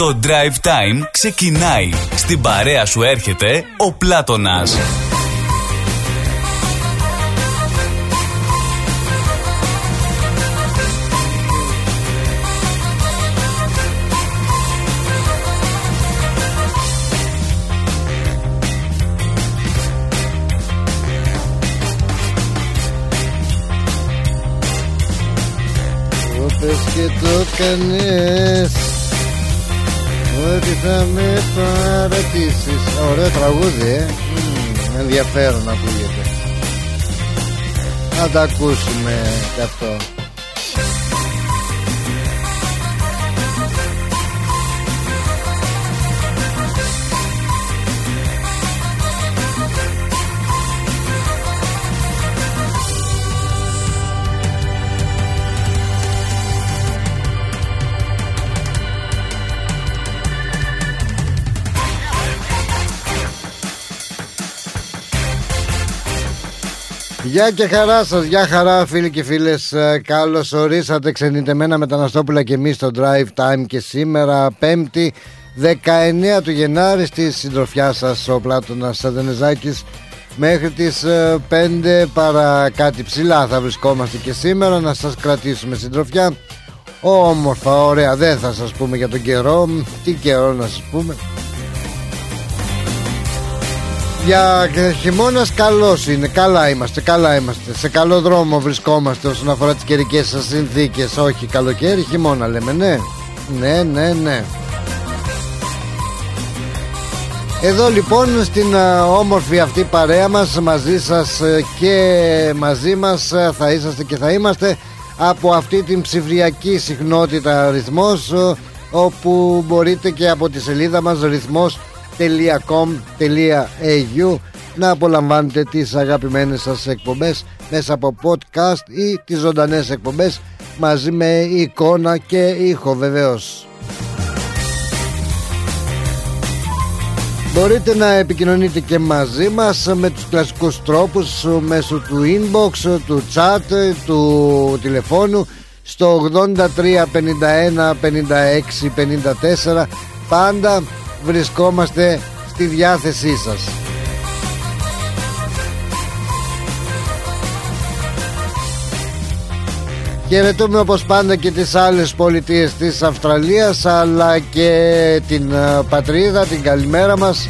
Το Drive Time ξεκινάει. Στην παρέα σου έρχεται ο Πλάτωνας. Πες και το κανείς Ότι θα με παρατήσεις. Ωραίο τραγούδι ε. Μμμ, Ενδιαφέρον ακούγεται. Να τα ακούσουμε κι αυτό Γεια και χαρά σας, γεια χαρά φίλοι και φίλες. Ε, Καλώς ορίσατε ξενιτεμένα μεταναστόπουλα και εμείς στο Drive Time Και σήμερα πέμπτη 19 του Γενάρη στη συντροφιά σας ο Πλάτωνας Σαντενεζάκης. Μέχρι τις ε, 5 παρά κάτι ψηλά θα βρισκόμαστε και σήμερα Να σας κρατήσουμε συντροφιά. Όμορφα, ωραία, δεν θα σας πούμε για τον καιρό Τι καιρό να σας πούμε για χειμώνας καλός είναι, καλά είμαστε, καλά είμαστε. Σε καλό δρόμο βρισκόμαστε όσον αφορά τις καιρικές σας συνθήκες. Όχι καλοκαίρι, χειμώνα λέμε, ναι. Ναι, ναι, ναι. Εδώ λοιπόν στην α, όμορφη αυτή παρέα μας μαζί σας ε, και μαζί μας ε, θα είσαστε και θα είμαστε από αυτή την ψηφιακή συχνότητα ρυθμός ε, όπου μπορείτε και από τη σελίδα μας rhythmos.com.au να απολαμβάνετε τις αγαπημένες σας εκπομπές μέσα από podcast ή τις ζωντανές εκπομπές μαζί με εικόνα και ήχο βεβαίως. Μπορείτε να επικοινωνείτε και μαζί μας με τους κλασικούς τρόπους μέσω του inbox, του chat, του τηλεφώνου στο 83 51 56 54 πάντα βρισκόμαστε στη διάθεσή σας. Χαιρετούμε όπως πάντα και τις άλλες πολιτείες της Αυστραλίας αλλά και την ε, πατρίδα, την καλημέρα μας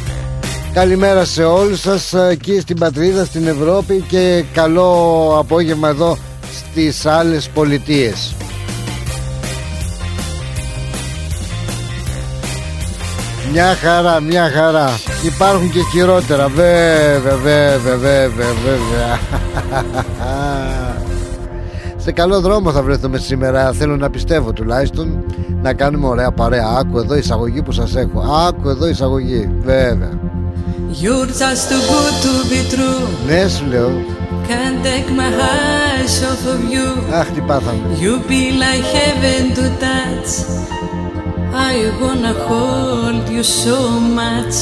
Καλημέρα σε όλους σας ε, εκεί στην πατρίδα, στην Ευρώπη και καλό απόγευμα εδώ στις άλλες πολιτείες Μια χαρά, μια χαρά. Υπάρχουν και χειρότερα. Βέβαια, βέβαια, βέβαια, βέβαια. Σε καλό δρόμο θα βρεθούμε σήμερα. Θέλω να πιστεύω τουλάχιστον Να κάνουμε ωραία παρέα. Άκου εδώ εισαγωγή που σας έχω. Άκου εδώ εισαγωγή, βέβαια. You're just too good to be true. Ναι σου λέω. Can't take my eyes off of you. Αχ τι πάθαμε. You be like heaven to touch. I wanna hold you so much.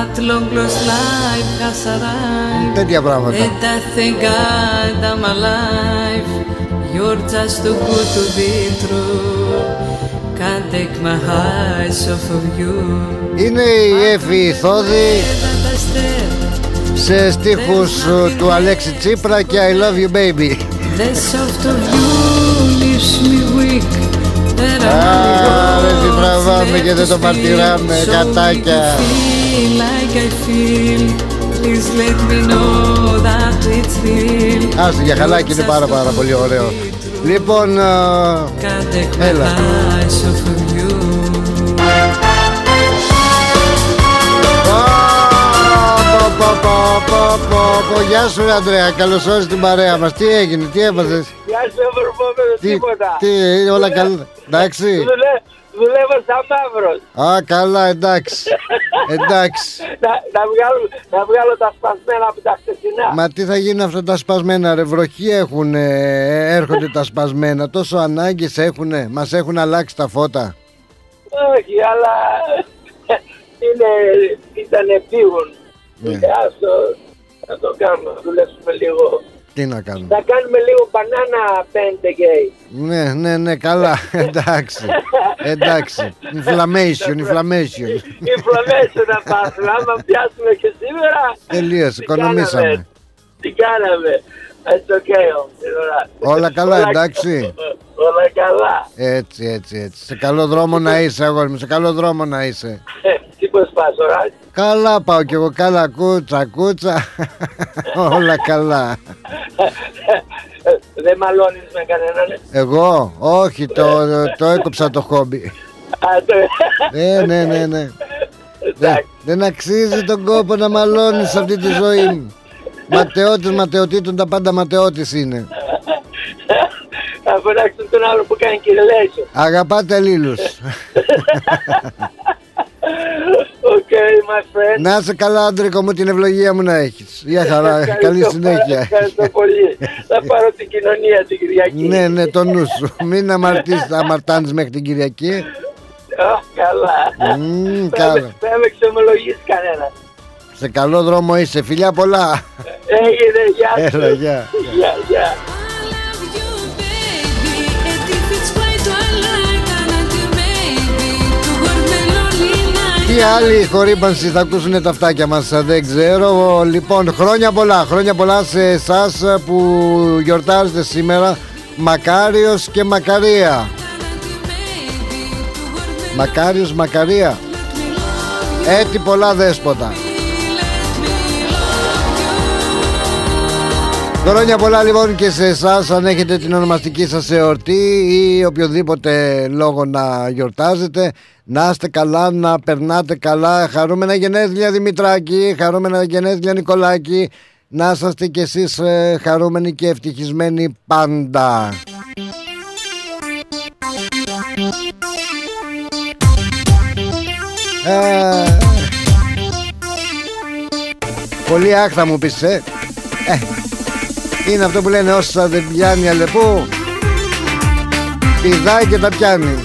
At long lost life has arrived. Τέτοια πράγματα And I thank God I'm alive. You're just too good to be true. Can't take my eyes off of you. Είναι η Εύη Θόδη Είδα τα αστέρια σε στίχους ε, του Αλέξη Τσίπρα και I love you baby The soft of you leaves me weak. There Α, ρε, τι τραβάμε και δεν το μαρτυράμε, κατάκια. Feel like I feel. Please let me know that it's real. Άσε για χαλάκι είναι πάρα πάρα πολύ ωραίο Λοιπόν, ε, Can't take my Έλα. eyes off of you. πω, πω, πω, πω, πω, πω. Γεια σου ρε Αντρέα, καλώς όρισες την παρέα μας Τι έγινε, τι έπαθες Γεια σου ευρωπόμενο Τι, τίποτα. τι, όλα καλά Εντάξει Δουλε- Δουλεύω σαν μαύρος. Α, καλά, εντάξει Εντάξει Να, να, βγάλω, να βγάλω τα σπασμένα από τα χτεσινά. Μα τι θα γίνουν αυτά τα σπασμένα ρε; Βροχή έχουν Έρχονται τα σπασμένα Τόσο ανάγκες έχουν Μας έχουν αλλάξει τα φώτα Όχι, αλλά είναι, ήταν επίγον. Ναι. Ε, Άστο, θα το κάνουμε, να δουλέψουμε λίγο. Τι να κάνουμε; Θα κάνουμε λίγο μπανάνα πέντε γκέι. Ναι, ναι, ναι, καλά Εντάξει Εντάξει. Inflammation, inflammation. Inflammation να πάθουμε. Άμα πιάσουμε και σήμερα. Τελείως, τι οικονομήσαμε. κάναμε. Τι κάναμε. It's okay όμως. είναι ωραία. Όλα καλά, Όλα- εντάξει. Όλα καλά. Έτσι, έτσι, έτσι. Σε καλό δρόμο να είσαι, αγόρι μου. Σε καλό δρόμο να είσαι. Ε, Τι πώς πας, ωραία. Καλά πάω κι εγώ. Καλά, κούτσα, κούτσα. Όλα καλά. Ε, Δεν μαλώνεις με κανέναν. ε; Εγώ, όχι, το, το έκοψα το χόμπι. Α, το- Ε, ναι, ναι, ναι. Δεν, Εντάξει. δεν αξίζει τον κόπο να μαλώνεις σε αυτή τη ζωή μου. Ματαιώτης ματαιωτήτων τα πάντα ματαιώτης είναι. Θα φωνάξω τον άλλο που κάνει κυριλation. Αγαπάτε λίλους. Okay, my friend. να είσαι καλά Άντρικο μου την ευλογία μου να έχεις. Γεια χαρά, Ευχαριστώ καλή πάρα- συνέχεια. Ευχαριστώ πολύ. Θα πάρω την κοινωνία την Κυριακή. ναι, ναι, το νου σου. Μην αμαρτείς, αμαρτάνεις μέχρι την Κυριακή. Α, καλά. Μμμ, Θα καλά. με- Θα με ξεμολογήσει κανένα. Σε καλό δρόμο είσαι. Φιλιά πολλά. Έγινε, γεια σου. Έλα, γεια. Γεια, γεια. I love you, baby. And if it's quite alright, I love you, baby. To work Τι άλλη χορύπανση θα ακούσουν τα αυτάκια μας δεν ξέρω Λοιπόν χρόνια πολλά Χρόνια πολλά σε εσάς που γιορτάζετε σήμερα Μακάριος και Μακαρία Μακάριος Μακαρία Έτσι πολλά δέσποτα Χρόνια πολλά λοιπόν και σε εσάς αν έχετε την ονομαστική σας εορτή ή οποιοδήποτε λόγο να γιορτάζετε να είστε καλά, να περνάτε καλά. Χαρούμενα γενέθλια Δημητράκη, χαρούμενα γενέθλια Νικολάκη. Να είσαστε κι εσείς ε, χαρούμενοι και ευτυχισμένοι πάντα. Ε, Πολύ άχθα μου πεις ε. ε είναι αυτό που λένε όσα δεν πιάνει αλεπού Πηδάει και τα πιάνει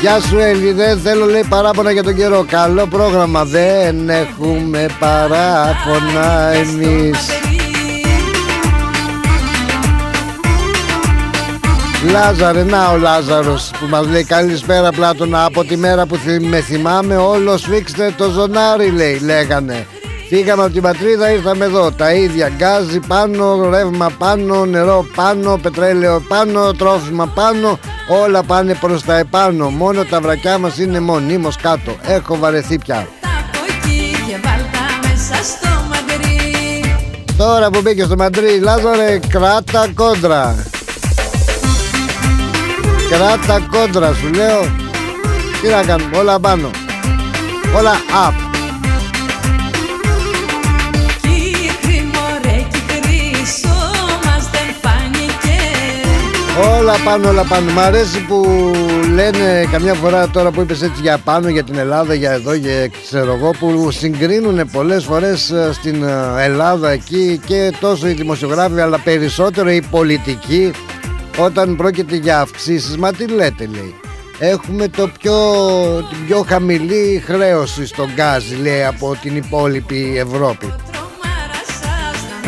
Γεια σου Έλλη, δεν θέλω λέει παράπονα για τον καιρό. Καλό πρόγραμμα, δεν έχουμε παράπονα εμείς. Λάζαρε, να ο Λάζαρος που μας λέει καλησπέρα Πλάτωνα Από τη μέρα που θυ- με θυμάμαι όλος σφίξτε το ζωνάρι λέει λέγανε Φύγαμε από την πατρίδα, ήρθαμε εδώ. Τα ίδια γκάζι πάνω, ρεύμα πάνω, νερό πάνω, πετρέλαιο πάνω, τρόφιμα πάνω. Όλα πάνε προς τα επάνω. Μόνο τα βρακιά μας είναι μονίμως κάτω. Έχω βαρεθεί πια. Τώρα που μπήκε στο Μαντρί, Λάζαρε, κράτα κόντρα. Κράτα κόντρα σου λέω. Τι να κάνουμε, όλα πάνω. Όλα up. Όλα πάνω, όλα πάνω. Μ' αρέσει που λένε καμιά φορά τώρα που είπες έτσι για πάνω, για την Ελλάδα, για εδώ, για ξέρω εγώ, που συγκρίνουν πολλές φορές ε, στην ε, Ελλάδα εκεί και τόσο οι δημοσιογράφοι αλλά περισσότερο οι πολιτικοί όταν πρόκειται για αυξήσεις. Μα τι λέτε λέει. Έχουμε το πιο, την πιο χαμηλή χρέωση στον γκάζ λέει από την υπόλοιπη Ευρώπη.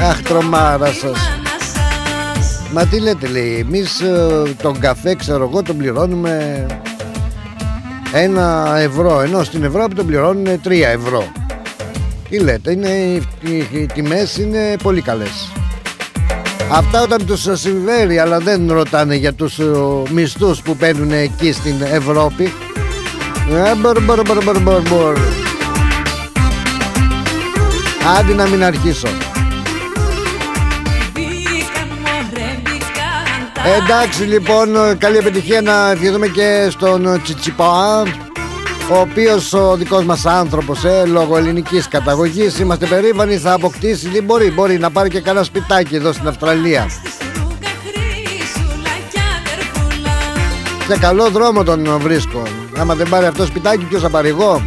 Αχ τρομάρα σας. Μα τι λέτε λέει, εμείς ε, τον καφέ ξέρω εγώ τον πληρώνουμε ένα ευρώ ενώ στην Ευρώπη τον πληρώνουν τρία ευρώ. Τι λέτε, είναι, οι, οι, οι τιμές είναι πολύ καλές. Αυτά όταν τους συμβαίνει αλλά δεν ρωτάνε για τους ε, μισθούς που παίρνουν εκεί στην Ευρώπη. Ε, μπορ, μπορ, μπορ, μπορ, μπορ, μπορ. Άντε να μην αρχίσω. Εντάξει λοιπόν, καλή επιτυχία να ευχηθούμε και στον Τσιτσιπά ο οποίος ο δικός μας άνθρωπος ε, λόγω ελληνικής καταγωγής είμαστε περήφανοι θα αποκτήσει δεν μπορεί, μπορεί να πάρει και κανένα σπιτάκι εδώ στην Αυστραλία. Σε καλό δρόμο τον βρίσκω. Άμα δεν πάρει αυτό σπιτάκι ποιος θα πάρει εγώ;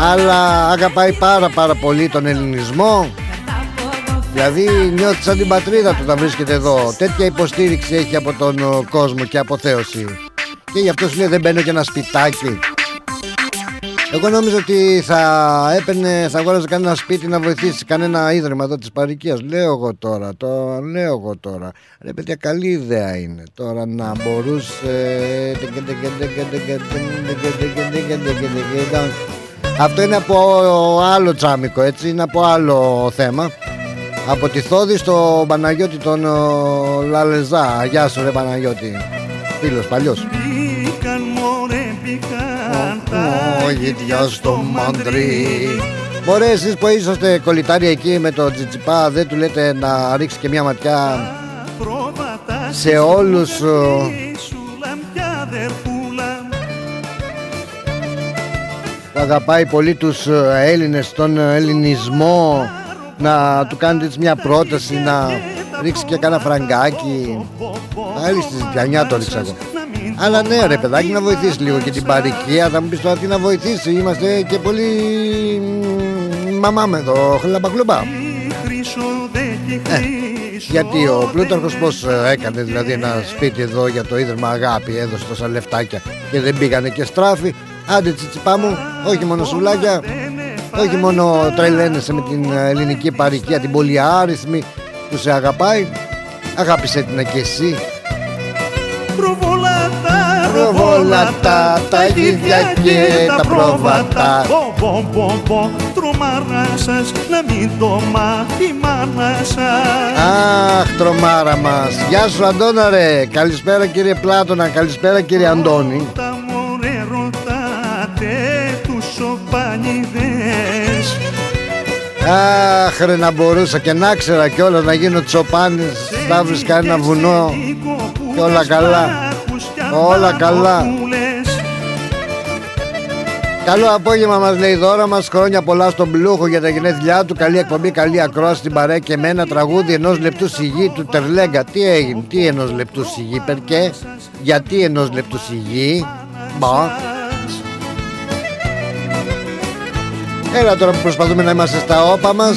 Αλλά αγαπάει πάρα πάρα πολύ τον ελληνισμό Δηλαδή νιώθεις σαν την πατρίδα του να βρίσκεται εδώ Τέτοια υποστήριξη έχει από τον ο, κόσμο και αποθέωση Και γι' αυτό σου λέει δεν μπαίνω και ένα σπιτάκι Εγώ νόμιζα ότι θα έπαιρνε, θα αγόραζε κανένα σπίτι να βοηθήσει κανένα ίδρυμα εδώ της παροικία. Λέω εγώ τώρα, το λέω εγώ τώρα. Ρε παιδιά, καλή ιδέα είναι τώρα να μπορούσε. Αυτό είναι από άλλο τσάμικο, έτσι, είναι από άλλο θέμα. Από τη Θόδη στο Παναγιώτη τον Λαλεζά. Γεια σου ρε Παναγιώτη. Φίλος παλιός. Μπήκαν μωρέ μπήκαν τα γητιά στο μαντρί Μωρέ εσείς που είσαστε κολλητάρια εκεί με το τζιτσιπά Δεν του λέτε να ρίξει και μια ματιά πρόβατα Σε όλους ε, σου λαμπιά δερφούλα που αγαπάει πολύ τους ε, Έλληνες Τον ελληνισμό Να του κάνετε έτσι μια πρόταση Να ρίξει και κάνα φραγκάκι. Άλλη στη ζητιανιά το ρίξα εγώ. Αλλά ναι ρε παιδάκι να βοηθήσει λίγο και την παροικία Θα μου πεις τώρα τι να βοηθήσει. Είμαστε και πολύ μ, μαμά με εδώ χλαμπαχλουμπά χρυσό δε και Ε, χρυσό Γιατί ο Πλούταρχος πως ε, έκανε δηλαδή ένα σπίτι εδώ για το Ίδρυμα Αγάπη Έδωσε τόσα λεφτάκια και δεν πήγανε και στράφη. Άντε τσιτσιπά μου, όχι μόνο σουβλάκια Όχι μόνο τρελαίνεσαι με την ε, ελληνική παροικία Την πολυάριθμη που σε αγαπάει Αγάπησε την και εσύ Προβολάτα, Προβολάτα, τα γίδια και τα πρόβατα. Πο, πο, πο, πο, τρομάρα σας να μην το μάθει η μάνα σας Αχ, τρομάρα μας. Γεια σου, Αντώνα, ρε. Καλησπέρα, κύριε Πλάτωνα. Καλησπέρα, κύριε Αντώνη. Τα μωρέ ρωτάτε τους σοπανιδές Αχ, ρε, να μπορούσα και να ξέρα κιόλα να γίνω τσοπάνης. Να βρίσκα ένα βουνό. και όλα καλά. Όλα καλά. Καλό απόγευμα μας λέει η δώρα μας Χρόνια πολλά στον Πλούχο για τα γενέθλιά του Καλή εκπομπή, καλή ακρόαση στην παρέα Και με ένα τραγούδι ενός λεπτού σιγή του Τερλέγκα Τι έγινε, τι ενός λεπτού σιγή Περκέ, γιατί ενός λεπτού σιγή; Μπα Έλα τώρα που προσπαθούμε να είμαστε στα όπα μας.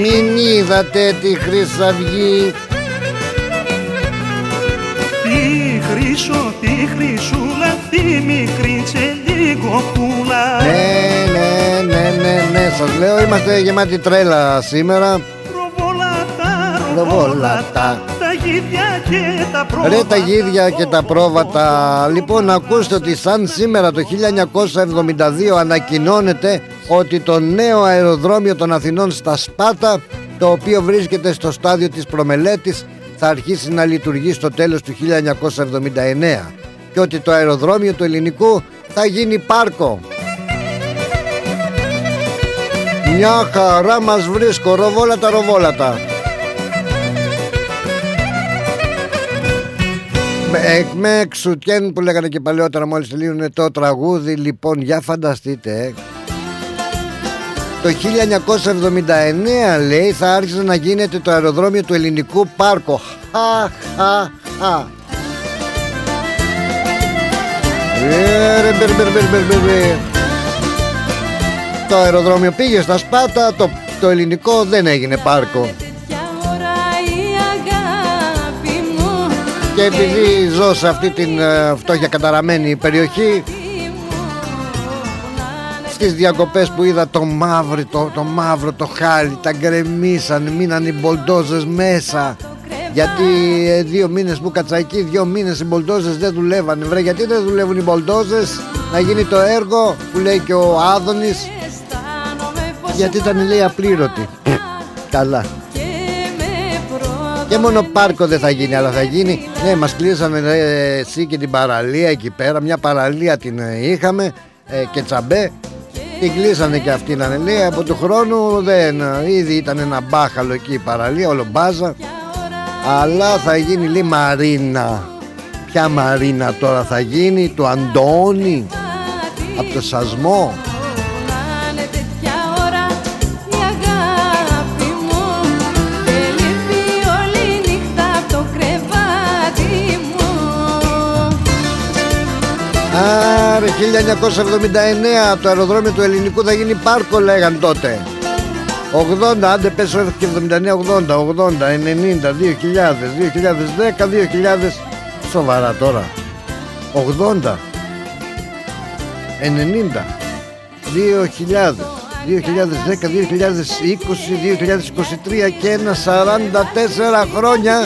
Μην είδατε τη Χρυσαυγή. Τη χρυσό, τη χρυσούλα, τη μικρή τσελίγοπούλα Ναι, ναι, ναι, ναι, ναι Σας λέω είμαστε γεμάτοι τρέλα σήμερα. Προβολάτα, Προβολάτα. Τα γίδια και τα πρόβατα Ρε τα γίδια και τα πρόβατα. Λοιπόν ακούστε ότι σαν σήμερα το 1972 ανακοινώνεται ότι το νέο αεροδρόμιο των Αθηνών στα Σπάτα το οποίο βρίσκεται στο στάδιο της προμελέτης θα αρχίσει να λειτουργεί στο τέλος του 1979 και ότι το αεροδρόμιο του ελληνικού θα γίνει πάρκο. Μια χαρά μας βρίσκω ροβόλατα ροβόλατα με ξουτιέν που λέγανε και παλαιότερα μόλις τελείωνε το τραγούδι Λοιπόν για φανταστείτε ε. Το 1979 λέει θα άρχισε να γίνεται το αεροδρόμιο του ελληνικού πάρκο Χα χα χα Ε, ρε, μπερ, μπερ, μπερ, μπερ, μπερ, μπερ. Το αεροδρόμιο πήγε στα Σπάτα Το, το ελληνικό δεν έγινε πάρκο Και επειδή ζω σε αυτή την ε, φτώχεια καταραμένη περιοχή Στις διακοπές που είδα το μαύρο, το, το μαύρο το χάλι Τα γκρεμίσαν, μείναν οι μπολντόζες μέσα. Γιατί ε, δύο μήνες που κάτσα εκεί, δύο μήνες οι μπολντόζες δεν δουλεύανε. Βρε γιατί δεν δουλεύουν οι μπολντόζες; Να γίνει το έργο που λέει και ο Άδωνης. Αισθάνομαι πως Γιατί ήταν λέει απλήρωτη Καλά. και με πρώτο Και μόνο πάρκο δεν θα γίνει, αλλά θα γίνει. Ναι, μας κλείσανε ρε, εσύ και την παραλία εκεί πέρα. Μια παραλία την ε, είχαμε ε, και τσαμπέ. Την κλείσανε και αυτή να λέει. Από του χρόνου δεν. ε, Ήδη ήταν ένα μπάχαλο εκεί η παραλία, όλο μπάζα. Αλλά θα γίνει λέει Μαρίνα. Ποια Μαρίνα τώρα θα γίνει, του Αντώνη. Από το σασμό. Άρε 1979 το αεροδρόμιο του ελληνικού θα γίνει πάρκο λέγαν τότε. 80, άντε πες όχι και 79, 80, 80, 90, 2000, 2010, 2000 Σοβαρά τώρα. 80 90 2000 2010, 2020, 2023 και ένα 44 χρόνια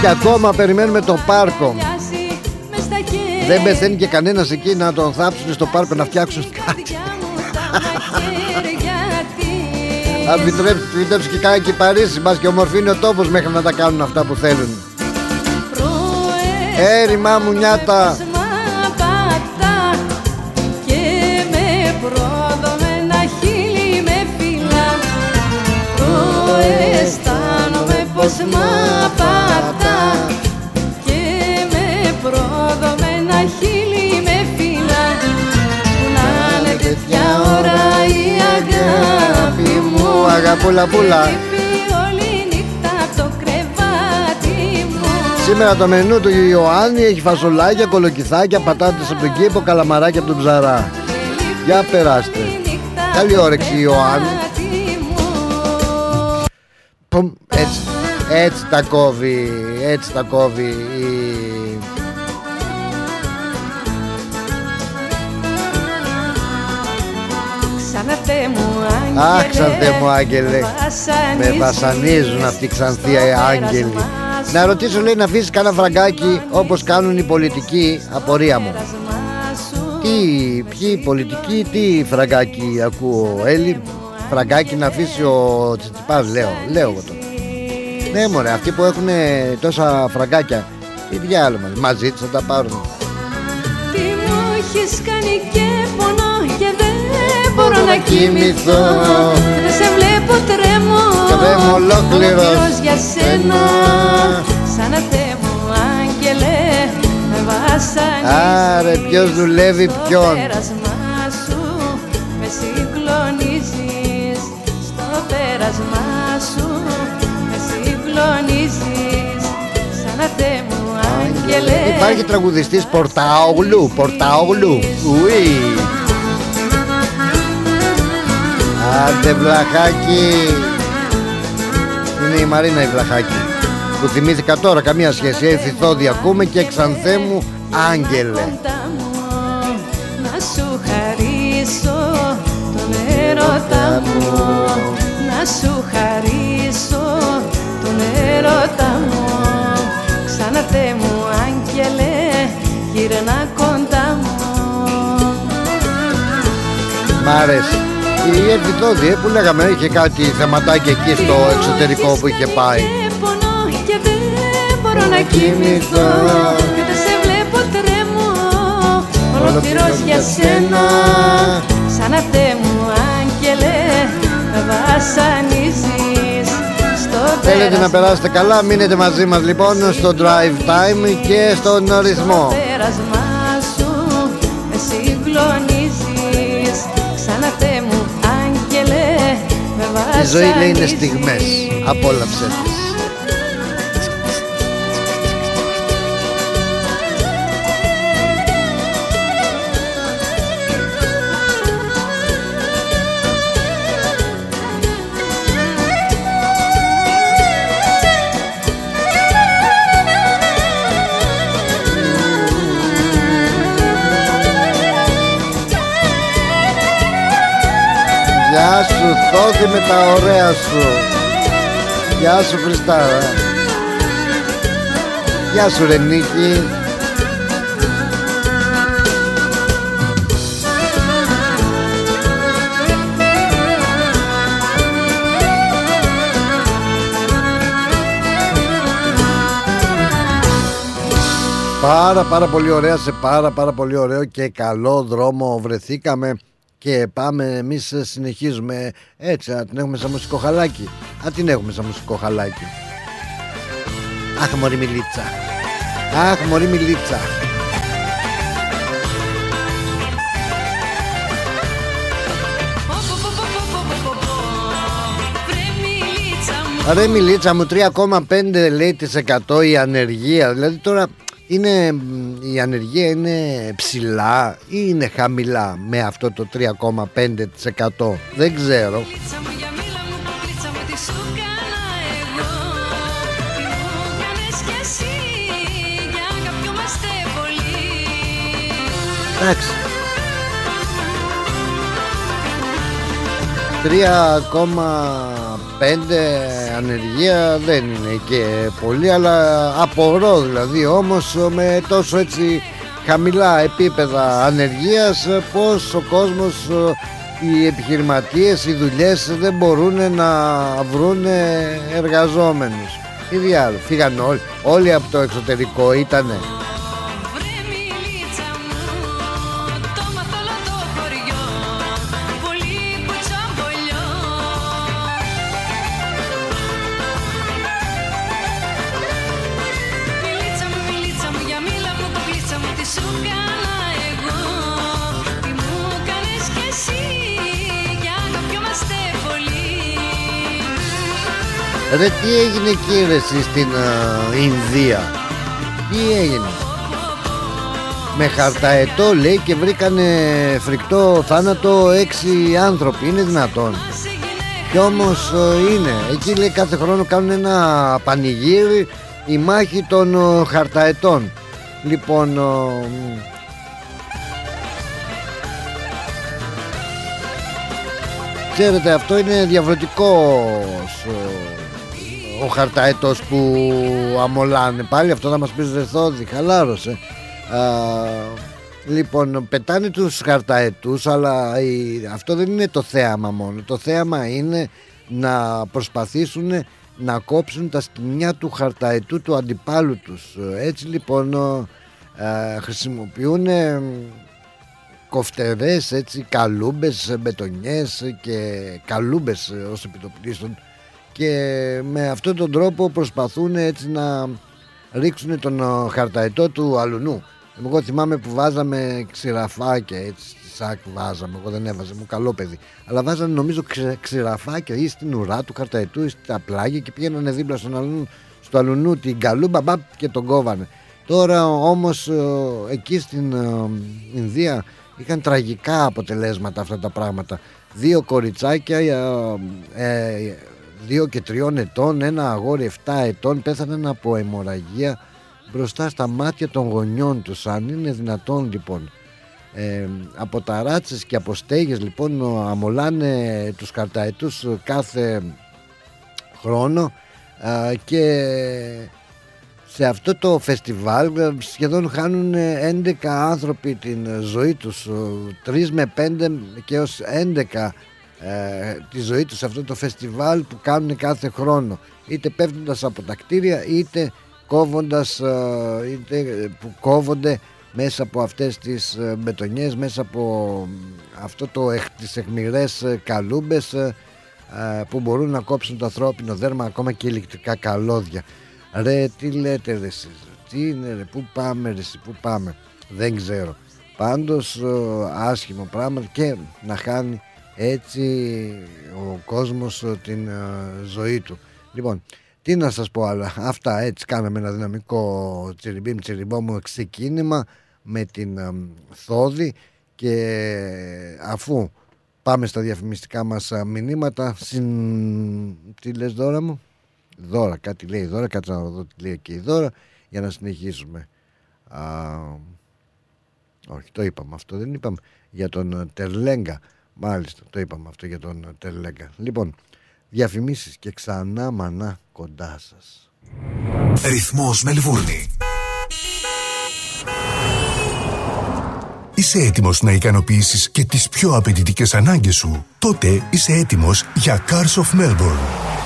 και ακόμα περιμένουμε το πάρκο. Μοιάζει μες στα χέρια δεν πεθαίνει και κανένας εκεί να τον θάψουν στο πάρκο να φτιάξουν κάτι μου τα μαχαίρια της Αν επιτρέψει, επιτρέψει και κάνα και η Παρίσι μας και ομορφύνει ο τόπος μέχρι να τα κάνουν αυτά που θέλουν. Έρημά μου νιάτα. Μα πατά και με πρόδομενα χείλη με φύλλα Προαισθάνομαι πως μ' απατάς Αγαπούλα πούλα Λείπει όλη νύχτα απ' το κρεβάτι μου Σήμερα το μενού του Ιωάννη έχει φασολάκια, κολοκυθάκια, πατάτες από τον κήπο, καλαμαράκια από τον ψαρά. Για περάστε. Καλή όρεξη Ιωάννη. Πομ, έτσι, έτσι τα κόβει, έτσι τα κόβει η... Αχ, ξανθέ μου άγγελε. Με βασανίζουν αυτοί οι ξανθοί άγγελοι. Να ρωτήσω λέει να αφήσεις κάνα φραγκάκι όπως κάνουν οι πολιτικοί Απορία μου. Τι, ποιοι πολιτικοί, τι φραγκάκι ακούω Έλλη; Φραγκάκι να αφήσει ο Τσιτσιπάς λέω, λέω εγώ τώρα. Ναι μωρέ, αυτοί που έχουν τόσα φραγκάκια Τι διάλογο μας, μαζί τους θα τα πάρουν. Τι μου έχεις κάνει και πονώ και δεν μπορώ να κοιμηθώ Δεν σε βλέπω τρέμω Τρέμω ολόκληρος. Ολόκληρος για σένα Σαν να μου άγγελε με βασανίζεις Άρε, ποιος δουλεύει Στο ποιον. πέρασμά σου με συγκλονίζεις Στο πέρασμά σου με συγκλονίζεις Σαν να μου άγγελε Υπάρχει τραγουδιστής Πορτάογλου, Πορτάογλου. Ουί. Άντε βλαχάκι. Είναι η Μαρίνα η βλαχάκι. Που θυμήθηκα τώρα καμία σχέση. Έρθει θόδι ακούμε και ξανθέ μου άγγελε. κοντά μου να σου χαρίσω τον έρωτα μου να σου χαρίσω τον έρωτα μου ξανά Θεέ μου άγγελε γύρνα κοντά μου Μ' άρεσε. Η Ερθηθόδη ε, που λέγαμε είχε κάτι θεματάκι εκεί στο εξωτερικό που είχε πάει. Και πονώ και δεν μπορώ να κοιμηθώ Και δεν σε βλέπω τρέμω Ολοκληρός για σένα Σαν να Θεέ μου άγγελε Με βασανίζεις Στο Θέλετε να πέρασμα περάσετε καλά, μείνετε μαζί μας λοιπόν στο drive time και στον ρυθμό. Η βασανίζεις ζωή λέει είναι στιγμές. Απόλαψε τις. Γεια σου Θόδη με τα ωραία σου. Γεια σου Χριστάρα Γεια σου Ρενίκη. Πάρα πάρα πολύ ωραία σε πάρα πάρα πολύ ωραίο και καλό δρόμο βρεθήκαμε και πάμε εμείς συνεχίζουμε. Έτσι να την έχουμε σαν μουσικό χαλάκι. Α την έχουμε σαν μουσικό χαλάκι. Αχ μωρή μιλίτσα. Αχ μωρή μιλίτσα. Ρε μιλίτσα μου 3,5 λέει της 100 η ανεργία. Δηλαδή τώρα είναι, η ανεργία είναι ψηλά ή είναι χαμηλά με αυτό το 3,5% δεν ξέρω. Εντάξει. 3, 3,5 ανεργία δεν είναι και πολύ αλλά απορώ δηλαδή όμως με τόσο έτσι χαμηλά επίπεδα ανεργίας πως ο κόσμος οι επιχειρηματίες, οι δουλειές δεν μπορούν να βρουν εργαζόμενους. Τι διάλογο, φύγαν όλοι, όλοι από το εξωτερικό ήτανε Ρε τι έγινε εκεί ρε στην uh, Ινδία; Τι έγινε; Με χαρταετό λέει και βρήκανε φρικτό θάνατο έξι άνθρωποι. Είναι δυνατόν. Κι όμως uh, είναι. Εκεί λέει κάθε χρόνο κάνουν ένα πανηγύρι Η μάχη των uh, χαρταετών. Λοιπόν Ξέρετε αυτό είναι διαφορετικός ο χαρταέτος που αμολάνε πάλι αυτό θα μας πεις Ρεθόδη χαλάρωσε Α, λοιπόν πετάνε τους χαρταετούς αλλά αυτό δεν είναι το θέαμα μόνο. Το θέαμα είναι να προσπαθήσουν να κόψουν τα σκηνιά του χαρταετού του αντιπάλου τους. Έτσι λοιπόν α, χρησιμοποιούν κοφτερές έτσι καλούμπες μπετονιές και καλούμπες ως επιτοπλίστων και με αυτόν τον τρόπο προσπαθούν έτσι να ρίξουν τον ε, χαρταετό του αλουνού. Εγώ θυμάμαι που βάζαμε ξηραφάκια έτσι στη ΣΑΚ βάζαμε, εγώ δεν έβαζα, μου καλό παιδί. Αλλά βάζανε νομίζω ξηραφάκια ή στην ουρά του χαρταετού ή στα πλάγια και πήγαιναν δίπλα στον αλουνού, στο αλουνού την καλούμπα μπαπ και τον κόβανε. Τώρα όμως ε, εκεί στην ε, Ινδία είχαν τραγικά αποτελέσματα αυτά τα πράγματα. Δύο κοριτσάκια δύο και τριών ετών, ένα αγόρι 7 ετών πέθαναν από αιμορραγία μπροστά στα μάτια των γονιών τους. Αν είναι δυνατόν λοιπόν. Ε, από ταράτσες και από στέγες λοιπόν αμολάνε τους καρταετούς κάθε χρόνο και σε αυτό το φεστιβάλ σχεδόν χάνουν 11 άνθρωποι την ζωή τους 3 με 5 και ως 11 ε, τη ζωή τους σε αυτό το φεστιβάλ που κάνουν κάθε χρόνο. Είτε πέφτοντας από τα κτίρια είτε κόβοντας ε, είτε που κόβονται μέσα από αυτές τις ε, μπετονιές μέσα από αυτό το, τις εχμηρές ε, καλούμπες που μπορούν να κόψουν το ανθρώπινο δέρμα ακόμα και ηλεκτρικά καλώδια. Ρε τι λέτε ρε εσείς τι είναι ρε πού πάμε ρε πού πάμε δεν ξέρω. Πάντως άσχημο πράγμα και να χάνει έτσι ο κόσμος ε, την ε, ζωή του. Λοιπόν, τι να σας πω άλλα, αυτά έτσι κάναμε ένα δυναμικό τσιριμπίμ τσιριμπόμ ξεκίνημα με την ε, Θόδη και αφού πάμε στα διαφημιστικά μας μηνύματα συν... τι λες δώρα μου; Δώρα κάτι λέει δώρα κάτσε να δω τι λέει και η δώρα για να συνεχίσουμε. Α, όχι το είπαμε αυτό δεν είπαμε. Για τον Τερλέγκα Μάλιστα, το είπαμε αυτό για τον Τερλέγκα. Λοιπόν, διαφημίσεις και ξανά μανά κοντά σας. Ρυθμός Μελβούρνη. Είσαι έτοιμος να ικανοποιήσεις και τις πιο απαιτητικές ανάγκες σου; Τότε είσαι έτοιμος για Cars of Melbourne.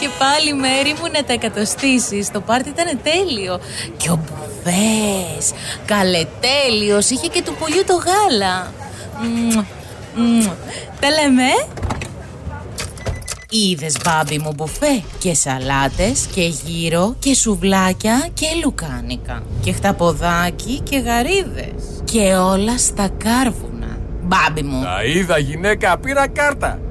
Και πάλι μέρη μου να τα εκατοστήσεις. Το πάρτι ήταν τέλειο. Και ο Μπουβές. Καλετέλειος Είχε και του πολιού το γάλα. Μμμ, μμμ. Τα λέμε. Ε; Είδες μπάμπι μου μπουφέ. Και σαλάτες και γύρο Και σουβλάκια και λουκάνικα. Και χταποδάκι και γαρίδες. Και όλα στα κάρβουνα. Μπάμπι μου. Τα είδα γυναίκα, πήρα κάρτα.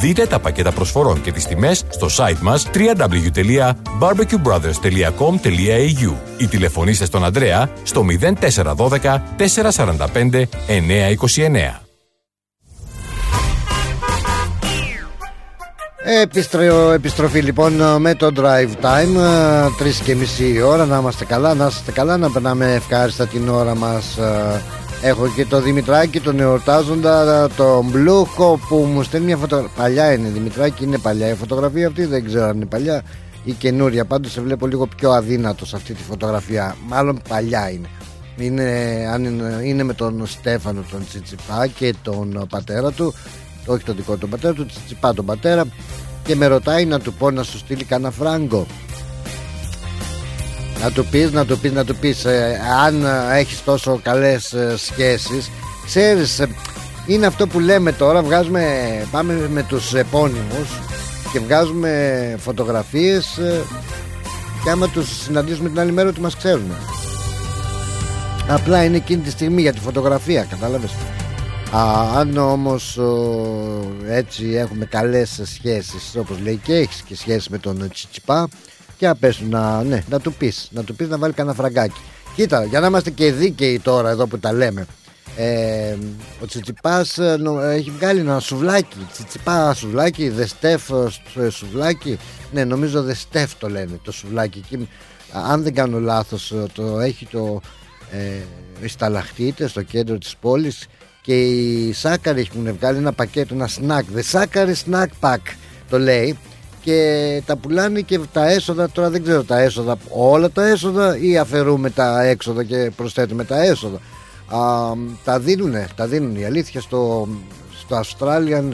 Δείτε τα πακέτα προσφορών και τις τιμές στο site μας www.barbecuebrothers.com.au ή τηλεφωνήστε στον Ανδρέα στο 0412 445 929. Επιστρο, επιστροφή λοιπόν με το drive time ε, Τρεις και μισή ώρα να είμαστε καλά Να είστε καλά να περνάμε ευχάριστα την ώρα μας ε, Έχω και το Δημητράκη τον εορτάζοντα Τον Μπλούχο που μου στέλνει μια φωτογραφία Παλιά είναι Δημητράκη είναι παλιά Η φωτογραφία αυτή δεν ξέρω αν είναι παλιά. Ή καινούρια Πάντως σε βλέπω λίγο πιο αδύνατος σε αυτή τη φωτογραφία Μάλλον παλιά είναι. Είναι, αν είναι, είναι με τον Στέφανο τον Τσιτσιπά και τον πατέρα του. Όχι τον δικό του πατέρα του Τσιτσιπά τον πατέρα. Και με ρωτάει να του πω να σου στείλει κανένα φράγκο να του πεις, να του πεις, να του πεις ε, αν ε, έχεις τόσο καλές ε, σχέσεις ξέρεις ε, είναι αυτό που λέμε τώρα βγάζουμε, πάμε με τους επώνυμους και βγάζουμε φωτογραφίες ε, και άμα τους συναντήσουμε την άλλη μέρα ότι μας ξέρουν. Απλά είναι εκείνη τη στιγμή για τη φωτογραφία κατάλαβες. Α, αν όμως ο, έτσι έχουμε καλές σχέσεις όπως λέει και έχεις και σχέση με τον Τσιτσιπά και να πες του να, ναι, να του πεις να του πεις να βάλει κανένα φραγκάκι. Κοίτα για να είμαστε και δίκαιοι τώρα εδώ που τα λέμε ε, ο Τσιτσιπάς ε, νο- έχει βγάλει ένα σουβλάκι. Τσιτσιπά σουβλάκι Δεστέφ ε, σουβλάκι. Ναι νομίζω Δεστέφ το λένε το σουβλάκι. Εκεί, α, αν δεν κάνω λάθος ε, το έχει το ε, οι σταλαχτίτες στο κέντρο της πόλης και οι Σάκαροι έχουν βγάλει ένα πακέτο, ένα snack. The Σάκαρη Snack Pack το λέει και τα πουλάνε και τα έσοδα τώρα δεν ξέρω τα έσοδα όλα τα έσοδα ή αφαιρούμε τα έξοδα και προσθέτουμε τα έσοδα. Α, τα δίνουνε, τα δίνουν η αλήθεια στο, στο Australian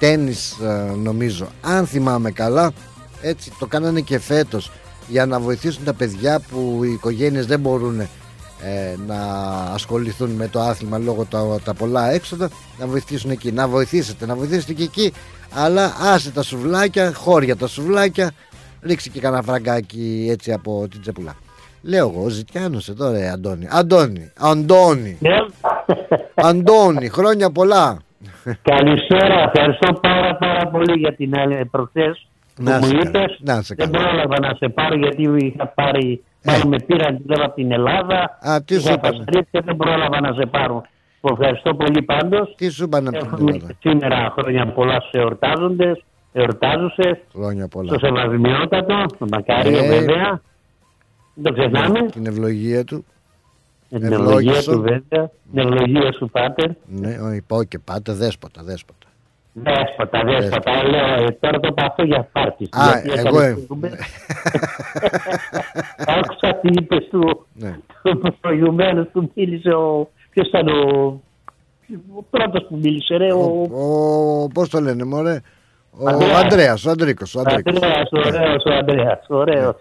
Tennis ε, νομίζω. Αν θυμάμαι καλά έτσι το κάνανε και φέτος για να βοηθήσουν τα παιδιά που οι οικογένειες δεν μπορούν ε, να ασχοληθούν με το άθλημα λόγω τα, τα πολλά έξοδα να βοηθήσουν εκεί, να βοηθήσετε να βοηθήσετε και εκεί αλλά άσε τα σουβλάκια, χώρια τα σουβλάκια ρίξει και κανένα φραγκάκι έτσι από την τσεπουλά λέω εγώ ο Ζητιάνος εδώ ρε Αντώνη Αντώνη, Αντώνη Ναι. Αντώνη, χρόνια πολλά Καλησπέρα, ευχαριστώ πάρα πάρα πολύ για την άλλη προχθές που Να μου σε καλά. είπες. Να σε Δεν καλά. πρόλαβα να σε πάρω γιατί είχα πάρει, Ε. μάλλον με πήραν τηλέφωνο από την Ελλάδα. Α, τι σου Είχα είπανε; επαστρέψει και δεν πρόλαβα να σε πάρω. Που Ευχαριστώ πολύ πάντως. Τι σου είπαν από την Έχουμε Ελλάδα σήμερα χρόνια πολλά στους εορτάζοντες, εορτάζουσες, Χρόνια πολλά στο σεβασμιότατο, το μακάριο Ε. βέβαια. Δεν το ξεχνάμε. Την ευλογία του Με την ευλογία ευλόγησο. του βέβαια. Την ευλογία σου πάτερ. Ναι, όχι, πω και πάτε δέσποτα, δέσποτα. Δέσποτα, δέσποτα. Λέω, ε, τώρα το παθώ για πάρτι. Α, εγώ ε- Άκουσα τι είπες του Ναι. προηγουμένω που μίλησε ο. Ποιος ήταν ο. Ο πρώτος που μίλησε, ρε. Ο. Ο, πώς το λένε μωρέ; Ο Ανδρέας. Αντρέας, ο Αντρίκος, ο Αντρίκος. Αντρέας, ωραίος, ο Αντρέας, ωραίος.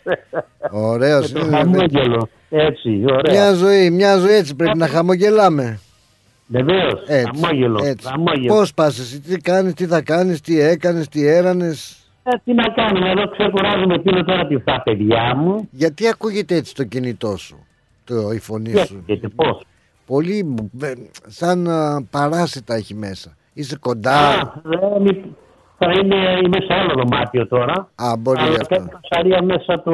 Ωραίος Με το είναι. χαμόγελο, έτσι, ωραία. Μια ζωή, μια ζωή έτσι πρέπει να χαμογελάμε. Βεβαίως, Έτσι, χαμόγελο, έτσι. χαμόγελο. Πώς πας εσύ, τι κάνεις, τι θα κάνεις, τι έκανες, τι έρανες; Ε, τι να κάνουμε, εδώ ξεκουράζουμε πίνω τώρα τη τα παιδιά μου. Γιατί ακούγεται έτσι το κινητό σου, το, η φωνή Τι σου; έχετε, πώς; Πολύ ε, σαν α, παράσιτα έχει μέσα. Είσαι κοντά. Α, δεν υπ- θα είναι, είμαι σε άλλο δωμάτιο τώρα. Α, μπορεί αλλά αυτό. κάνω ψαρία μέσα το,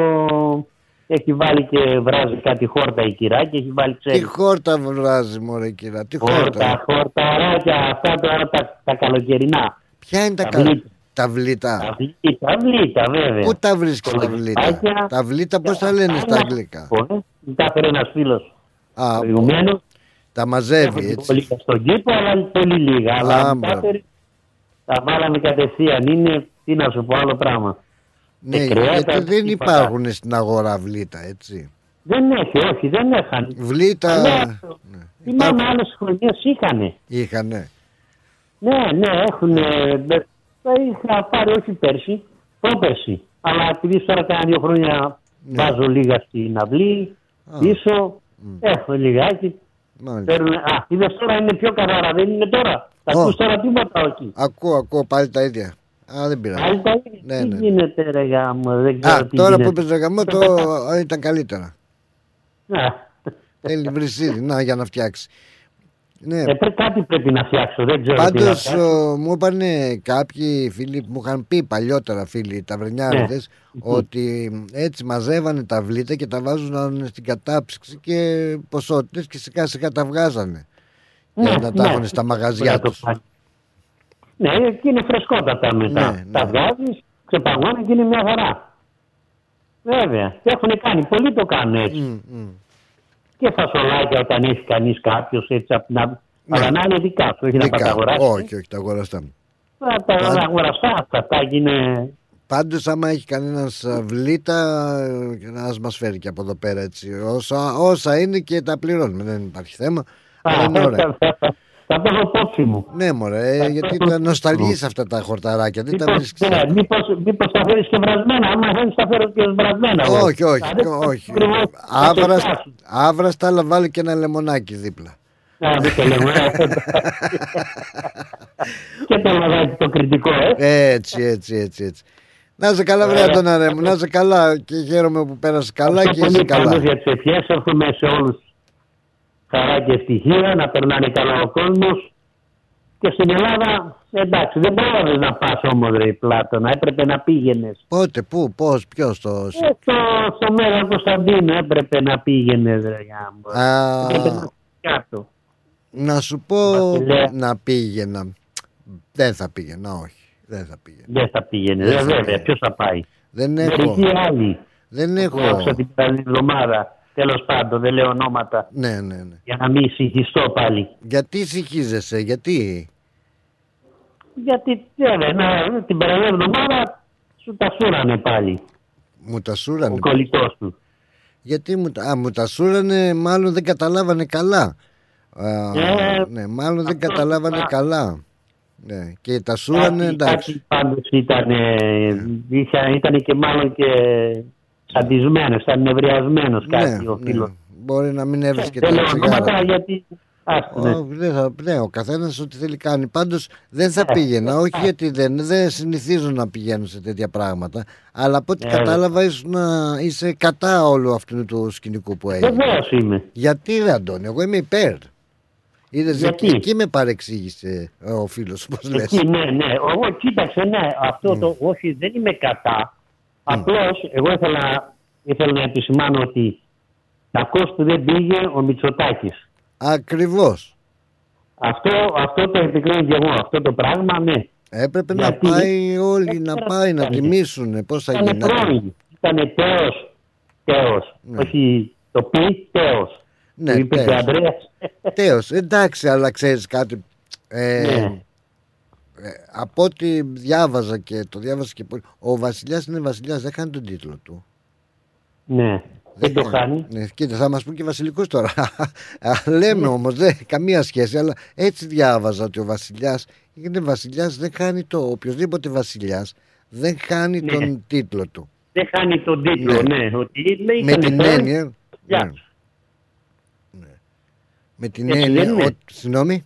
Έχει βάλει και βράζει κάτι χόρτα η κυρά και έχει βάλει Τι ξέρεις. χόρτα βράζει, μωρέ κυρά, τι Χόρτα, χόρτα. χορταράκια, αυτά τώρα τα, τα καλοκαιρινά. Ποια είναι τα Τα κα... βλήτα. Τα βλήτα; Τα βλήτα, τα βλήτα βέβαια. Πού τα βρίσκεις τα Κολοκυθάκια. βλήτα; Τα βλήτα πώς τα λένε στα αγγλικά; Μου τα έφερε ένας φίλος Α, προηγουμένω. Τα μαζεύει Έχουν έτσι. πολύ στον κήπο, αλλά πολύ λίγα. Α, Αλλά μου τα μπράβο. έφερε, τα βάλαμε κατευθείαν. Είναι, τι να σου πω, άλλο πράγμα. Ναι, και κρέατας, γιατί δεν τίποτα. υπάρχουν στην αγορά βλήτα, έτσι. Δεν έχει, όχι, δεν έχαν. Βλήτα Ναι, Θυμάμαι άλλες χρονιές είχαν. είχανε. Ναι, ναι, έχουν. Τα είχα πάρει όχι πέρσι, πρόπερσι. Αλλά επειδή τώρα κάνα δύο χρόνια Ναι. βάζω λίγα στην αυλή, Α. πίσω, έχω λιγάκι. Μάλιστα. Παίρνουν, α, είδες τώρα είναι πιο καθαρά, δεν είναι τώρα. Θα Ω. ακούς τώρα τίποτα όχι. Ακούω, ακούω πάλι τα ίδια. Α, δεν πειράζει. Άλλη τα ίδια. Ναι, τι ναι. γίνεται ρε γάμο, δεν ξέρω Α, τι τώρα που γίνεται. είπες ρε γαμό, το ήταν καλύτερα. Α, Θέλει βρυσίδι, να, για να φτιάξει. Ναι, ε, πρέ- κάτι πρέπει να φτιάξω, δεν ξέρω τι να Πάντως φτιάξω. ο, μου είπαν κάποιοι φίλοι που μου είχαν πει παλιότερα φίλοι ταβρενιάριδες ότι έτσι μαζεύανε τα βλήτα και τα βάζουν στην κατάψυξη και ποσότητες και σιγά σιγά τα βγάζανε για Ναι, να τα ναι. έχουν στα Μπορεί μαγαζιά να το τους. κάνει. Ναι, και είναι φρεσκότατα μετά. Ναι, Τα ναι. βγάζεις, ξεπαγώνει και είναι μια χαρά. Βέβαια. Και έχουν κάνει, πολλοί το κάνουν έτσι. Μμ, μμ. Και φασολάκια όταν έχει κανείς κάποιος έτσι από την άλλη. Αλλά να είναι δικά σου, όχι να Ναι. Δικά. τα αγοράσει. Όχι, όχι, τα αγοραστά. Τα, τα Πάντα. αγοραστά αυτά, αυτά είναι. Πάντως άμα έχει κανένας α, βλήτα ε, να μας φέρει και από εδώ πέρα έτσι όσα, όσα είναι και τα πληρώνουμε δεν υπάρχει θέμα αλλά είναι ωραία. θα, θα, θα το έχω υπόψη μου. Ναι μωρέ, ε, γιατί τα νοσταλγείς αυτά τα χορταράκια, δεν τα Μήπως, βρίσκεις. ναι, μήπως, μήπως τα φέρεις και βρασμένα. Άμα θέλεις τα φέρω και βρασμένα. εγώ. Όχι, όχι, Δηλαδή, όχι. ακριβώς τα Άβραστα, τεστά σου. άβραστα, αλλά βάλει και ένα λεμονάκι δίπλα. Α, δεν το λέμε. και το λαδάκι το κριτικό, ε. Έτσι, έτσι, έτσι, έτσι. Να είσαι καλά, βρε Αντώναρε μου, να είσαι καλά και χαίρομαι που πέρασες καλά και Πολύ είσαι καλά. καλό για τις ευχές. Εύχομαι σε όλους χαρά και ευτυχία, να περνάνε καλά ο κόσμος. Και στην Ελλάδα, εντάξει, δεν μπορείς να πας όμως ρε Πλάτωνα, έπρεπε να πήγαινες. Πότε, πού, πώς, ποιος το... Ε, στο, στο Μέγα Κωνσταντίνο έπρεπε να πήγαινες ρε Γιάμπο. Α, Έπρεπε να κάτω. να σου πω Βασιλέα. να πήγαινα. Δεν θα πήγαινα, όχι. Δεν θα πήγαινα. Δεν θα πήγαινες, Δεν ε, θα βέβαια, πήγαινε. ποιος θα πάει; Δεν έχω. Μερικοί άλλοι. Δεν Έχω έχω. την περασμένη εβδομάδα. Τέλος πάντων, δεν λέω ονόματα. Ναι, ναι, ναι. Για να μην συγχυστώ πάλι. Γιατί συγχύζεσαι, γιατί; Γιατί βέβαια, να, την περασμένη εβδομάδα σου τα σούρανε πάλι. Μου τα Ο σούρανε. κολλητός τους. Γιατί μου, τα- α, μου τα σούρανε, μάλλον δεν καταλάβανε καλά. Α, Ε, ναι, μάλλον δεν αυτό καταλάβανε θα- καλά. Ναι, και τα σούρανε, Κάτι, εντάξει. κάτι πάντως ήταν, είχα, ήταν και μάλλον και σαντισμένος, ήταν νευριασμένος κάτι ο ναι, φίλος. Μπορεί να μην έβρισκε Δεν τα λέω ονόματα τσιγάρα. γιατί... Άστο, ναι. Ω, δεν θα, ναι, ο καθένας ό,τι θέλει κάνει. Πάντως δεν θα Ε, πήγαινα. Όχι ε. γιατί δεν, δεν συνηθίζω να πηγαίνω σε τέτοια πράγματα. Αλλά από ό,τι Ε, κατάλαβα ήσουν, να είσαι κατά όλου αυτού του σκηνικού που έγινε. Βεβαίως είμαι. Γιατί ρε Αντώνη, εγώ είμαι υπέρ. Είδες, Γιατί; εκεί, εκεί με παρεξήγησε ε, ο φίλος, πώς λες. Εκεί, ναι, ναι. Εγώ κοίταξε, ναι, αυτό το όχι, δεν είμαι κατά. Απλώς, εγώ ήθελα, ήθελα να επισημάνω ότι κακός που δεν πήγε ο Μητσοτάκης. Ακριβώς. Αυτό, αυτό το επικρίνω και εγώ. Αυτό το πράγμα, ναι. Έπρεπε Γιατί; να πάει όλοι να πάει να Ήτανε. τιμήσουν πώς θα Ήταν γίνει. πρώην. Ήταν τέος. Τέος. Ναι. Όχι το πει, τέος. Ναι, Του είπε και ο τέος. Ανδρέας. Τέος, εντάξει, αλλά ξέρεις κάτι. Ε, Ναι. Ε, από ό,τι διάβαζα και το διάβαζα και πολύ. Ο Βασιλιάς είναι Βασιλιάς, δεν χάνει τον τίτλο του. Ναι. Δεν το χάνει. Ναι, κοίτα, θα μας πούν και βασιλικούς τώρα. Α, Λέμε όμως, δεν καμία σχέση, αλλά έτσι διάβαζα ότι ο Βασιλιάς είναι Βασιλιάς, δεν χάνει το, οποιοδήποτε Βασιλιάς δεν χάνει Ναι. τον τίτλο του. Δεν χάνει τον τίτλο, Ναι. ναι. Ότι λέει, Με ήταν την τέος, έννοια. γεια ναι, σου. με την Έτσι έννοια. δεν είναι. ότι- Συγγνώμη.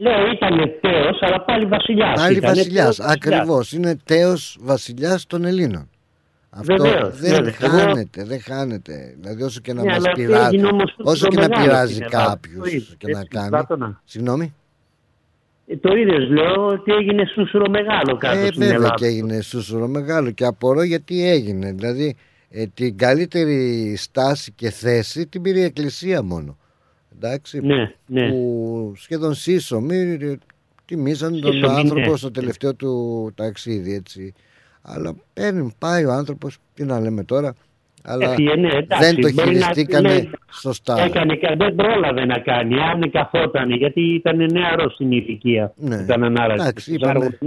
Λέω ήταν τέος, αλλά πάλι βασιλιάς. Πάλι Ήτανε βασιλιάς, τέος ακριβώς. Είναι τέος βασιλιάς των Ελλήνων. Αυτό Βεβαίως, δεν βέβαια. Εγώ- χάνεται, δεν χάνεται. Δηλαδή όσο και να Ναι, μας αλλά πειράζει, έγινε όμως το όσο και να μεγάλο πειράζει στην Ελλάδα. Το κάποιους είδες, και να έτσι, κάνει. Πλάτωνα. Συγγνώμη; Ε, Το είδες, λέω ότι έγινε σούσουρο μεγάλο κάτω Ε, στην βέβαια Ελλάδα. και έγινε σούσουρο μεγάλο και απορώ γιατί έγινε. Δηλαδή Ε, την καλύτερη στάση και θέση την πήρε η Εκκλησία μόνο. Εντάξει, Ναι, ναι. που σχεδόν σύσσωμοι ε, τιμήσαν τον Σύσσωμοι, άνθρωπο ναι. στο τελευταίο του ταξίδι έτσι. Αλλά παίρνει, πάει ο άνθρωπος, τι να λέμε τώρα, αλλά Έφυγε, ναι, εντάξει, δεν το μπορεί να χειριστήκανε λέει, σωστά. Έκανε, κα- δεν πρόλαβε να κάνει, αν καθόταν, γιατί ήταν νεαρό στην ηλικία. Ναι. Ήταν ανάραστη. Εντάξει, είπαμε.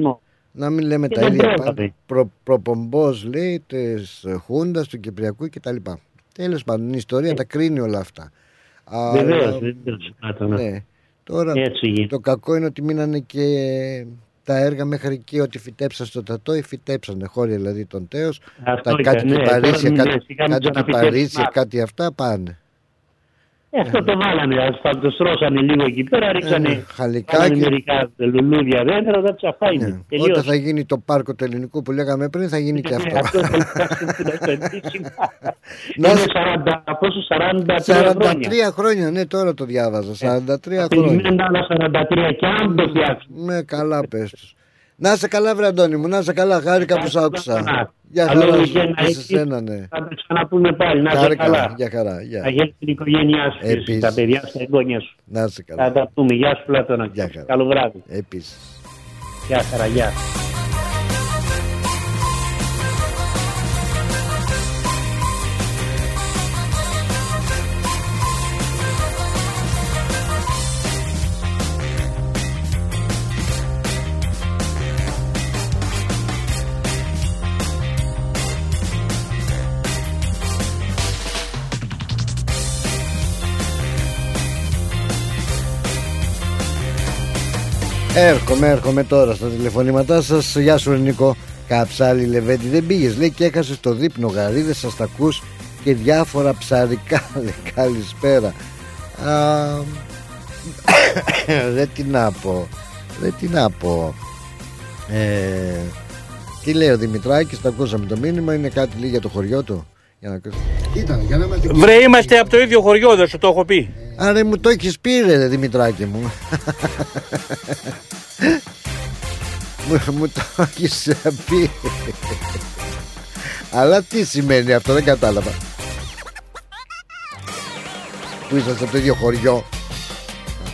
Να μην λέμε Και τα δεν ίδια πρόλαβε. πάλι. Προ, προπομπός λέει της Χούντας, του Κυπριακού κτλ. Τέλος πάντων η ιστορία τα κρίνει όλα αυτά. Αλλά, Βεβαίως, βεβαίω. ναι. Τώρα Έτσι γίνεται. το κακό είναι ότι μείνανε και τα έργα μέχρι εκεί ότι φυτέψαν στο Τατόι, φυτέψανε χώρια δηλαδή τον Τέος. Αυτό Τα ήταν, κάτι ναι. του Παρίσια, Τώρα, ναι, κάτι, σιγά μην κάτι του ξαναφυτέψουν Παρίσια, άλλο. κάτι αυτά πάνε. Ε, αυτό το βάλανε, ασφαλτοστρώσανε λίγο εκεί πέρα, ρίξανε ναι, χαλικάκι. κάνανε μερικά λουλούδια δέντρα, δεν αυτά είναι. Ναι. Τελείωσε. Όταν θα γίνει το πάρκο του ελληνικού που λέγαμε πριν θα γίνει και Ναι, αυτό. αυτό το φτιάξουν την επενδύσιμα. Να Είναι σε- 40, πόσο, 43 χρόνια. 43 χρόνια, ναι τώρα το διάβαζα, 43 χρόνια. Περιμένουν άλλα 43 και αν το φτιάξουν. Ναι, καλά πες τους. Να σε καλά βρε Αντώνη μου, να σε καλά, χάρηκα που σ' άκουσα. Για Καλό χαρά weekend σου, να και σε έχεις. σένα ναι. Θα τα ξαναπούμε πάλι, να είσαι Χάρηκα, καλά. για χαρά, γεια. Θα γέλει την οικογένειά σου, και εσύ, Επίσης. τα παιδιά σου, τα εγγόνια σου. Να σε Θα καλά. τα πούμε. Γεια σου Πλάτωνα. Γεια χαρά. Καλό βράδυ. Επίσης. Γεια χαρά, γεια. Έρχομαι, έρχομαι τώρα στα τηλεφωνήματά σας. Γεια σου ρε Νίκο. Καψάλι Λεβέντη δεν πήγες λέει και έχασες το δείπνο γαρίδες σας τα ακούς και διάφορα ψαρικά λέει καλησπέρα Α, δεν τι να πω δεν τι να πω ε, τι λέει ο Δημητράκης το ακούσαμε το μήνυμα είναι κάτι λέει για το χωριό του για να ακούσουμε. Ήταν για να είμαστε Βρε, είμαστε από το ίδιο χωριό, δεν σου το έχω πει. Άρα μου το έχεις πει ρε Δημητράκη μου. Μου, μου το έχεις πει. Αλλά τι σημαίνει αυτό δεν κατάλαβα. Που είσαστε από το ίδιο χωριό.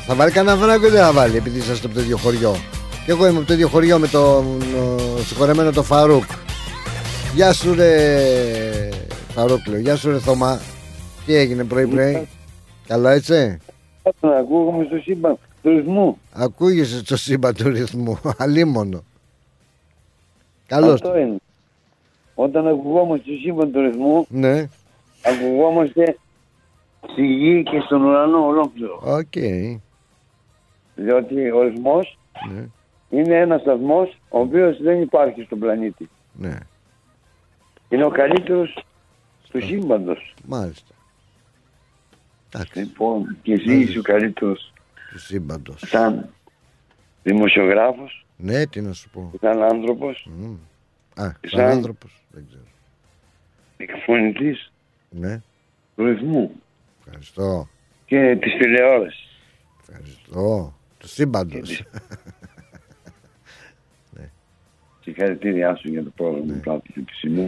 Θα βάλει κανένα φράγκο ή δεν θα βάλει επειδή είσαστε από το ίδιο χωριό. Και εγώ είμαι από το ίδιο χωριό με τον ο, συγχωρεμένο το Φαρούκ. Γεια σου ρε Φαρούκ λέω Γεια σου ρε Θωμά. Τι έγινε πρωί πρωί; Καλά έτσι; Να ακούγομαι στο σύμπαν του ρυθμού. Ακούγεσαι στο σύμπαν του ρυθμού. Αλίμονο. Καλώς. Αυτό είναι. Όταν ακουγόμαστε στο σύμπαν του ρυθμού, Ναι. ακουγόμαστε στη γη και στον ουρανό ολόκληρο. Οκ. Διότι ο ρυθμός Ναι. είναι ένας σταθμός ο οποίος δεν υπάρχει στον πλανήτη. Ναι. Είναι ο καλύτερος του σύμπαντος. Μάλιστα. Εντάξει. Λοιπόν, και εσύ είσαι ο καλύτερος Του σύμπαντος. σαν δημοσιογράφος, Ναι τι να σου πω. Σαν άνθρωπος, Μμ. Α σαν Σαν- άνθρωπος Δεν ξέρω. εκφωνητής Ναι. του ρυθμού. Ευχαριστώ. Και της τηλεόρασης. Ευχαριστώ. Του σύμπαντος. Συγχαρητήριά σου για το πρόγραμμα που πράττει του σημού.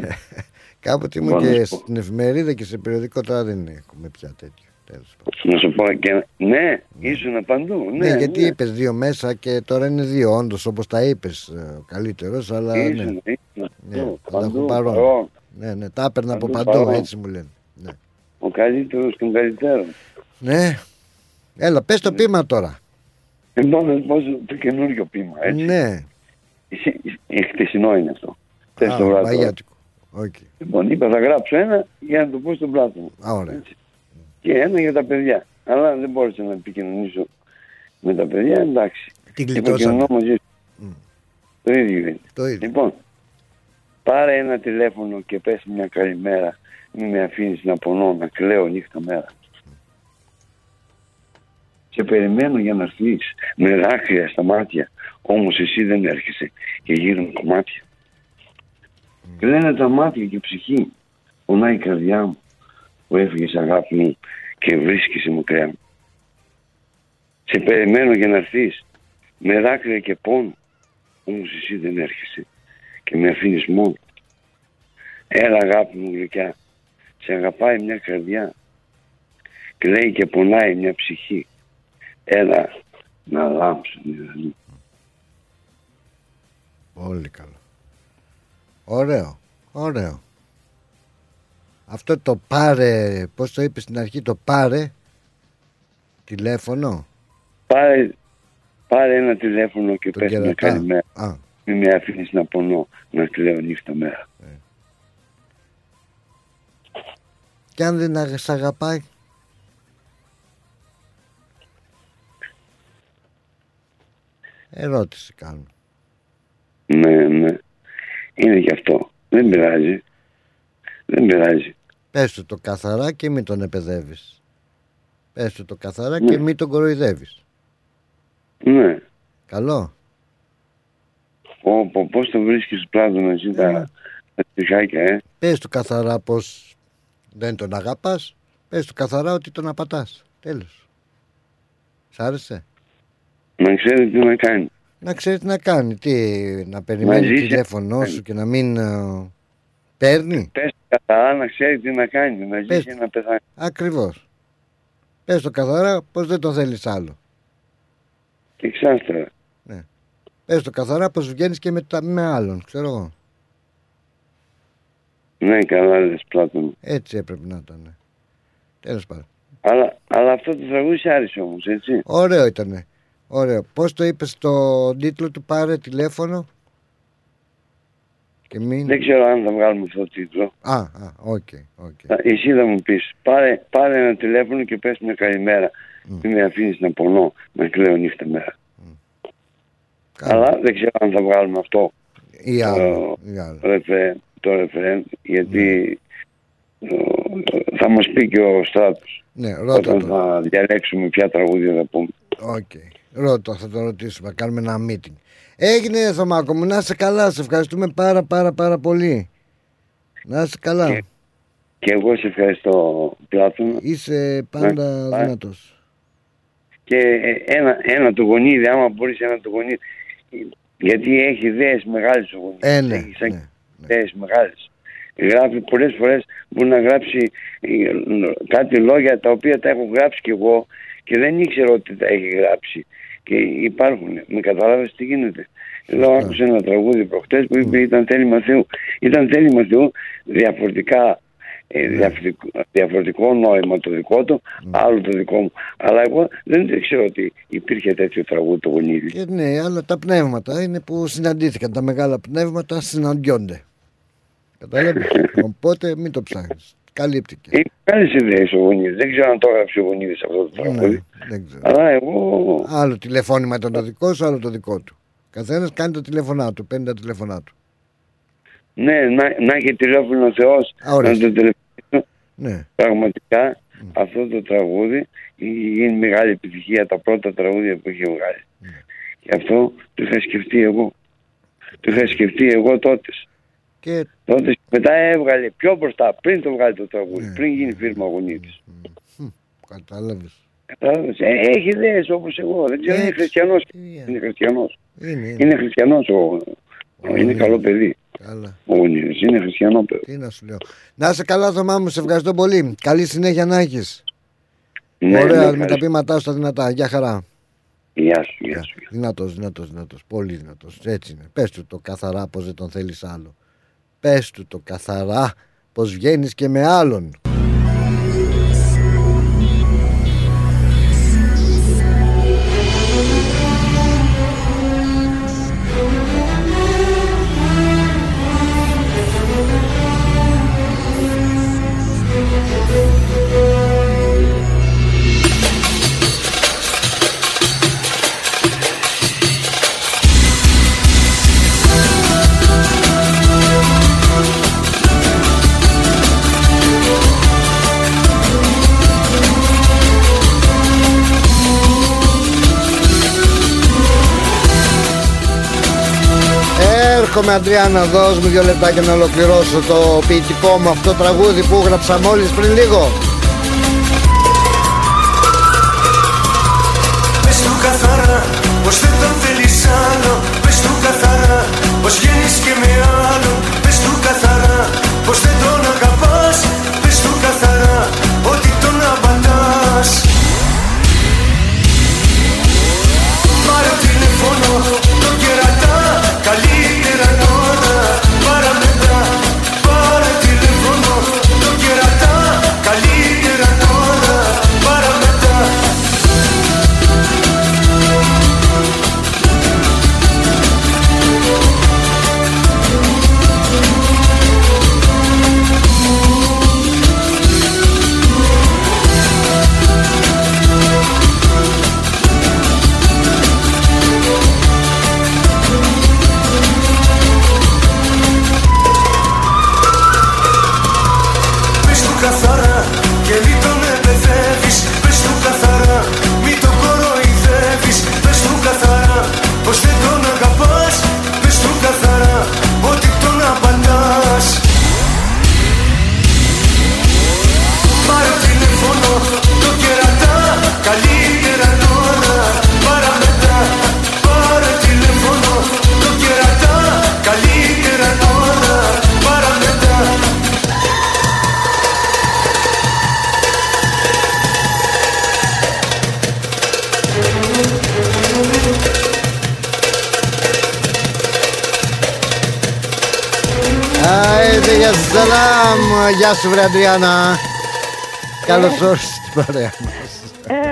Κάποτε ήμουν Μπορώ να και σου πω. στην εφημερίδα και σε περιοδικό τώρα δεν έχουμε πια τέτοιο Τέλος πάντων. Να σου πω και ναι, ήσουν παντού. Ναι, Ναι, γιατί ναι. είπες δύο μέσα και τώρα είναι δύο, όντως όπως τα είπες. Ο καλύτερος, αλλά ναι. Ήσουν, ήσουν. ναι παντού, θα τα έχω παντού, παρόν. παρόν. Ναι, ναι, τα έπαιρνα από Παντού παντού, παρόν. έτσι μου λένε. Ναι. Ο καλύτερος των καλύτερων. ναι. Έλα, πες το πείμα τώρα. Λοιπόν, να σου πω το καινούριο ποίημα, έτσι. Ναι, Εσύ- ε, Χτεσινό είναι αυτό. Θες Α, το βράδυ. Βραδιάτικο. Οκ. Λοιπόν, είπα θα γράψω ένα για να το πω στον Πλάτωνα μου. Α, ωραία. Έτσι. Και ένα για τα παιδιά. Αλλά δεν μπόρεσα να επικοινωνήσω με τα παιδιά, εντάξει. Την Επικοινωνώ γλιτώσαμε. μαζί σου. Το ίδιο είναι. Το ίδιο. Λοιπόν, πάρε ένα τηλέφωνο και πες μια καλημέρα. Μην με αφήνεις να πονώ, να κλαίω νύχτα μέρα. Σε περιμένω για να έρθεις με δάκρυα στα μάτια. Όμως εσύ δεν έρχεσαι και γύρουν κομμάτια. Κλαίνε τα μάτια και η ψυχή. Πονάει η καρδιά μου που έφυγες αγάπη μου και βρίσκεσαι μακριά μου. Σε περιμένω για να έρθεις με δάκρυα και πόνο. Όμως εσύ δεν έρχεσαι και με αφήνεις μόνο. Έλα αγάπη μου γλυκιά, Σε αγαπάει μια καρδιά. Κλαίει και πονάει μια ψυχή. Έλα να λάμψουν οι ουρανοί. Πολύ καλό. Ωραίο. Ωραίο. Αυτό το πάρε, πώς το είπες στην αρχή, το πάρε τηλέφωνο; Πάρε, πάρε ένα τηλέφωνο και Το πες μια κερατά. καλημέρα. Α, Μην με αφήνεις να πονώ, να κλαίω νύχτα μέρα. και αν δεν αγ- σ' αγαπάει. Ερώτηση κάνω. Ναι, ναι. Είναι και αυτό. Δεν πειράζει. Δεν πειράζει. Πες του το καθαρά και μην τον επαιδεύεις. Πες του το καθαρά Ναι. και μην τον κοροϊδεύεις. Ναι. Καλό. Πω, πω, πώς το βρίσκεις πλάτων εσύ τα, τα τυχάκια, ε. Πες του καθαρά πως δεν τον αγαπάς. Πες του καθαρά ότι τον απατάς. Τέλος. Σ' άρεσε; Να ξέρει τι να κάνει. Να ξέρεις τι να κάνει. Τι, να περιμένει Μαζί σε- τηλέφωνό σου και να μην ε, παίρνει; Πες καθαρά να ξέρει τι να κάνει. Να Πες. ζήσει και να πεθάνει. Ακριβώς. Πες το καθαρά πως δεν τον θέλεις άλλο. Εξάστερα. Πες το καθαρά πως βγαίνεις και με, τα, με άλλον. Ξέρω εγώ. Ναι, καλά λες Πλάτων. Έτσι έπρεπε να ήταν. Τέλος πάντων. Αλλά, αλλά αυτό το τραγούδι σ' άρεσε όμως, έτσι. Ωραίο ήτανε. Ωραίο. Πώς το είπες στο τίτλο του πάρε τηλέφωνο. Και μην... Δεν ξέρω αν θα βγάλουμε αυτό το τίτλο. Α, α, οκ, οκ. Θα- Εσύ θα μου πεις, πάρε, πάρε ένα τηλέφωνο και πες μια καλημέρα. Μην με αφήνεις να πονώ, να κλαίω νύχτα μέρα. Αλλά δεν ξέρω αν θα βγάλουμε αυτό Ή άλλο. Ή άλλο. ρεφρέ, το ρεφρέν, γιατί ε, θα μας πει και ο Στράτος Ναι, ρώτα όταν το. θα διαλέξουμε ποια τραγούδια θα πούμε. Οκ. Ρώτα, θα το ρωτήσουμε. Κάνουμε ένα meeting. Έγινε Θωμάκο μου, να είσαι καλά. Σε ευχαριστούμε πάρα πάρα πάρα πολύ. Να είσαι καλά. Και- Και εγώ σε ευχαριστώ Πλάτωνα Είσαι πάντα Ναι. δυνατός. και ε, ένα, ένα του γονίδι, άμα μπορείς ένα του γονίδι, γιατί έχει ιδέες μεγάλες ο γονίδι. Ε, ναι, έχει σαν ιδέες μεγάλες. Γράφει πολλές φορές μπορεί να γράψει ε, κάτι λόγια τα οποία τα έχω γράψει κι εγώ και δεν ήξερα ότι τα έχει γράψει και υπάρχουν. Με κατάλαβες τι γίνεται. Εδώ άκουσα ένα τραγούδι προχτές που είπε ήταν θέλημα Θεού. Ήταν θέλημα Θεού διαφορετικά ε, διαφορετικό, διαφορετικό νόημα το δικό του, άλλο το δικό μου. Αλλά εγώ δεν ήξερα ότι υπήρχε τέτοιο τραγούδι το γονίδι. Και ναι, αλλά τα πνεύματα είναι που συναντήθηκαν. Τα μεγάλα πνεύματα συναντιόνται. Κατάλαβες; Οπότε μην το ψάχνεις. Καλύπτηκε. Έχει μεγάλες ιδέες ο γονίδι. Δεν ξέρω αν το έγραψε ο γονίδι αυτό το τραγούδι. Ναι, δεν ξέρω. Αλλά εγώ Άλλο τηλεφώνημα ήταν το δικό σου, άλλο το δικό του. Καθένας κάνει τα τηλέφωνά του, παίρνει τα τηλέφωνά του. ναι, να, να έχει τηλέφωνο ο Θεός Α, ωραία. να το τηλεφωνήσω. Ναι. Πραγματικά αυτό το τραγούδι είναι μεγάλη επιτυχία τα πρώτα τραγούδια που είχε βγάλει. Και αυτό το είχα σκεφτεί εγώ. Το είχα σκεφτεί εγώ τότε. Και Τότε μετά έβγαλε πιο μπροστά, πριν το βγάλει το τραγούδι, πριν γίνει φίρμα γονίτης. κατάλαβες. Κατάλαβες. Ε, έχει ιδέες όπως εγώ. Δεν ξέρω, είναι Έτσι. χριστιανός. Είναι χριστιανός. Είναι, είναι. Είναι χριστιανός ο, είναι καλό παιδί. Καλά. Ο γονίτης είναι χριστιανό παιδί. Τι να σου λέω. Να είσαι καλά, Θωμά μου, σε ευχαριστώ πολύ. Καλή συνέχεια να έχεις. Ναι, Ωραία, ναι, με τα ευχαριστώ. πείματά σου τα δυνατά. Γεια χαρά. Γεια σου, γεια σου. Δυνατός, δυνατός, δυνατός. Πολύ δυνατός. Έτσι είναι. Πες του το καθαρά πως δεν τον θέλεις άλλο. Πες του το καθαρά πως βγαίνεις και με άλλον. Έρχομαι Αντριάννα δώσ' μου δύο λεπτάκια να ολοκληρώσω το ποιητικό μου αυτό τραγούδι που έγραψα μόλις πριν λίγο. Πες του καθαρά πως δεν τον θέλεις άλλο. Πες του καθαρά πως βγαίνεις και με άλλο σαλάμ. Γεια σου, βρε Αντριάννα. Καλώς όρισες στην παρέα μας.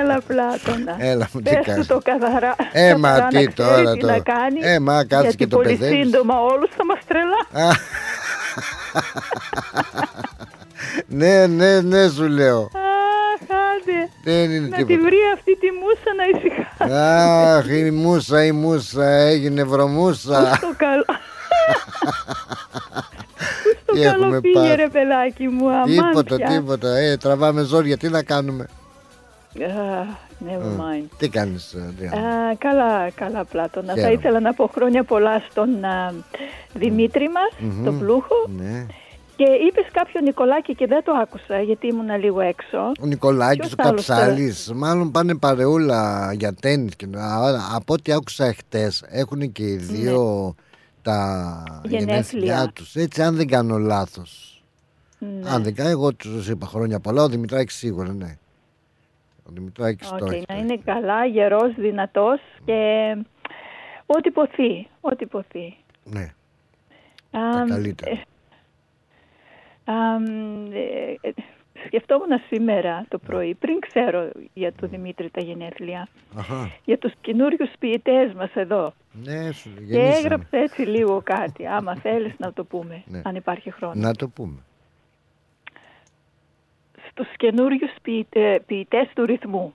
Έλα Πλάτωνα. Έλα μου, τι Πες του κάνεις. το καθαρά. Ε, μα καθαρά τι να ξέρεις τώρα τι το- να κάνεις. Ε, μα κάτσε γιατί και το πολύ παιδεύεις. σύντομα όλους θα μας τρελά. Α. ναι, ναι, ναι, σου λέω. Αχ, άντε. Δεν είναι Να τη τίποτα. βρει αυτή τη μουσα να ησυχάσει. Αχ, η μουσα, η μουσα, έγινε βρωμούσα. Το καλό. Το Τι καλό έχουμε πήγε πάθει. ρε παιδάκι μου, Τίποτα, αμάντια. τίποτα. Ε, τραβάμε ζόρια, τι να κάνουμε; Αχ, never Ε, mind. Τι κάνεις, Αντριάννα; Α, καλά, καλά Πλάτωνα. Θα Χαίρομαι. ήθελα να πω χρόνια πολλά στον α, Δημήτρη μας, Μμμ. τον Πλούχο. Ναι. Και είπες κάποιο Νικολάκη και δεν το άκουσα γιατί ήμουν λίγο έξω. Ο Νικολάκης, Ποιος ο άλλος Καψάλης, μάλλον πάνε παρεούλα για τέννις. Και... α, Από ό,τι άκουσα εχθές, έχουν και οι δύο τα Ναι. Γενέθλια. γενέθλιά τους. Έτσι, αν δεν κάνω λάθος. Ναι. Αν δεν κάνω, εγώ τους είπα χρόνια πολλά, ο Δημητράκης σίγουρα, ναι. Ο Δημητράκης το Οκ, έχει. να είναι καλά, γερός, δυνατός και ό,τι ποθεί, ό,τι ποθεί. Ναι, Α, τα καλύτερα. ε, αμ, ε, ε, σκεφτόμουν σήμερα το πρωί, πριν ξέρω για τον Δημήτρη τα γενέθλια, Αχα. για τους καινούριους ποιητές μας εδώ. Ναι, σου Και γεννήσαμε. έγραψε έτσι λίγο κάτι, άμα θέλεις να το πούμε, Ναι. αν υπάρχει χρόνος. Να το πούμε. στους καινούριους ποιητές του ρυθμού.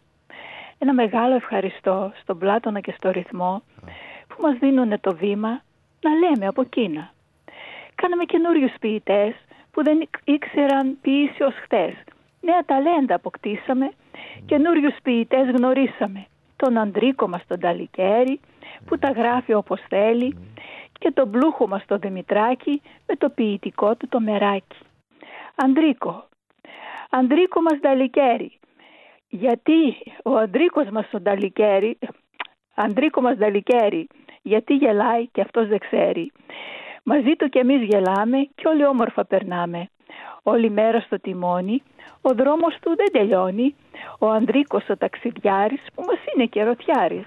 Ένα μεγάλο ευχαριστώ στον Πλάτωνα και στο ρυθμό που μας δίνουν το βήμα να λέμε από Κίνα. Κάναμε καινούριους ποιητές που δεν ήξεραν ποιήσει ως χτες. Νέα ταλέντα αποκτήσαμε, καινούριους ποιητές γνωρίσαμε. Τον Αντρίκο μας τον Ταλικέρη που τα γράφει όπως θέλει και τον πλούχο μας τον Δημητράκη με το ποιητικό του το μεράκι. Αντρίκο, Αντρίκο μας Νταλικέρη. Γιατί ο Αντρίκος μας τον Νταλικέρη, Αντρίκο μας Νταλικέρη, γιατί γελάει και αυτός δεν ξέρει. Μαζί του κι εμείς γελάμε και όλοι όμορφα περνάμε. Όλη μέρα στο τιμόνι, ο δρόμος του δεν τελειώνει. Ο Ανδρίκος ο ταξιδιάρης που μας είναι και ρωτιάρης.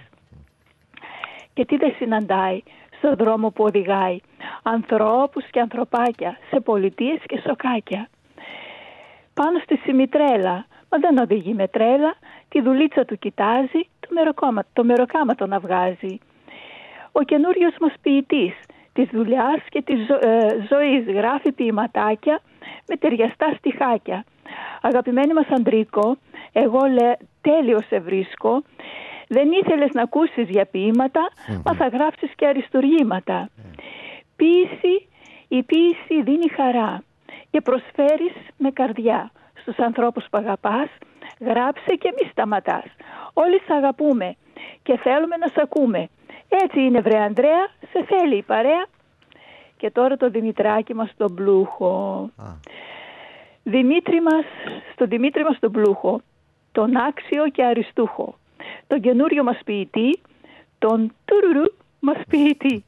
Και τι δεν συναντάει στο δρόμο που οδηγάει. Ανθρώπους και ανθρωπάκια, σε πολιτείες και σοκάκια πάνω στη Σιμητρέλα. Μα δεν οδηγεί με τρέλα, τη δουλίτσα του κοιτάζει, το, μεροκάμα, το μεροκάματο να βγάζει. Ο καινούριος μας ποιητής της δουλειάς και της ζω, ε, ζωής γράφει ποιηματάκια με ταιριαστά στιχάκια. Αγαπημένη μας Αντρίκο, εγώ λέ, τέλειος σε βρίσκω, δεν ήθελες να ακούσεις για ποίηματα, μα θα γράψεις και αριστουργήματα. Ποίηση, η ποίηση δίνει χαρά και προσφέρεις με καρδιά στους ανθρώπους που αγαπάς, γράψε και μη σταματάς. Όλοι σ' αγαπούμε και θέλουμε να σ' ακούμε. Έτσι είναι βρε Ανδρέα, σε θέλει η παρέα. Και τώρα το Δημητράκη μας τον Πλούχο. Δημήτρη μας, στον Δημήτρη μας τον Πλούχο, τον άξιο και αριστούχο, τον καινούριο μας ποιητή, τον τουρουρου μας ποιητή.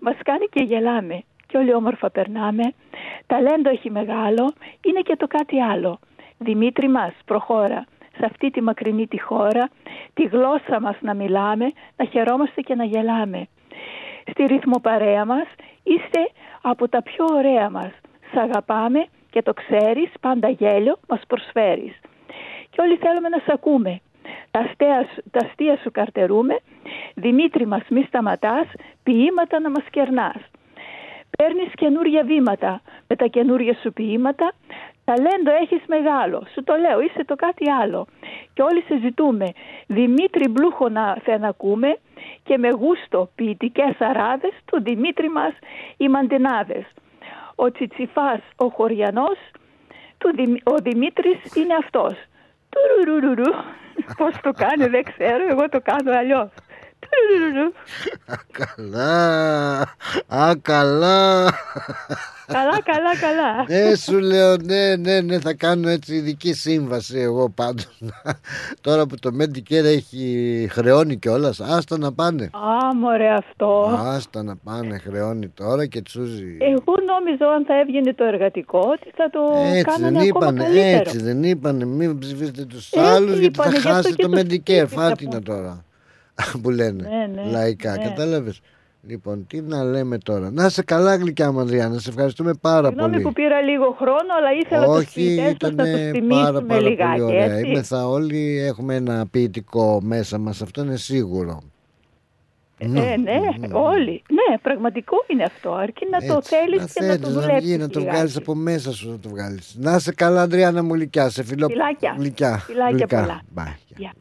Μας κάνει και γελάμε και όλοι όμορφα περνάμε. Ταλέντο έχει μεγάλο, είναι και το κάτι άλλο. Δημήτρη μας, προχώρα, σε αυτή τη μακρινή τη χώρα, τη γλώσσα μας να μιλάμε, να χαιρόμαστε και να γελάμε. Στη ρυθμοπαρέα μας είστε από τα πιο ωραία μας. Σ' αγαπάμε και το ξέρεις, πάντα γέλιο μας προσφέρεις. Και όλοι θέλουμε να σ' ακούμε. Τα αστεία, σου- τα αστεία σου καρτερούμε, Δημήτρη μας μη σταματάς, ποίηματα να μας κερνάς. Παίρνεις καινούρια βήματα με τα καινούρια σου ποίηματα, ταλέντο έχεις μεγάλο, σου το λέω, είσαι το κάτι άλλο. Και όλοι σε ζητούμε, Δημήτρη Μπλούχο να θενακούμε και με γούστο ποιητικές αράδες του Δημήτρη μας οι μαντινάδες. Ο Τσιτσιφάς ο Χωριανός, του του Δημ- ο Δημήτρης είναι αυτός. Τουρουρουρουρου. Πώς το κάνει δεν ξέρω, εγώ το κάνω αλλιώς. Τουρουρουρουρου. Καλά. Α, καλά. Καλά, καλά, καλά. Ναι, σου λέω, ναι, ναι, ναι, θα κάνω έτσι ειδική σύμβαση εγώ πάντως. Τώρα που το Medicare έχει χρεώνει κιόλας, άστα να πάνε. Α, μωρέ αυτό. Άστα να πάνε, χρεώνει τώρα και τσούζει. Εγώ νόμιζα αν θα έβγαινε το εργατικό ότι θα το Έτσι κάνανε δεν ακόμα είπανε, καλύτερο. έτσι δεν είπανε, μην ψηφίσετε τους Έτσι άλλους γιατί θα είπανε, γι' αυτό χάσετε και το τους Medicare, ψήφισα φάτινα που- τώρα. που λένε, Ναι, ναι, λαϊκά, ναι. κατάλαβες. Λοιπόν, τι να λέμε τώρα. Να σε καλά, γλυκιά μου, Ανδριάννα. Σε ευχαριστούμε πάρα Συγγνώμη πολύ. που πήρα λίγο χρόνο, αλλά ήθελα τους Όχι, ποιητές τους ήταν να τους πάρα, τιμήσουμε πάρα λιγάκι, πολύ ωραία. έτσι. Είμαι θα όλοι έχουμε ένα ποιητικό μέσα μας, αυτό είναι σίγουρο. Ε, ναι, όλοι. Ναι, πραγματικό είναι αυτό. Αρκεί να το Έτσι, θέλεις να και να θέλεις, το να δουλέψεις βγει, να το λιγάκι. βγάλεις από μέσα σου να το βγάλεις. Να σε καλά Αντριάννα μου Λυκιά, σε φιλό... Φιλάκια. Γλυκιά. Φιλάκια γλυκά. πολλά. Μπα, Γεια.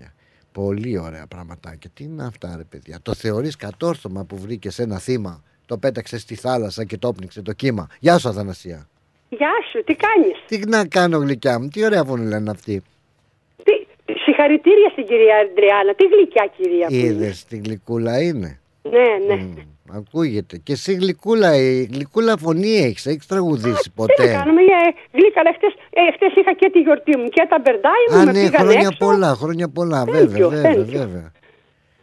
Πολύ ωραία πραγματάκια. Τι είναι αυτά ρε παιδιά; Το θεωρείς κατόρθωμα που βρήκες ένα θύμα, το πέταξες στη θάλασσα και το όπνιξε το κύμα; Γεια σου Αθανασία. Γεια σου, τι κάνεις; Τι να κάνω γλυκιά μου, τι ωραία φωνή λένε αυτοί. Τι, συγχαρητήρια στην κυρία Αντριάννα. Τι γλυκιά κυρία. που είναι. Είδες τη γλυκούλα είναι. Ναι, ναι. Ακούγεται. Και εσύ γλυκούλα, η γλυκούλα φωνή έχεις, έχεις τραγουδήσει Τι ποτέ; να κάνουμε, ε, γλύκαλα, χτες, ε, χτες είχα και τη γιορτή μου και τα μπερντάι μου, Α, με ναι, πήγαν χρόνια έξω. πολλά, χρόνια πολλά, Thank βέβαια, you, βέβαια, thank you. βέβαια.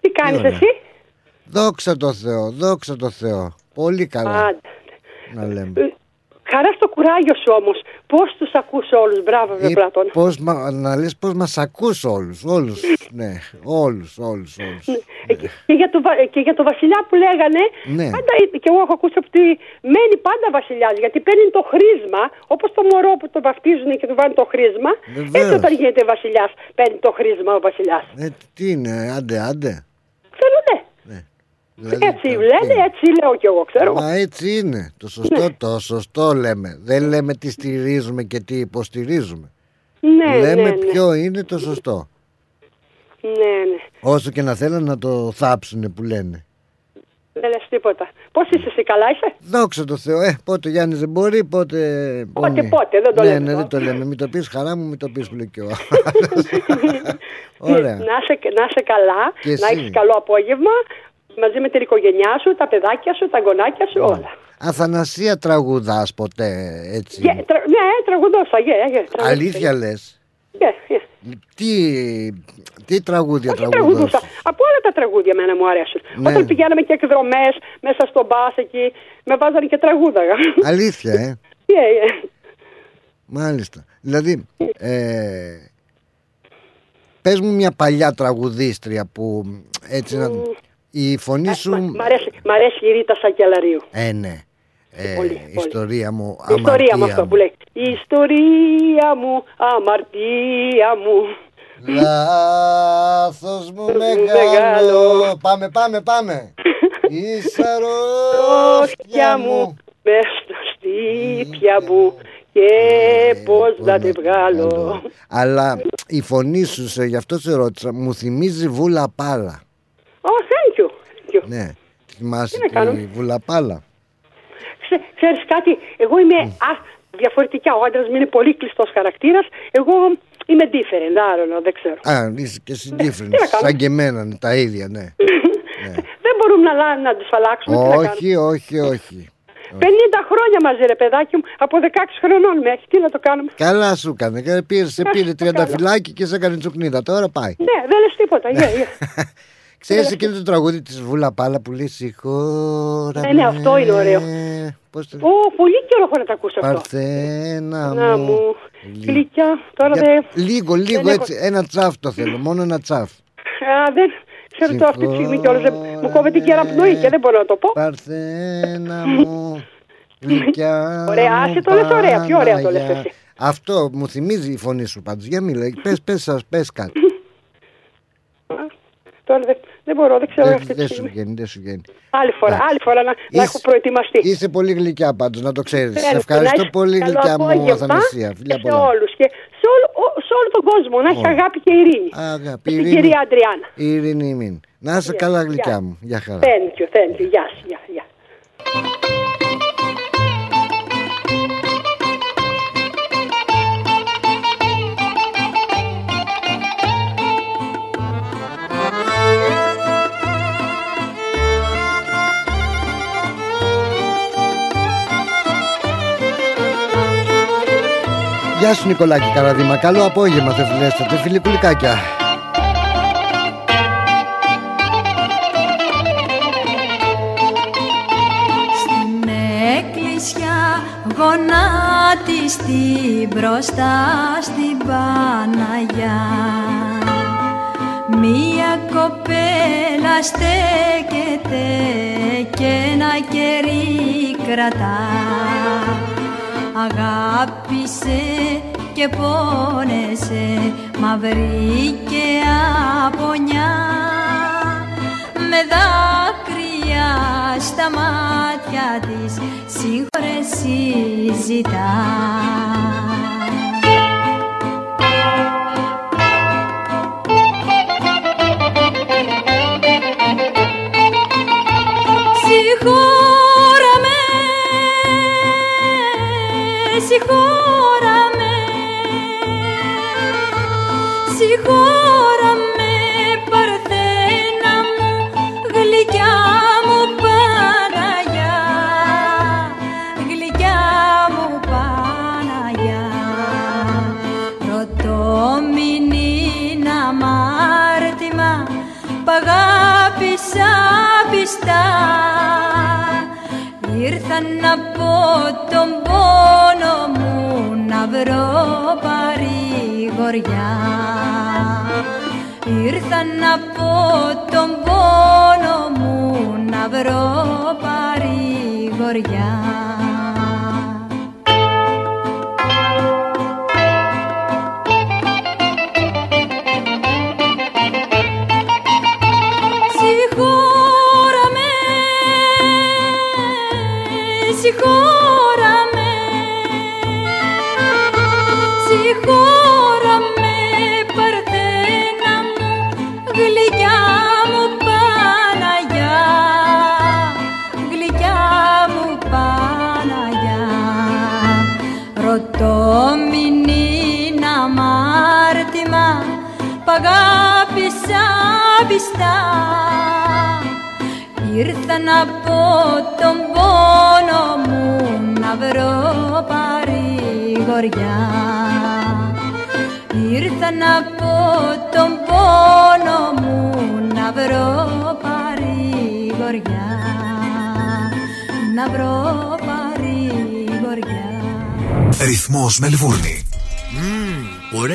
Τι κάνεις ωραία. εσύ; Δόξα τω Θεώ, δόξα τω Θεώ. Πολύ καλά Άντε. να λέμε. Ε, Χαρά στο κουράγιο σου όμως. Πώς τους ακούς όλους. Μπράβο, βρε Ή Πλάτων. πώς, μα- να λες πώς μας ακούς όλους, όλους, ναι, όλους, όλους, όλους. Και για, το, Βα- και για το βασιλιά που λέγανε, Ναι. πάντα, και εγώ έχω ακούσει ότι μένει πάντα βασιλιάς, γιατί παίρνει το χρήσμα, όπως το μωρό που το βαφτίζουν και του βάλουν το χρήσμα, Βεβαίως. έτσι όταν γίνεται βασιλιάς, παίρνει το χρήσμα ο βασιλιάς. Ε, τι είναι, άντε, άντε. Ξέρω, ναι. Δηλαδή, έτσι λένε, έτσι λέω κι εγώ, ξέρω. Μα έτσι είναι, το σωστό, το σωστό λέμε. Δεν λέμε τι στηρίζουμε και τι υποστηρίζουμε. Ναι, λέμε ναι, ναι. ποιο είναι το σωστό. Ναι, ναι. Όσο και να θέλουν να το θάψουνε που λένε. Δεν λες τίποτα. Πώς είσαι εσύ, καλά είσαι; Δόξα τω Θεώ, ε, πότε ο Γιάννης δεν μπορεί, πότε... Πότε, πόνοι. πότε, δεν το ναι, λέμε Ναι, τώρα. δεν το λέμε. Μην το πεις χαρά μου, μην το πεις που λέει και ο άλλος. Ωραία. Να είσαι, να είσαι καλά, Και να εσύ. έχεις καλό απόγευμα, μαζί με την οικογένειά σου, τα παιδάκια σου, τα γονάκια σου, όλα. Αθανασία τραγουδάς ποτέ, έτσι; Και, τρα, ναι, τραγουδόσα, γε, γε. τραγουδόσα. Αλήθεια λες; Γε, γε. Τι, τι τραγούδια Όχι τραγουδάς; τραγουδούσα. Από όλα τα τραγούδια εμένα μου αρέσουν. Ναι. Όταν πηγαίναμε και εκδρομές μέσα στο μπας εκεί, με βάζανε και τραγούδαγα. Αλήθεια, ε; Γε, γε. Μάλιστα. Δηλαδή, ε, πες μου μια παλιά τραγουδίστρια που έτσι να... Η φωνή σου... Μ' αρέσει, μ' αρέσει η Ρίτα Σακελαρίου. Ε, ναι. Ε, Πολύ, πολύ. ιστορία μου, Η ιστορία μου αμαρτία αυτό που λέει. Η ιστορία μου, αμαρτία μου. Λάθος μου μεγάλο. Μεγάλο. Πάμε, πάμε, πάμε. Η Ρόφια σαρόφια μου, μου. μες στα στήπια μου και πώς να τη βγάλω. Αλλά η φωνή σου, σε, γι' αυτό σε ρώτησα, μου θυμίζει βουλαπάλα. Oh, thank you. Thank you. Ναι. Θυμάσαι Τι να κάνω. τη βουλαπάλα. Ξέ, ξέρεις κάτι, εγώ είμαι α, διαφορετικά. Ο άντρας μου είναι πολύ κλειστός χαρακτήρας. Εγώ είμαι different, I don't know, δεν ξέρω. Α, είσαι και εσύ different. τι να κάνω. Σαν και εμένα, είναι τα ίδια, ναι. Δεν μπορούμε να, αλλα- να τους αλλάξουμε. τι να κάνουμε. όχι, όχι, όχι. 50 χρόνια μαζί ρε παιδάκι μου, από 16 χρονών με έχει, τι να το κάνουμε. Καλά σου έκανε. Πήρε, σε πήρε τριανταφυλάκι και σε έκανε τσουκνίδα. Τώρα πάει. Ναι, δεν λες τίποτα, γεια, γεια. Ξέρεις εκείνο το τραγούδι της Βουλαπάλα που λέει Συγχώρα Ναι, ναι, αυτό είναι ωραίο. Πώς το Ω, πολύ καιρό έχω να τα ακούσω αυτό. Παρθένα Να μου. μου, Λι- γλυκιά, τώρα Για- δεν... Λίγο, λίγο δεν έτσι. Ένα τσάφ το θέλω. Μόνο ένα τσάφ. Α, δεν ξέρω το αυτή τη στιγμή κιόλας, δεν- μου κόβεται και αναπνοή και δεν μπορώ να το πω. Παρθένα μου. Γλυκιά Ωραία, άσε το λες ωραία, πιο ωραία το λες Παναγιά. εσύ. Αυτό μου θυμίζει η φωνή σου πάντως. Για μίλα, πες, πες, σας, πες κάτι. Τώρα δεν, δεν μπορώ, δεν ξέρω Δεν αυτή τη δεν σου στιγμή. βγαίνει, δεν σου βγαίνει. Άλλη φορά, Εντάξει. άλλη φορά να, να Είσαι- έχω προετοιμαστεί. Είσαι πολύ γλυκιά πάντως, να το ξέρεις. Σε Θέλετε, ευχαριστώ να έχεις πολύ καλό γλυκιά μου απόγευμα Αθανασία. Φιλιά σε πολλά. όλους και σε όλο, ο- σε όλο τον κόσμο να έχει Όλα. αγάπη και ειρήνη. Αγάπη, Στην ειρήνη. κυρία Αντριάννα. Ειρήνη μην. Να είσαι Γεια, καλά γεια. γλυκιά μου. Γεια χαρά. Thank you, thank you. Γεια σου, γεια, γεια. Γεια σου Νικολάκη Καραδίμα. Καλό απόγευμα θεφιλέστατε φιλικουλικάκια. Στην εκκλησιά γονάτιστη μπροστά στην Παναγιά Μία κοπέλα στέκεται και ένα κερί κρατά Αγάπησε και πόνεσε μα βρήκε απονιά με δάκρυα στα μάτια της συγχωρεσή ζητά. Ήρθα να πω τον πόνο μου να βρω παρηγοριά. Ήρθα να πω τον πόνο μου να βρω παρηγοριά πιστά. Ήρθα να πω τον πόνο μου να βρω παρηγοριά Ήρθα να πω τον πόνο μου να βρω παρηγοριά Να βρω παρηγοριά Ρυθμός Μελβούρνη.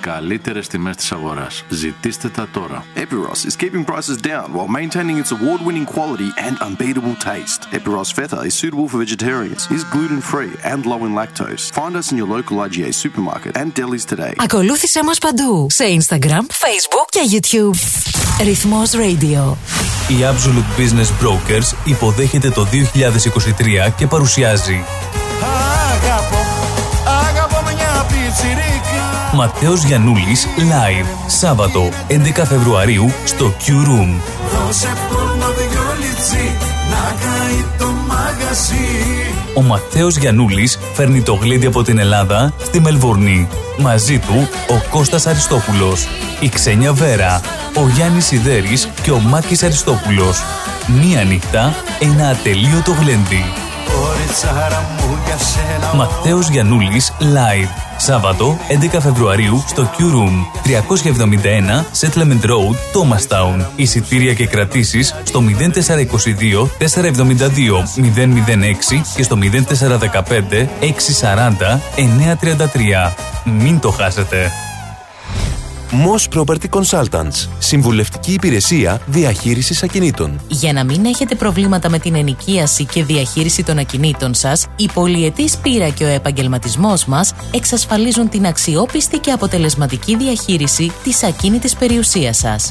καλύτερες τιμές της αγοράς. Ζητήστε τα τώρα. Epiros is keeping prices down while maintaining its award winning quality and unbeatable taste. Epiros Feta is suitable for vegetarians, is gluten free and low in lactose. Find us in your local IGA supermarket and delis today. Ακολούθησέ μας παντού σε Instagram, Facebook και YouTube. Ρυθμός Radio. Η Absolute Business Brokers υποδέχεται το 2023 και παρουσιάζει Αγαπώ, αγαπώ μια πιτσιρίκα Ματέος Γιαννούλης Live Σάββατο 11 Φεβρουαρίου στο Q Room Δώσε πόνο δυο λιτσί να καεί το μαγαζί Ο Ματέος Γιαννούλης φέρνει το γλέντι από την Ελλάδα στη Μελβορνή. Μαζί του ο Κώστας Αριστόπουλος, η Ξένια Βέρα, ο Γιάννης Σιδέρης και ο Μάκης Αριστόπουλος. Μία νύχτα, ένα ατελείωτο γλέντι. Κοριτσάρα μου για σένα Ματέος Γιαννούλης Live. Σάββατο 11 Φεβρουαρίου στο Q Room 371 Settlement Road, Thomastown. Εισιτήρια και κρατήσεις στο 0422 472 006 και στο 0415 640 933. Μην το χάσετε. Moss Property Consultants. Συμβουλευτική υπηρεσία διαχείρισης ακινήτων. Για να μην έχετε προβλήματα με την ενοικίαση και διαχείριση των ακινήτων σας, η πολυετής πείρα και ο επαγγελματισμός μας εξασφαλίζουν την αξιόπιστη και αποτελεσματική διαχείριση της ακίνητης περιουσίας σας.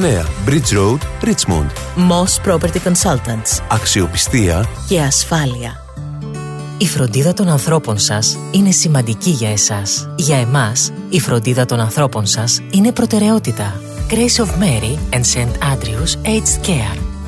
Bridge Road, Richmond. Moss Property Consultants. Αξιοπιστία Και ασφάλεια. Η φροντίδα των ανθρώπων σας είναι σημαντική για εσάς. Για εμάς, η φροντίδα των ανθρώπων σας είναι προτεραιότητα. Grace of Mary and St. Andrews Aged Care.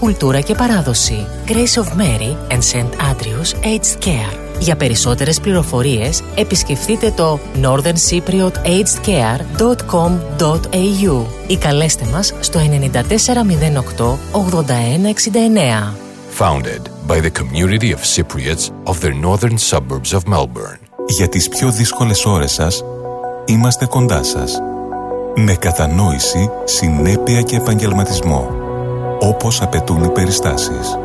κουλτούρα και παράδοση. Grace of Mary and St. Andrews Aged Care. Για περισσότερες πληροφορίες επισκεφτείτε το northerncypriotagedcare.com.au ή καλέστε μας στο 9408 8169. Founded by the community of Cypriots of the northern suburbs of Melbourne. Για τις πιο δύσκολες ώρες σας, είμαστε κοντά σας. Με κατανόηση, συνέπεια και επαγγελματισμό. Όπως απαιτούν οι περιστάσεις.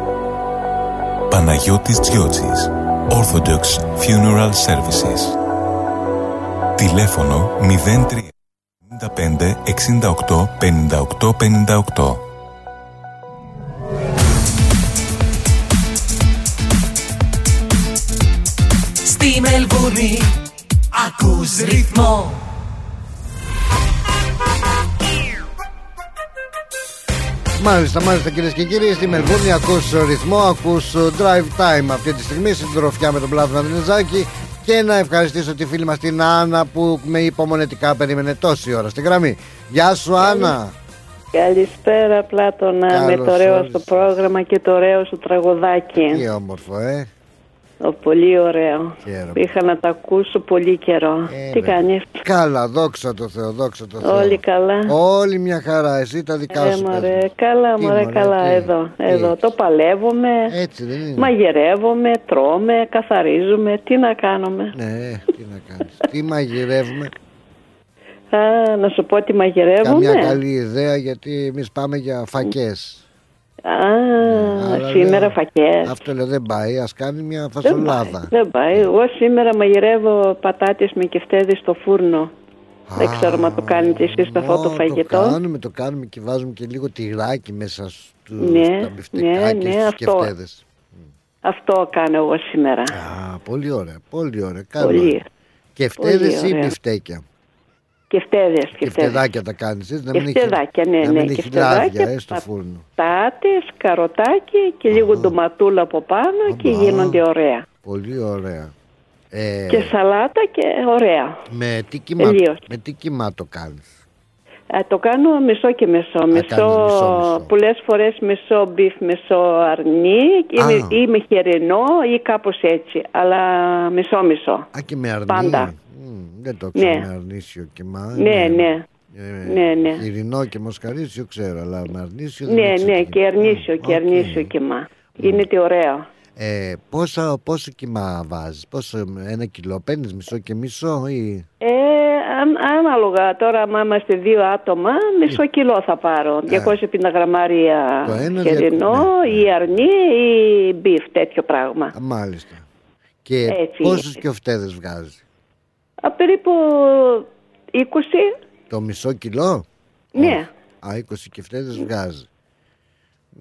Παναγιώτης Τζιότσης. Orthodox Funeral Services. Τηλέφωνο 03 55 68 58 58. Στη Μελβούνι ακούς ρυθμό Μάλιστα, μάλιστα κυρίες και κύριοι, στη Μελβούρνη ακούς ρυθμό, ακούς drive time αυτή τη στιγμή στην τροφιά με τον Πλάτωνα Δενεζάκη και να ευχαριστήσω τη φίλη μας την Άννα που με υπομονετικά περίμενε τόση ώρα στη γραμμή. Γεια σου Άννα. Καλησπέρα Πλάτωνα Καλώς με το ωραίο όρισες. στο πρόγραμμα και το ωραίο σου τραγουδάκι. Τι όμορφο, ε. Ο, πολύ ωραίο. Χαίρομαι. Είχα να τα ακούσω πολύ καιρό. Τι βέβαια. κάνεις; Καλά, δόξα τω Θεώ, δόξα τω Θεώ. Όλοι καλά; Όλη μια χαρά, εσύ τα δικά Ε, σου. πες μωρέ, μου. καλά, Τι, μωρέ, μωρέ, καλά, τι, εδώ, τι εδώ. Το παλεύουμε, Έτσι δεν είναι. μαγειρεύουμε, τρώμε, καθαρίζουμε, τι να κάνουμε; Ναι, τι να κάνεις. τι μαγειρεύουμε; Α, να σου πω τι μαγειρεύουμε. Καμιά καλή ιδέα γιατί εμείς πάμε για φακές. Α, Άρα σήμερα λέω, φακές. Αυτό λέω δεν πάει, ας κάνει μια Δεν πάει, φασολάδα. δεν πάει. Εγώ σήμερα μαγειρεύω πατάτες με κεφτέδες στο φούρνο. δεν ξέρω αν το κάνετε εσείς αυτό το Ω, φαγητό. Το κάνουμε, το κάνουμε και βάζουμε και λίγο τυράκι μέσα στους, Ναι, στα μπιφτεκάκια ναι, ναι, στους αυτό. κεφτέδες. Αυτό κάνω εγώ σήμερα. Α, πολύ ωραία, πολύ ωραία. Καλό. Πολύ. Κεφτέδες Πολύ ή ωραία. μπιφτέκια. Κεφτέδες, κεφτέδες. Κεφτεδάκια τα κάνεις έτσι, να μην έχει, Κεφτεδάκια, ναι, να ναι, μην έχει κεφτεδάκια, λάδια ε, στο φούρνο. Πατάτες, καροτάκι και λίγο ντοματούλα από πάνω και γίνονται ωραία. Πολύ ωραία. Ε, Και σαλάτα και ωραία. με, τι κιμά, Τελείως. με τι κιμά το κάνεις; Ε, το κάνω μισό και μισό. Μισό, μισό, μισό. πολλές φορές μισό beef, μισό αρνί ή, με- Α. ή με χοιρινό ή κάπως έτσι. Αλλά μισό μισό. Α, και με αρνί. Πάντα. Μμ, δεν το ξέρω Ναι. με αρνίσιο κιμά. Ναι, ναι. Ε, Ναι, ναι. Χοιρινό και μοσχαρίσιο ξέρω, αλλά με αρνίσιο δεν Ναι, ξέρω. ναι, και αρνίσιο, και αρνίσιο κιμά. Είναι τι ωραίο. Ε, πόσα, πόσο κιμά βάζεις, πόσο, ένα κιλό παίρνεις μισό και μισό ή... Ε, αν- ανάλογα τώρα, άμα είμαστε δύο άτομα, μισό κιλό θα πάρω. 250 γραμμάρια Το ένα, χοιρινό ή αρνί ή beef, τέτοιο πράγμα. Α, μάλιστα. Και Έτσι πόσους κιοφτέδες βγάζει, Α, περίπου 20, το μισό κιλό; ναι. Α, 20 κιοφτέδες βγάζει.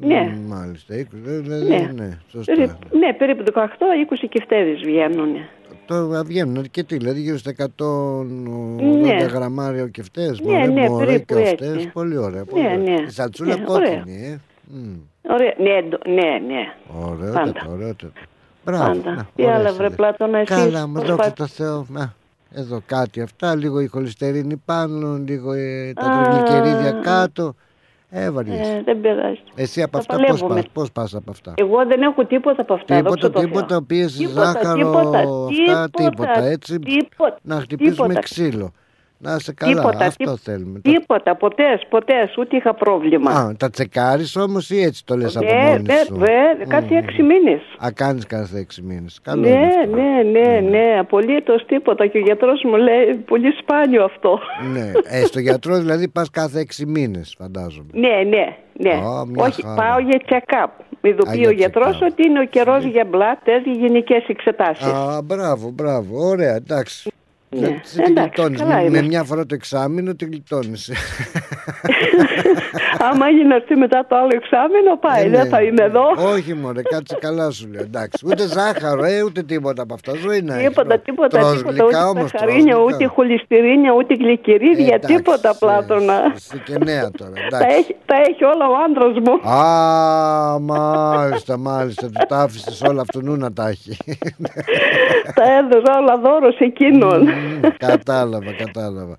Ναι. Μ, Μάλιστα, 20, δηλαδή, Ναι. ναι, σωστά. Περίπου, ναι, περίπου 18-20 κεφτέδες βγαίνουν. Τώρα βγαίνουν αρκετοί, δηλαδή γύρω στα 180 Ναι. γραμμάρια ο κεφτές. Ναι, μωρέ, ναι, μωρέ, περίπου κιοφτές, έτσι. πολύ ωραία. Πολύ Ναι, ωραία. ναι. Η σαλτσούλα Ναι, κόκκινη, ωραία. ε. Μμ. Ωραία, ναι, ντο- ναι, ναι. Ωραιότατα, Πάντα. ωραιότατα. Μπράβο. Πάντα. να, Τι ωραίες άλλα βρε ιδέες. Πλάτωνα εσείς. Καλά, μα πώς δόξα πάτε; τω Θεώ. Να, εδώ κάτι αυτά, λίγο η χολυστερίνη πάνω, λίγο ε, τα Α. τριγλικερίδια κάτω. Ε, βαριέσαι. Ε, δεν πειράζει. Εσύ από τα αυτά πώς παλεύουμε. πας, πώς πας από αυτά; Εγώ δεν έχω τίποτα από αυτά. Τίποτα, δόξα τω Θεώ. τίποτα, πίεση, Τίποτα, ζάχαρο, τίποτα, αυτά, τίποτα, τίποτα, έτσι. τίποτα, να χτυπήσουμε τίποτα. ξύλο. Να είσαι καλά, Τίποτα, αυτό τί- θέλουμε. Τίποτα, ποτές, ποτές, ούτε είχα πρόβλημα. Α, τα τσεκάρεις όμως ή έτσι το λες από Ναι, μόνη ναι, σου; ναι, κάτι έξι μήνες. Α, κάνεις κάθε έξι μήνες. Καλό Ναι, είναι αυτό. ναι, ναι, ναι, απολύτως τίποτα. Και ο γιατρός μου λέει πολύ σπάνιο αυτό. Ναι. Ε, στο γιατρό δηλαδή πας κάθε έξι μήνες φαντάζομαι. Ναι, ναι, ναι. Α, μια Όχι, χαρά. πάω για check-up. Με Α, ειδοποιεί για ο γιατρός ότι είναι ο καιρός για μπλάτες, για γενικές εξετάσεις. Α, μπράβο, μπράβο. Ωραία, εντάξει. Ναι, Έτσι τη εντάξει, γλιτώνεις; καλά Με, με είμαστε. μια φορά το εξάμεινο τη γλιτώνεις. Άμα έγινε να έρθει μετά το άλλο εξάμεινο, πάει, Ε, δεν ναι. θα είμαι εδώ. Όχι μωρέ, κάτσε καλά σου λέω. Εντάξει, ούτε ζάχαρο, ε, ούτε τίποτα από αυτά. Ζωή να έχεις. Τίποτα, τίποτα, Τρως τίποτα, γλυκά ούτε όμως, σαχαρίνια, τρως ούτε γλυκά. χολυστερίνια, ούτε γλυκερίδια, εντάξει, τίποτα πλάτωνα. Είσαι και νέα τώρα, Τα εντάξει. έχει, τα έχει όλα ο άντρας μου. Α, μάλιστα, μάλιστα. Του τα άφησες όλα αυτού νου να τα έχει. τα έδωσα όλα δώρο σε εκείνον. κατάλαβα, κατάλαβα.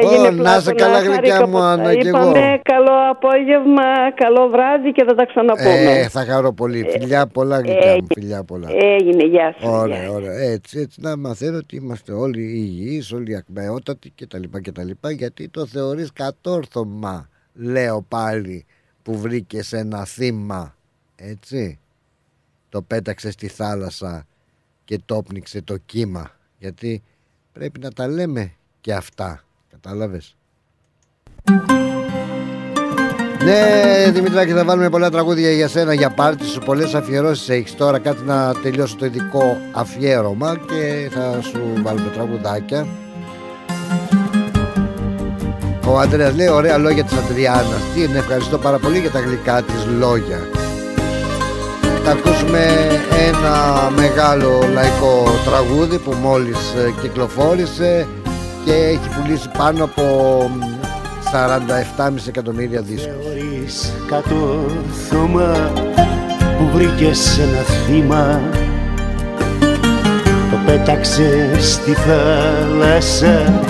Έγινε Ω, να είσαι Πλάτωνα, καλά χάρηκα γλυκιά που μου, τα Άννα, κι εγώ. Είπαμε καλό απόγευμα, καλό βράδυ και θα τα ξαναπούμε. Ε, θα χαρώ πολύ. Φιλιά πολλά γλυκιά μου, φιλιά πολλά. Έγινε, γεια σου. Ωραία, ωραία. Έτσι, έτσι να μαθαίνω ότι είμαστε όλοι υγιείς, όλοι ακμεότατοι κτλ. κτλ γιατί το θεωρείς κατόρθωμα, λέω πάλι, που βρήκες ένα θύμα. Έτσι. Το πέταξες στη θάλασσα και το πνίξε το κύμα. Γιατί πρέπει να τα λέμε και αυτά. Κατάλαβες; Ναι, Δημητράκη, θα βάλουμε πολλά τραγούδια για σένα, για πάρτι σου. Πολλές αφιερώσεις έχεις τώρα. Κάτι να τελειώσω το ειδικό αφιέρωμα και θα σου βάλουμε τραγουδάκια. Ο Αντρέας λέει ωραία λόγια της Αντριάννας Τι είναι, ευχαριστώ πάρα πολύ για τα γλυκά της λόγια Θα ακούσουμε ένα μεγάλο λαϊκό τραγούδι που μόλις ε, κυκλοφόρησε και έχει πουλήσει πάνω από μ, 47,5 εκατομμύρια δίσκους. Θεωρείς κατόρθωμα που βρήκες ένα θύμα; Το πέταξε στη θάλασσα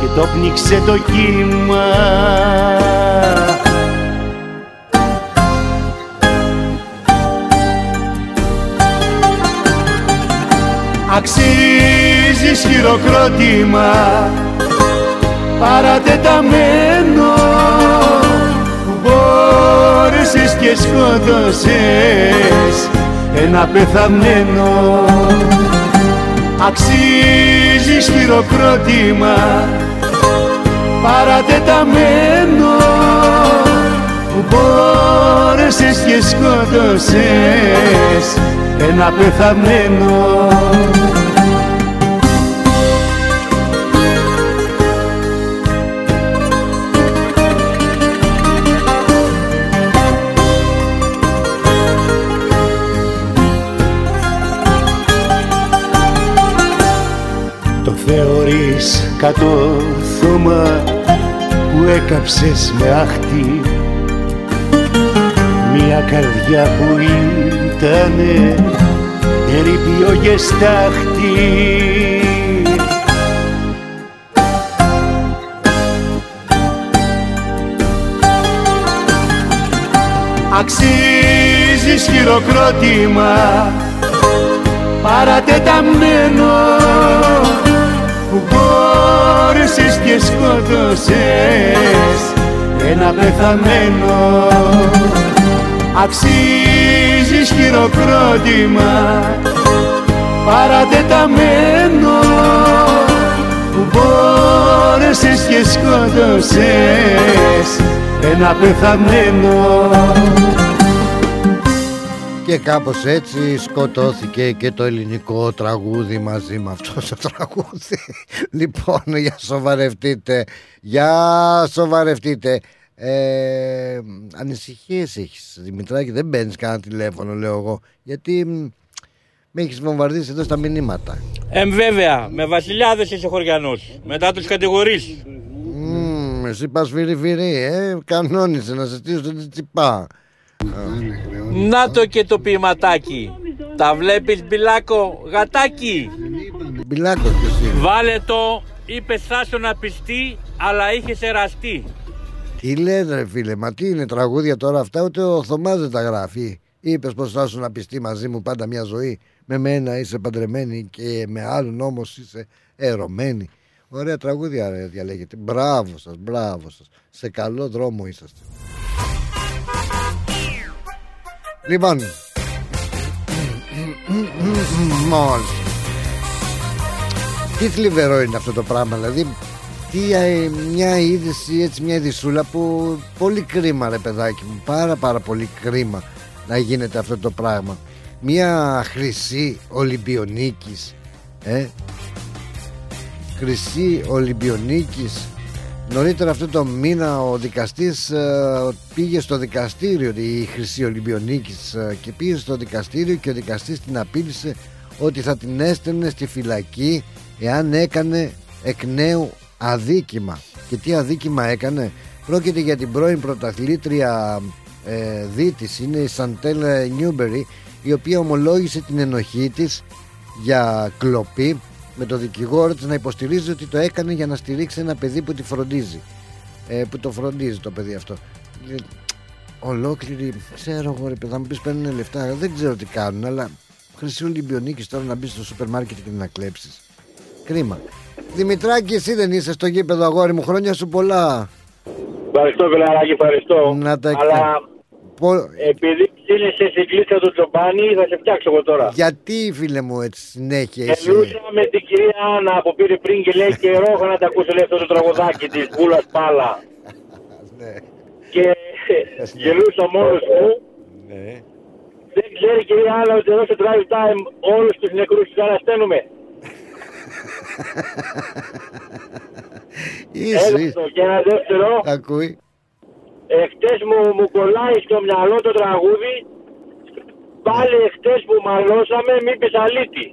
και το πνίξε το κύμα Αξίζεις χειροκρότημα. Παρατεταμένο που μπόρεσες και σκότωσες ένα πεθαμένο. Αξίζεις χειροκρότημα. Παρατεταμένο που μπόρεσες και σκότωσες ένα πεθαμένο θεωρείς κατόρθωμα που έκαψες με άχτη. Μια καρδιά που ήτανε ερήπιο και στάχτη Αξίζεις χειροκρότημα παρατεταμένο που μπόρεσες και σκότωσες ένα πεθαμένο. Αξίζεις χειροκρότημα παρατεταμένο. Που μπόρεσες και σκότωσες ένα πεθαμένο Και κάπως έτσι σκοτώθηκε και το ελληνικό τραγούδι μαζί με αυτό το τραγούδι. Λοιπόν, για σοβαρευτείτε. Για σοβαρευτείτε. Ε, ανησυχίες έχεις Δημητράκη δεν παίρνεις κανένα τηλέφωνο λέω εγώ γιατί μ, με έχεις βομβαρδίσει εδώ στα μηνύματα Εμ βέβαια, με βασιλιάδες είσαι χωριανός. Μετά τους κατηγορείς. Μμμ, εσύ πας φυρί φυρί ε, κανόνισε να σε στήσω το τσιπά Να το και το ποιηματάκι. Τα βλέπεις μπιλάκο γατάκι. Μπιλάκος ποιος είναι; Βάλε το, είπε Σάσο να πιστεί, αλλά είχε εραστεί. Τι λένε ρε φίλε, μα τι είναι τραγούδια τώρα αυτά, ούτε ο Θωμάς δεν τα γράφει. Είπες πως θα σου να πιστεί μαζί μου πάντα μια ζωή. Με μένα είσαι παντρεμένη και με άλλον όμως είσαι ερωμένη. Ωραία τραγούδια ρε, διαλέγετε. Μπράβο σας, μπράβο σας. Σε καλό δρόμο είσαστε. Λοιπόν. Μόλις. Τι θλιβερό είναι αυτό το πράγμα, δηλαδή τι ε, μια είδηση, έτσι μια ειδησούλα που πολύ κρίμα ρε παιδάκι μου, πάρα πάρα πολύ κρίμα να γίνεται αυτό το πράγμα. Μια χρυσή Ολυμπιονίκης, ε, χρυσή Ολυμπιονίκης Νωρίτερα αυτό το μήνα ο δικαστής ε, πήγε στο δικαστήριο η Χρυσή Ολυμπιονίκης ε, και πήγε στο δικαστήριο και ο δικαστής την απείλησε ότι θα την έστελνε στη φυλακή εάν έκανε εκ νέου αδίκημα. Και τι αδίκημα έκανε; Πρόκειται για την πρώην πρωταθλήτρια ε, δίτης, είναι η Σαντέλ Νιούμπερι η οποία ομολόγησε την ενοχή της για κλοπή με το δικηγόρο της να υποστηρίζει ότι το έκανε για να στηρίξει ένα παιδί που τη φροντίζει. Ε, που το φροντίζει το παιδί αυτό. Ε, ολόκληρη ξέρω εγώ ρε παιδά μου πεις παίρνουν λεφτά. Δεν ξέρω τι κάνουν αλλά χρυσή Ολυμπιονίκης τώρα να μπεις στο σούπερ μάρκετ και να κλέψεις. Κρίμα. Δημητράκη εσύ δεν είσαι στο γήπεδο αγόρι μου. Χρόνια σου πολλά. Ευχαριστώ Βελαράκη, ευχαριστώ. Να τα Αλλά επειδή ψήνεσαι στην κλίτσα του Τζομπάνι θα σε φτιάξω εγώ τώρα. Γιατί φίλε μου έτσι συνέχεια είσαι; Μιλούσα με την κυρία Άννα που πήρε πριν και λέει καιρό έχω να τα ακούσω λέει αυτό το τραγουδάκι της Βούλας Πάλα Και γελούσα μόνος μου. Δεν ξέρει η κυρία Άννα ότι εδώ στο drive time όλους τους νεκρούς τους ανασταίνουμε. Είσαι, Ένα είσαι. αυτό. Και ένα δεύτερο. Ακούει Εχθές μου, μου κολλάει στο μυαλό το τραγούδι. Πάλι εχθές που μαλώσαμε μη πεις αλήτη.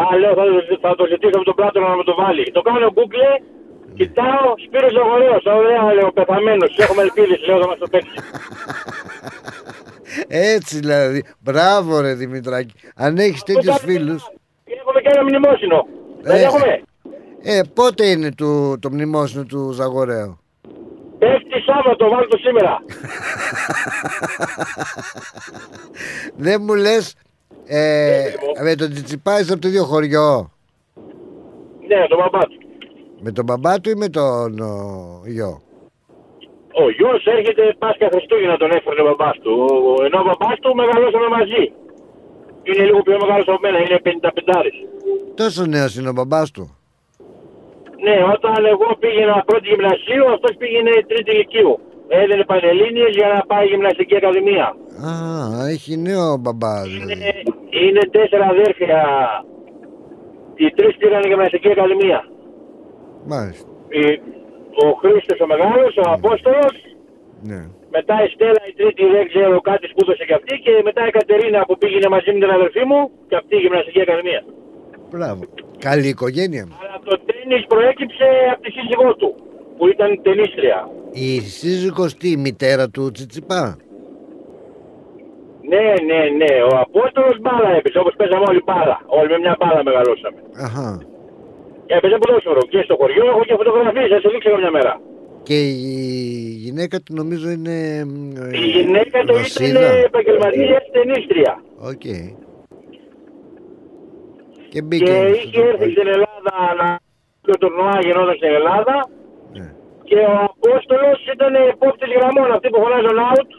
Α, λέω θα, το- θα το ζητήσω από τον Πλάτωνα να μου το βάλει. Το κάνω Google Κοιτάω, Σπύρος Λογορέος Ωραία, λέω, πεθαμένος Έχουμε ελπίδες, λέω, θα μας το παίξει. Έτσι δηλαδή. Μπράβο ρε Δημητράκη. Αν έχεις τέτοιους φίλους. Έχουμε και ένα μνημόσυνο. Δεν Ε, έχουμε; Ε πότε είναι του, το μνημόσυνο του Ζαγορέου; Πέφτει Σάββατο, βάλ το σήμερα. Δεν μου λες ε, Με τον Τσιτσιπά είσαι από το ίδιο χωριό. Ναι, το μπαμπά του. Με τον μπαμπά του ή με τον ο, γιο; Ο γιος έρχεται Πάσχα Χριστούγεννα τον έφερε ο μπαμπάς του. Ο- Ενώ ο μπαμπάς του μεγαλώσαμε μαζί. Είναι λίγο πιο μεγάλος από μένα, είναι 55 Τόσο νέος είναι ο μπαμπάς του Ναι, όταν εγώ πήγαινα πρώτη γυμνασίου, αυτός πήγαινε τρίτη λυκείου. Έδινε πανελλήνιες για να πάει γυμναστική ακαδημία. Α, έχει νέο μπαμπά δηλαδή. Είναι, είναι τέσσερα αδέρφια. Οι τρεις πήγαν γυμναστική ακαδημία. Μάλιστα Η- ο Χρήστος ο Μεγάλος, ο Απόστολος, ναι. μετά η Στέλλα η τρίτη δεν ξέρω κάτι σπούδασε και αυτή και μετά η Κατερίνα που πήγαινε μαζί με την αδερφή μου και αυτή η γυμναστική ακαδημία. Μπράβο Καλή οικογένεια Αλλά το τέννις προέκυψε από τη σύζυγός του που ήταν ταινίστρια. Η σύζυγος τι, η μητέρα του Τσιτσιπά; Ναι, ναι, ναι. Ο Απόστολος μπάλα έπαιζε όπως παίζαμε όλοι μπάλα. Όλοι με μια μπάλα μεγαλώσαμε. Αχα. Έπαιζε ποδόσφαιρο και στο χωριό έχω και φωτογραφίες. Θα σε δείξω μια μέρα. Και η γυναίκα του νομίζω είναι Η γυναίκα του ήταν επαγγελματίας τενίστρια. Οκ Και Και μπήκε είχε έρθει στην Ελλάδα να. Το τουρνουά γινόταν στην Ελλάδα. Ναι. Και ο Απόστολος ήταν επόπτης γραμμών. Αυτοί που φωνάζουν out.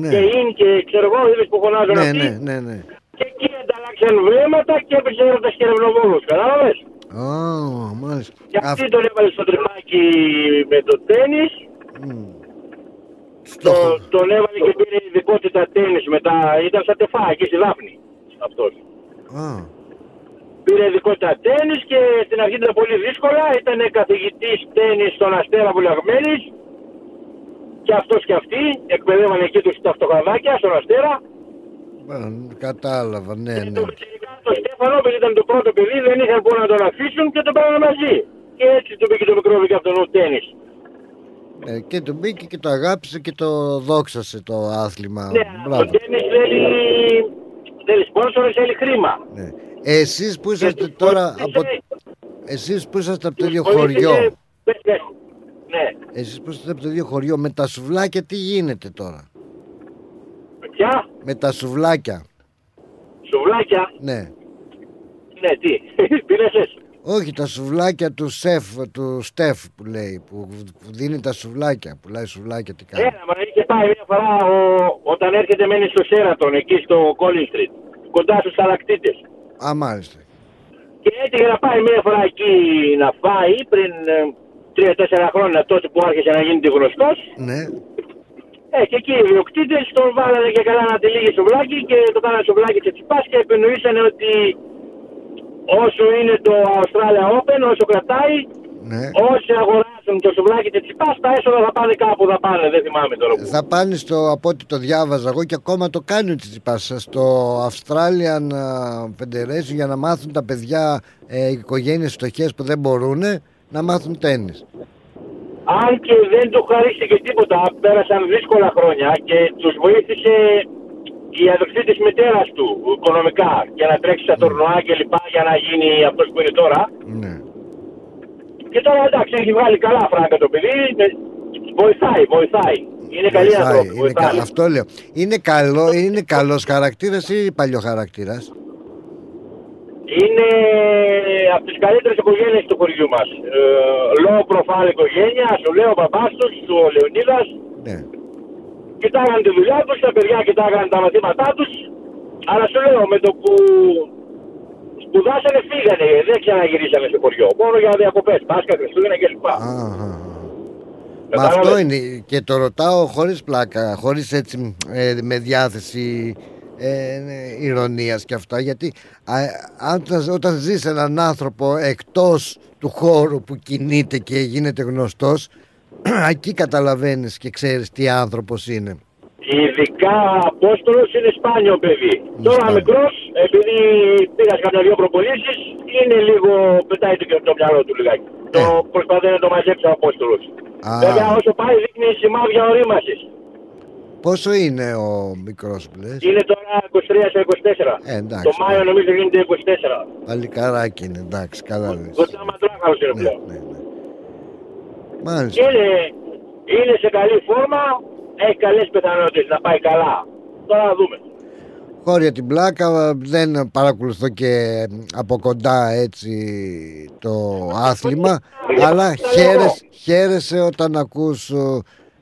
Ναι. Και in και ξέρω εγώ, είδε που φωνάζουν Ναι, αυτοί. ναι, ναι, ναι. Και εκεί ανταλλάξαν βλέμματα και έπαιζε έρωτα και ερευνοβόλου. Κατάλαβες; Ω, μάλιστα Και αυτή τον έβαλε στο τρυπάκι με το τέννη. Το, τον έβαλε και πήρε ειδικότητα τέννη μετά. Ήταν στα τεφά εκεί στη Δάφνη. Αυτός. Α, Πήρε ειδικότητα τέννη και στην αρχή ήταν πολύ δύσκολα. Ήταν καθηγητής τέννη στον Αστέρα Βουλιαγμένης. Και αυτός και αυτή εκπαιδεύαν εκεί τους τα αυτοκαδάκια στον Αστέρα. α, κατάλαβα, ναι, ναι Το Στέφανο, επειδή ήταν το πρώτο παιδί, δεν είχαν που να τον αφήσουν και τον πέραν μαζί. Και έτσι του πήγε το μικρό και αυτόν ο τέννη. Ε, και το μπήκε και το αγάπησε και το δόξασε το άθλημα. Ναι, Μπράβο. το τέννη θέλει, θέλει σπόνσορες, θέλει χρήμα. Εσείς που είσαστε τώρα από... Εσείς που είσαστε από το ίδιο Βοήθησε- χωριό πες, πες. Ναι. Εσείς που είστε από το ίδιο χωριό, με τα σουβλάκια τι γίνεται τώρα; Ποια; Με τα σουβλάκια. Σουβλάκια; Ναι. Ναι, τι; Πήρεσες. Όχι, τα σουβλάκια του σεφ, του Στεφ που λέει, που, που δίνει τα σουβλάκια, πουλάει σουβλάκια, τι κάνει. Έλα, μα είχε πάει μια φορά ο, όταν έρχεται μένει στο Σέρατον, εκεί στο Collins Street, κοντά στους Σταλακτήτες. Α, μάλιστα. Και έτυχε να πάει μια φορά εκεί να φάει πριν ε, τρία-τέσσερα χρόνια τότε που άρχισε να γίνεται γνωστός. Ναι. Ε, και εκεί οι ιδιοκτήτες τον βάλανε και καλά να τυλίγει σουβλάκι και το κάνανε σουβλάκι και τσιπάς και επινοήσανε ότι όσο είναι το Australia Open, όσο κρατάει, Ναι. όσοι αγοράσουν το σουβλάκι και τσιπάς, τα έσοδα θα πάνε κάπου, θα πάνε, δεν θυμάμαι τώρα που. Θα πάνε στο, από ό,τι το διάβαζα εγώ και ακόμα το κάνει ο Τσιτσιπάς στο Australian α, Federation για να μάθουν τα παιδιά ε, οικογένειες φτωχές που δεν μπορούν να μάθουν τέννις. Αν και δεν του χαρίστηκε τίποτα, πέρασαν δύσκολα χρόνια και τους βοήθησε η αδερφή της μητέρας του οικονομικά για να τρέξει στα τουρνουά και λοιπά για να γίνει αυτός που είναι τώρα. Ναι. Και τώρα εντάξει, έχει βγάλει καλά φράγκα το παιδί, ε, βοηθάει, βοηθάει. Είναι καλή Βοηθάει, ανθρώπη, είναι βοηθάει. κα- αυτό λέω. Είναι, καλό, είναι καλός χαρακτήρας ή παλιό χαρακτήρας; Είναι από τις καλύτερες οικογένειες του χωριού μας. Ε, low profile οικογένεια, σου λέει ο παπάς τους, ο Λεωνίδας. Ναι. Κοιτάγανε τη δουλειά τους, τα παιδιά κοιτάγανε τα μαθήματά τους. Αλλά σου λέω, με το που σπουδάσανε φύγανε, δεν ξαναγυρίσανε στο χωριό. Μόνο για διακοπές, Πάσχα, Χριστούγεννα κλπ. Μα αυτό είναι και το ρωτάω χωρίς πλάκα, χωρίς έτσι ε, με διάθεση ε, ναι, ηρωνίας και αυτά γιατί α, αν, τα- όταν ζεις έναν άνθρωπο εκτός του χώρου που κινείται και γίνεται γνωστός εκεί καταλαβαίνεις και ξέρεις τι άνθρωπος είναι. Ειδικά ο Απόστολος είναι σπάνιο παιδί. Τώρα μικρός, επειδή πήγα σε κάποια δύο προπολίσεις, είναι λίγο, πετάει το, το μυαλό του λιγάκι. Το προσπαθεί να το μαζέψει ο Απόστολος. Α. Βέβαια όσο πάει δείχνει σημάδια ορίμασης. Πόσο είναι ο μικρός που λες; Είναι τώρα 23 σε 24. Ε, εντάξει. το Μάιο νομίζω γίνεται 24. Παλικάράκι είναι, εντάξει, καλά λες. Κοντά Μαντράχαλος είναι πλέον. Μάλιστα. Και είναι, είναι σε καλή φόρμα, έχει καλές πιθανότητες να πάει καλά. Τώρα θα δούμε. Χώρια την πλάκα δεν παρακολουθώ και από κοντά έτσι το άθλημα αλλά χαίρεσαι, χαίρεσαι όταν ακούς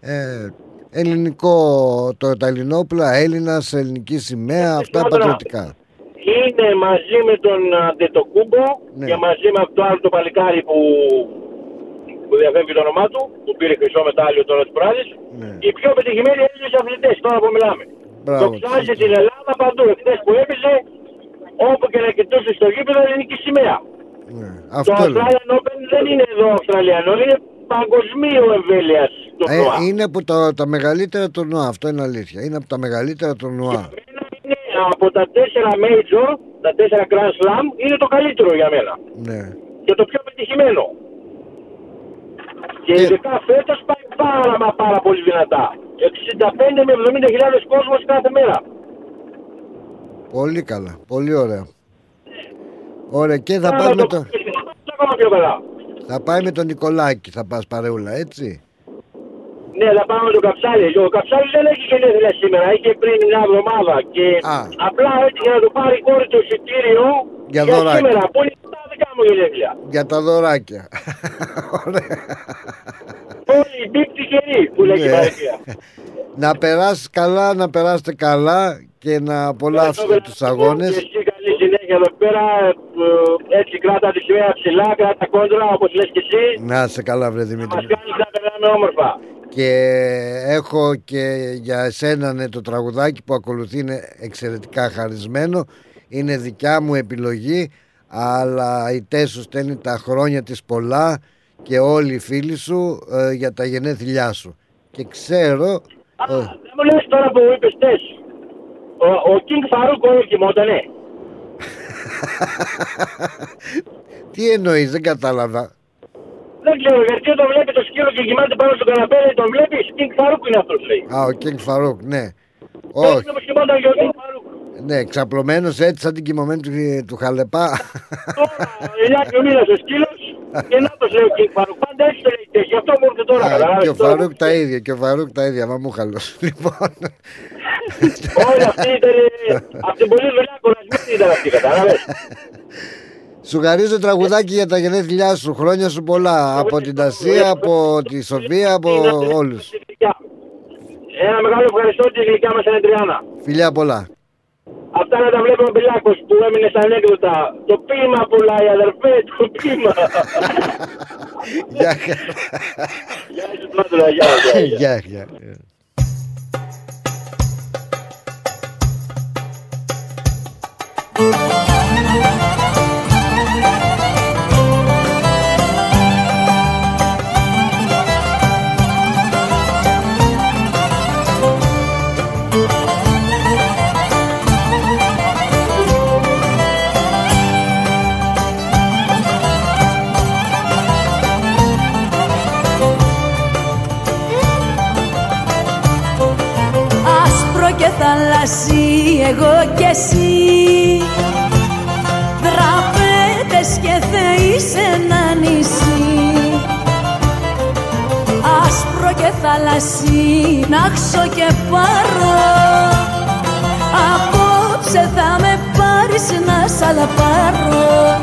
ε, ελληνικό το, τα ελληνόπουλα, Έλληνας, ελληνική σημαία, αυτά πατριωτικά. Είναι μαζί με τον Αντετοκούμπο Ναι. και μαζί με αυτό το άλλο το παλικάρι που, που διαφεύγει το όνομά του, που πήρε χρυσό μετάλλιο τώρα της προάλλη. Οι πιο πετυχημένοι Έλληνες αθλητές, τώρα που μιλάμε. Ναι. Μπράβο. Το ξάζει την Ελλάδα παντού. Εχθές που έπαιζε, όπου και να κοιτούσε στο γήπεδο, ελληνική σημαία. το Ναι, Αυτό λέω. Australian Open δεν είναι εδώ Αυστραλιανό, είναι παγκοσμίου εμβέλειας το Ε, τουρνουά. είναι από τα, τα μεγαλύτερα τουρνουά, αυτό είναι αλήθεια. Είναι από τα μεγαλύτερα τουρνουά. Είναι από τα τέσσερα major, τα τέσσερα Grand Slam, είναι το καλύτερο για μένα. Ναι. και το πιο πετυχημένο. Και ειδικά φέτος πάει πάρα μα πάρα πολύ δυνατά. 65 με 70 χιλιάδες κόσμος κάθε μέρα. Πολύ καλά, πολύ ωραία. Ωραία και θα Άρα πας με το- το... Ακόμα πιο καλά. Θα πάει με τον Νικολάκη, θα πας παρεούλα, έτσι. Ναι, θα πάμε με τον Καψάλη. Ο Καψάλης δεν έχει γενέθλια σήμερα, είχε πριν μια εβδομάδα. Και απλά έτυχε να του πάρει η κόρη του εισιτήριο Για δωράκι. σήμερα. Που είναι τα δικά μου γενέθλια. Για τα δωράκια. Όλοι οι μπίπ τυχεροί που λέει η Ναι. παροικία. να περάσεις καλά, να περάσετε καλά και να απολαύσετε τους αγώνες. Και εσύ καλή συνέχεια εδώ πέρα. ε, Έτσι κράτα τη σημαία ψηλά, κράτα κόντρα όπως λες και εσύ. Να είσαι καλά βρε Δημήτρη. Μας κάνεις να περνάμε όμορφα. Και έχω και για εσένα ναι, το τραγουδάκι που ακολουθεί είναι εξαιρετικά χαρισμένο. Είναι δικιά μου επιλογή αλλά η Τες σου στέλνει τα χρόνια της πολλά και όλοι οι φίλοι σου ε, για τα γενέθλιά σου. Και ξέρω... ε, Δεν μου λες τώρα που είπες Τες. Ο, ο King Farouk όλο κοιμότανε. τι εννοείς, δεν κατάλαβα. Δεν ξέρω γιατί όταν βλέπεις το σκύλο και κοιμάται πάνω στον καναπέ λέει, τον βλέπεις. King Farouk είναι αυτός λέει. Α, ο King Farouk, ναι. Όχι, Έτσι όπως κοιμόταν και ο King Φαρούκ. ναι, ξαπλωμένος έτσι σαν την κοιμωμένη του, του Χαλεπά. 9 και ο μήνας ο σκύλος. Και να το λέει ο King Farouk. Πάντα έτσι το λέει. και Γι' αυτό μου ήρθε τώρα. Α, καταλάβες, Και ο τώρα. Φαρούκ τα ίδια, και ο Φαρούκ τα ίδια, μαμούχαλος. Λοιπόν, Όχι, αυτή ήταν. Από την πολύ δουλειά κουρασμένη ήταν αυτή, κατάλαβες. σου χαρίζω τραγουδάκι για τα γενέθλιά σου. Χρόνια σου πολλά. Από την Τασία, από τη Σοφία, από όλους. Ένα μεγάλο ευχαριστώ τη γλυκιά μας Ανετριάνα. Φιλιά πολλά. Αυτά να τα βλέπουμε Μπιλάκος που έμεινε στα ανέκδοτα. Το πείμα πουλάει αδερφέ, το πείμα. Γεια χαρά. Γεια σου Πλάτωνα, γεια, γεια, γεια. Και θαλασσί εγώ κι εσύ. Δραπέτες και θεοί σε ένα νησί. Άσπρο και θαλασσί να χσω και πάρω. Απόψε θα με πάρεις να σ' αλλαπάρω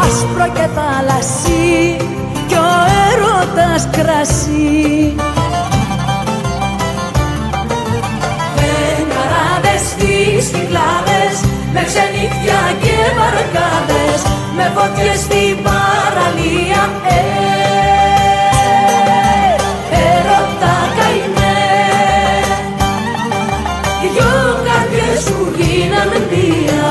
Άσπρο και θαλασσί κι ο έρωτας κρασί κυκλάδες Με ξενύχτια και βαρκάδες Με φωτιές στην παραλία. Ε, Έρωτα καημέ. Οι δυο καρδιές σου γίναν μία.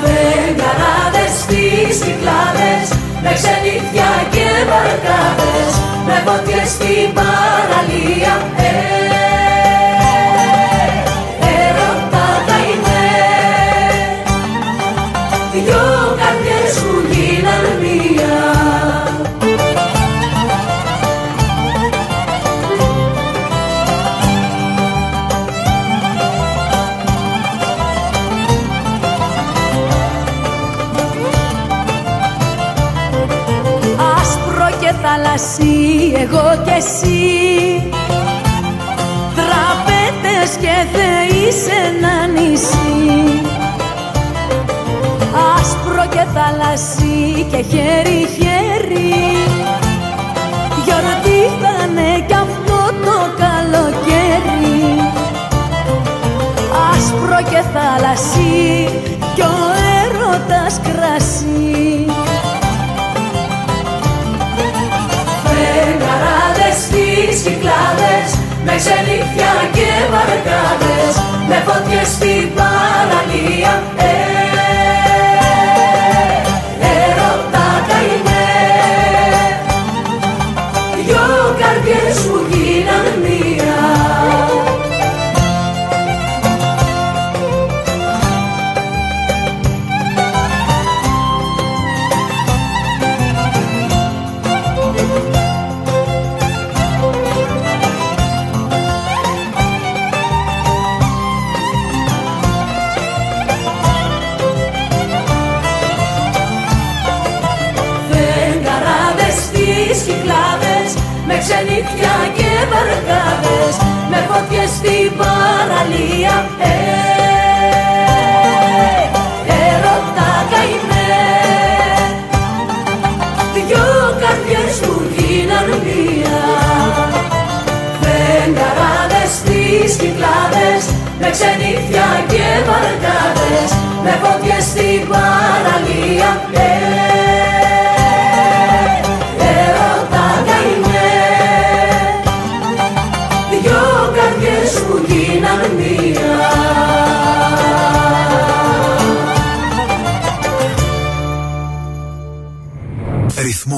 Φεγγαράδες στις κυκλάδες Με ξενύχτια και βαρκάδες Με φωτιές στην παραλία εσύ. Τραπέτες και θεοί σε ένα νησί. Άσπρο και θαλασσί και χέρι χέρι. Γιορτή θα είναι κι αυτό το καλοκαίρι. Άσπρο και θαλασσί κι ο έρωτας κρασί Με ξενύχτια και βαρκάδες Με φωτιές στην παραλία φωτιές στην παραλία. Ε, Έρωτα καημέ. Δυο καρδιές του γίναν μία. Φεγγαράδες στις κυκλάδες Με ξενύχτια και βαρκάδες Με φωτιές στην παραλία. Ε,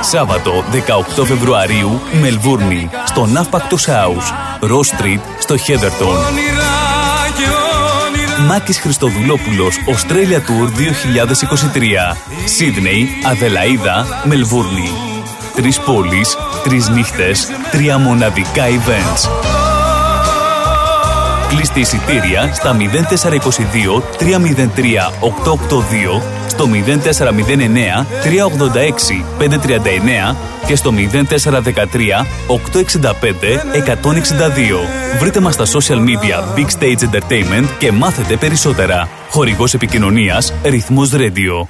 Σάββατο 18 Φεβρουαρίου, Μελβούρνη, στο Ναύπακτος House, Ross Street, στο Χέδερτον. Μάκης Χριστοδουλόπουλος, Australia Tour 2023. Σίδνεϊ, Αδελαίδα, Μελβούρνη. Τρεις πόλεις, τρεις νύχτες, τρία μοναδικά events. Κλείστε εισιτήρια στα 0422 303 882, στο 0409 386 539 και στο 0413 865 162. Βρείτε μας στα social media Big Stage Entertainment και μάθετε περισσότερα. Χορηγός επικοινωνίας Ρυθμός Radio.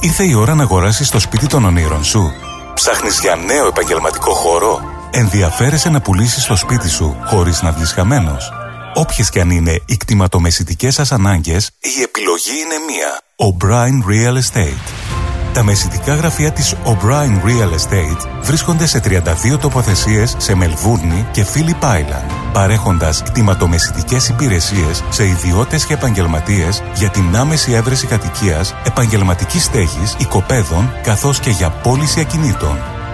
Ήρθε η ώρα να αγοράσεις το σπίτι των ονείρων σου. Ψάχνεις για νέο επαγγελματικό χώρο; Ενδιαφέρεσαι να πουλήσεις το σπίτι σου χωρίς να βγεις χαμένος; Όποιες και αν είναι οι κτηματομεσητικές σας ανάγκες, η επιλογή είναι μία. O'Brien Real Estate. Τα μεσητικά γραφεία της O'Brien Real Estate βρίσκονται σε 32 τοποθεσίες σε Μελβούρνη και Phillip Island, παρέχοντας κτηματομεσητικές υπηρεσίες σε ιδιώτες και επαγγελματίες για την άμεση έβρεση κατοικίας, επαγγελματικής στέγης, οικοπαίδων, καθώς και για πώληση ακινήτων.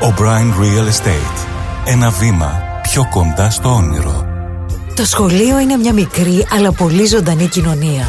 O'Brien Real Estate. Ένα βήμα πιο κοντά στο όνειρο. Το σχολείο είναι μια μικρή αλλά πολύ ζωντανή κοινωνία.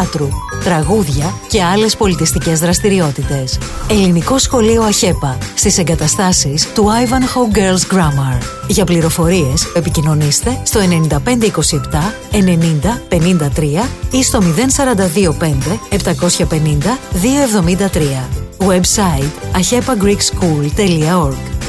θεάτρου, τραγούδια και άλλες πολιτιστικές δραστηριότητες. Ελληνικό Σχολείο ΑΧΕΠΑ στις εγκαταστάσεις του Ivanhoe Girls Grammar. Για πληροφορίες επικοινωνήστε στο 9527 90 53 ή στο 0425 750 273. Website ahepagreekschool.org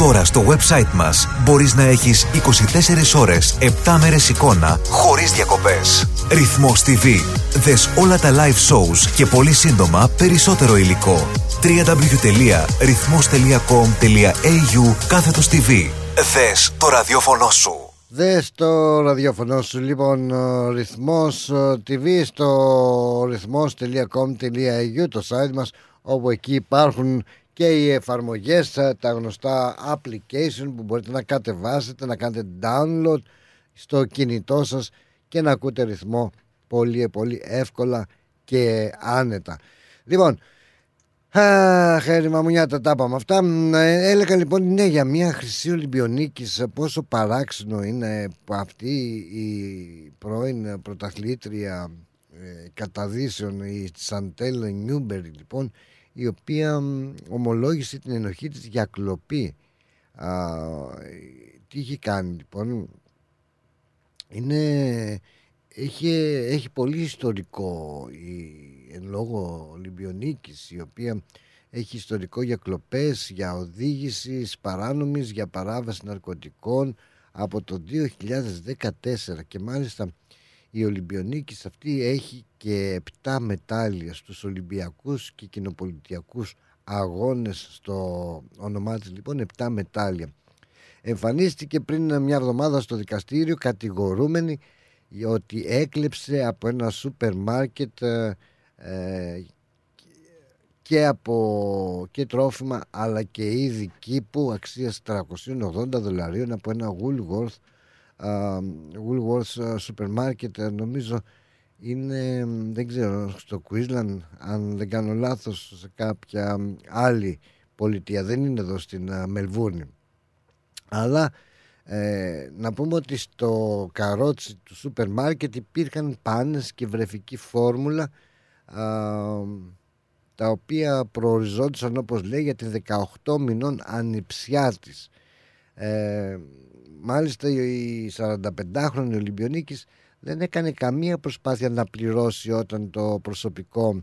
Τώρα στο website μας μπορείς να έχεις 24 ώρες, 7 μέρες εικόνα, χωρίς διακοπές. Ρυθμός TV. Δες όλα τα live shows και πολύ σύντομα περισσότερο υλικό. www.rythmos.com.au κάθετος TV. Δες το ραδιόφωνο σου. Δες το ραδιόφωνο σου λοιπόν ο ρυθμός ε, TV στο ρυθμός.com.au το site μας όπου εκεί υπάρχουν και οι εφαρμογές ε, τα γνωστά application που μπορείτε να κατεβάσετε να κάνετε download στο κινητό σας και να ακούτε ρυθμό πολύ πολύ εύκολα και άνετα λοιπόν Αχ, μαμουνιάτα τα είπαμε αυτά. Ε, έλεγα λοιπόν ναι για μια χρυσή Ολυμπιονίκη πόσο παράξενο είναι που αυτή η πρώην πρωταθλήτρια ε, καταδύσεων η Σαντέλ Νιούμπερ λοιπόν η οποία ομολόγησε την ενοχή της για κλοπή. Α, τι έχει κάνει λοιπόν; Είναι έχει, έχει πολύ ιστορικό η εν λόγω Ολυμπιονίκης η οποία έχει ιστορικό για κλοπές, για οδήγησης παράνομης, για παράβαση ναρκωτικών από το 2014 και μάλιστα η Ολυμπιονίκης αυτή έχει και 7 μετάλλια στους Ολυμπιακούς και κοινοπολιτιακούς αγώνες στο όνομά της λοιπόν 7 μετάλλια. Εμφανίστηκε πριν μια εβδομάδα στο δικαστήριο κατηγορούμενη ότι έκλεψε από ένα σούπερ μάρκετ ε, και από και τρόφιμα αλλά και είδη κήπου αξίας 380 δολαρίων από ένα Woolworth, α, Woolworth σούπερ μάρκετ νομίζω είναι δεν ξέρω στο Queensland αν δεν κάνω λάθος σε κάποια άλλη πολιτεία. Δεν είναι εδώ στην Μελβούρνη. Αλλά ε, να πούμε ότι στο καρότσι του σούπερ μάρκετ υπήρχαν πάνες και βρεφική φόρμουλα τα οποία προοριζόντουσαν όπως λέει για τη 18 μηνών ανιψιά Ε, μάλιστα η 45χρονη Ολυμπιονίκης δεν έκανε καμία προσπάθεια να πληρώσει όταν το προσωπικό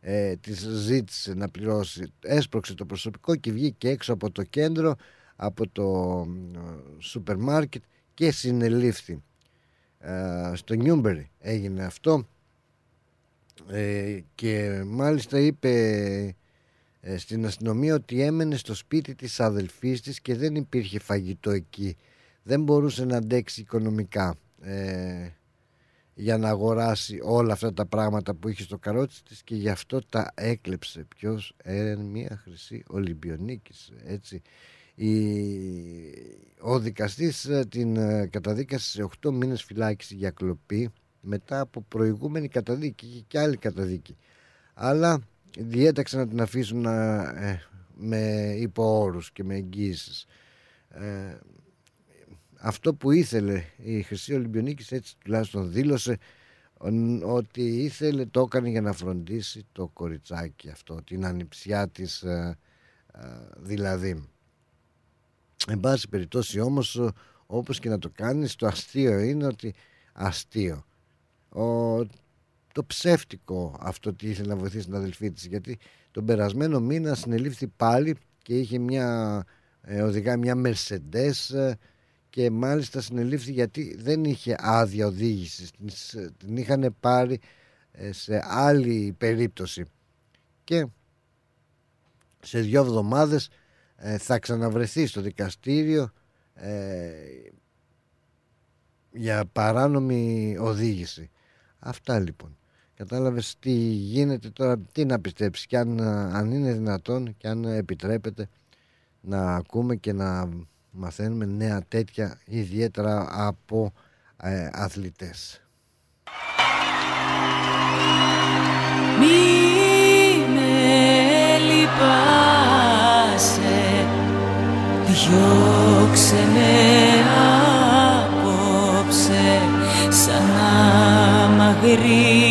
ε, της ζήτησε να πληρώσει. Έσπρωξε το προσωπικό και βγήκε έξω από το κέντρο, από το ε, σούπερ μάρκετ και συνελήφθη. Ε, στο Νιούμπερι έγινε αυτό ε, και μάλιστα είπε ε, στην αστυνομία ότι έμενε στο σπίτι της αδελφής της και δεν υπήρχε φαγητό εκεί. Δεν μπορούσε να αντέξει οικονομικά ε, για να αγοράσει όλα αυτά τα πράγματα που είχε στο καρότσι της και γι' αυτό τα έκλεψε. Ποιος; Έρεν μια χρυσή Ολυμπιονίκης έτσι. Η, ο δικαστής την καταδίκασε σε 8 μήνες φυλάκιση για κλοπή μετά από προηγούμενη καταδίκη και άλλη καταδίκη. Αλλά διέταξε να την αφήσουν ε, με υποόρους και με εγγύησεις. Ε, αυτό που ήθελε η Χρυσή Ολυμπιονίκης έτσι τουλάχιστον δήλωσε ότι ήθελε το έκανε για να φροντίσει το κοριτσάκι αυτό την ανιψιά της ε, δηλαδή. Εν πάση περιπτώσει όμως όπως και να το κάνεις το αστείο είναι ότι αστείο. Ο, το ψεύτικο αυτό ότι ήθελε να βοηθήσει την αδελφή της γιατί τον περασμένο μήνα συνελήφθη πάλι και είχε μια ε, οδηγά μια Mercedes ε, και μάλιστα συνελήφθη γιατί δεν είχε άδεια οδήγησης. Την είχαν πάρει ε, σε άλλη περίπτωση. Και σε δύο εβδομάδες ε, θα ξαναβρεθεί στο δικαστήριο για παράνομη οδήγηση. Αυτά λοιπόν. Κατάλαβες τι γίνεται τώρα, τι να πιστέψεις και αν, αν είναι δυνατόν και αν επιτρέπεται να ακούμε και να μαθαίνουμε νέα τέτοια ιδιαίτερα από ε, αθλητές. Μη με λυπάσαι, διώξε με αγρίο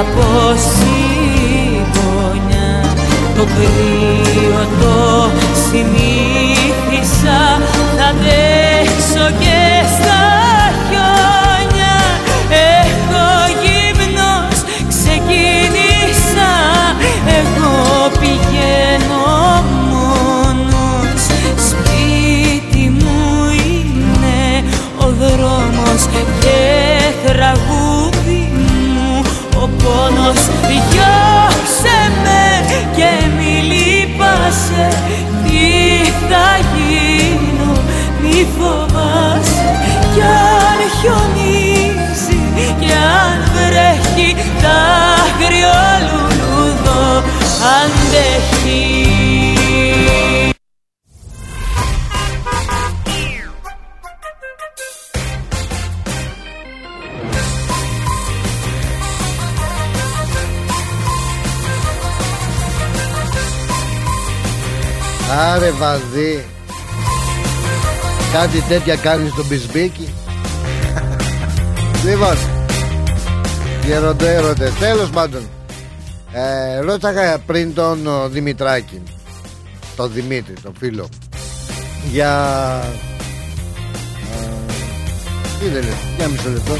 από συμπονιά το κρύο πόνος με και μη Τι θα γίνω μη φοβάσαι. Κι αν χιονίζει και αν βρέχει Τα αγριό λουλούδο αντέχει. Βαδί Κάτι τέτοια κάνει στο μπισμπίκι Λοιπόν Γεροντέ έρωτε. Τέλος πάντων ε, Ρώταγα πριν τον ο, Δημητράκη Τον Δημήτρη τον φίλο Για ε, Τι δεν λέει Για μισό λεπτό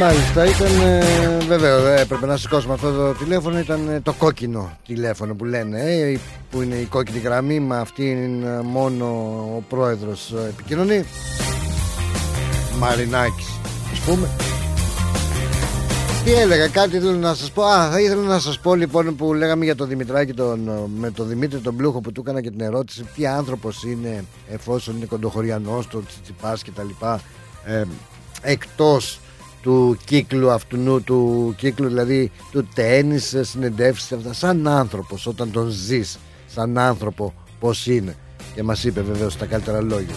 Μάλιστα, ήταν ε, βέβαιο, ε, έπρεπε να σηκώσουμε αυτό το τηλέφωνο. Ήταν ε, το κόκκινο τηλέφωνο που λένε, ε, που είναι η κόκκινη γραμμή. Μα αυτή είναι μόνο ο πρόεδρος ε, επικοινωνεί. Μαρινάκης, ας πούμε. Τι έλεγα, κάτι ήθελα να σας πω. Α, θα ήθελα να σας πω λοιπόν που λέγαμε για τον Δημητράκη τον, ε, με τον Δημήτρη τον Πλούχο που του έκανα και την ερώτηση. Τι άνθρωπος είναι εφόσον είναι κοντοχωριανός, το τσιτσιπάς κτλ. Ε, εκτός του κύκλου αυτού του κύκλου δηλαδή του τέννις συνεντεύσεις αυτά σαν άνθρωπος όταν τον ζεις σαν άνθρωπο πως είναι. Και μας είπε βεβαίως τα καλύτερα λόγια.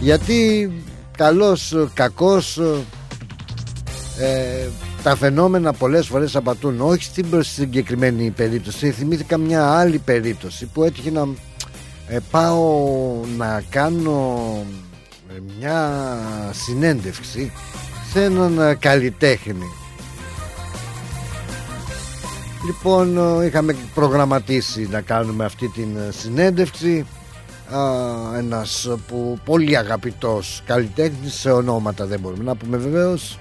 Γιατί καλός κακός ε, τα φαινόμενα πολλές φορές απατούν όχι στην συγκεκριμένη περίπτωση. Θυμήθηκα μια άλλη περίπτωση που έτυχε να ε, πάω να κάνω μια συνέντευξη σε έναν ε, καλλιτέχνη. Λοιπόν ε, είχαμε προγραμματίσει να κάνουμε αυτή την ε, συνέντευξη. Ένας που πολύ αγαπητός καλλιτέχνης σε ονόματα δεν μπορούμε να πούμε βεβαίως.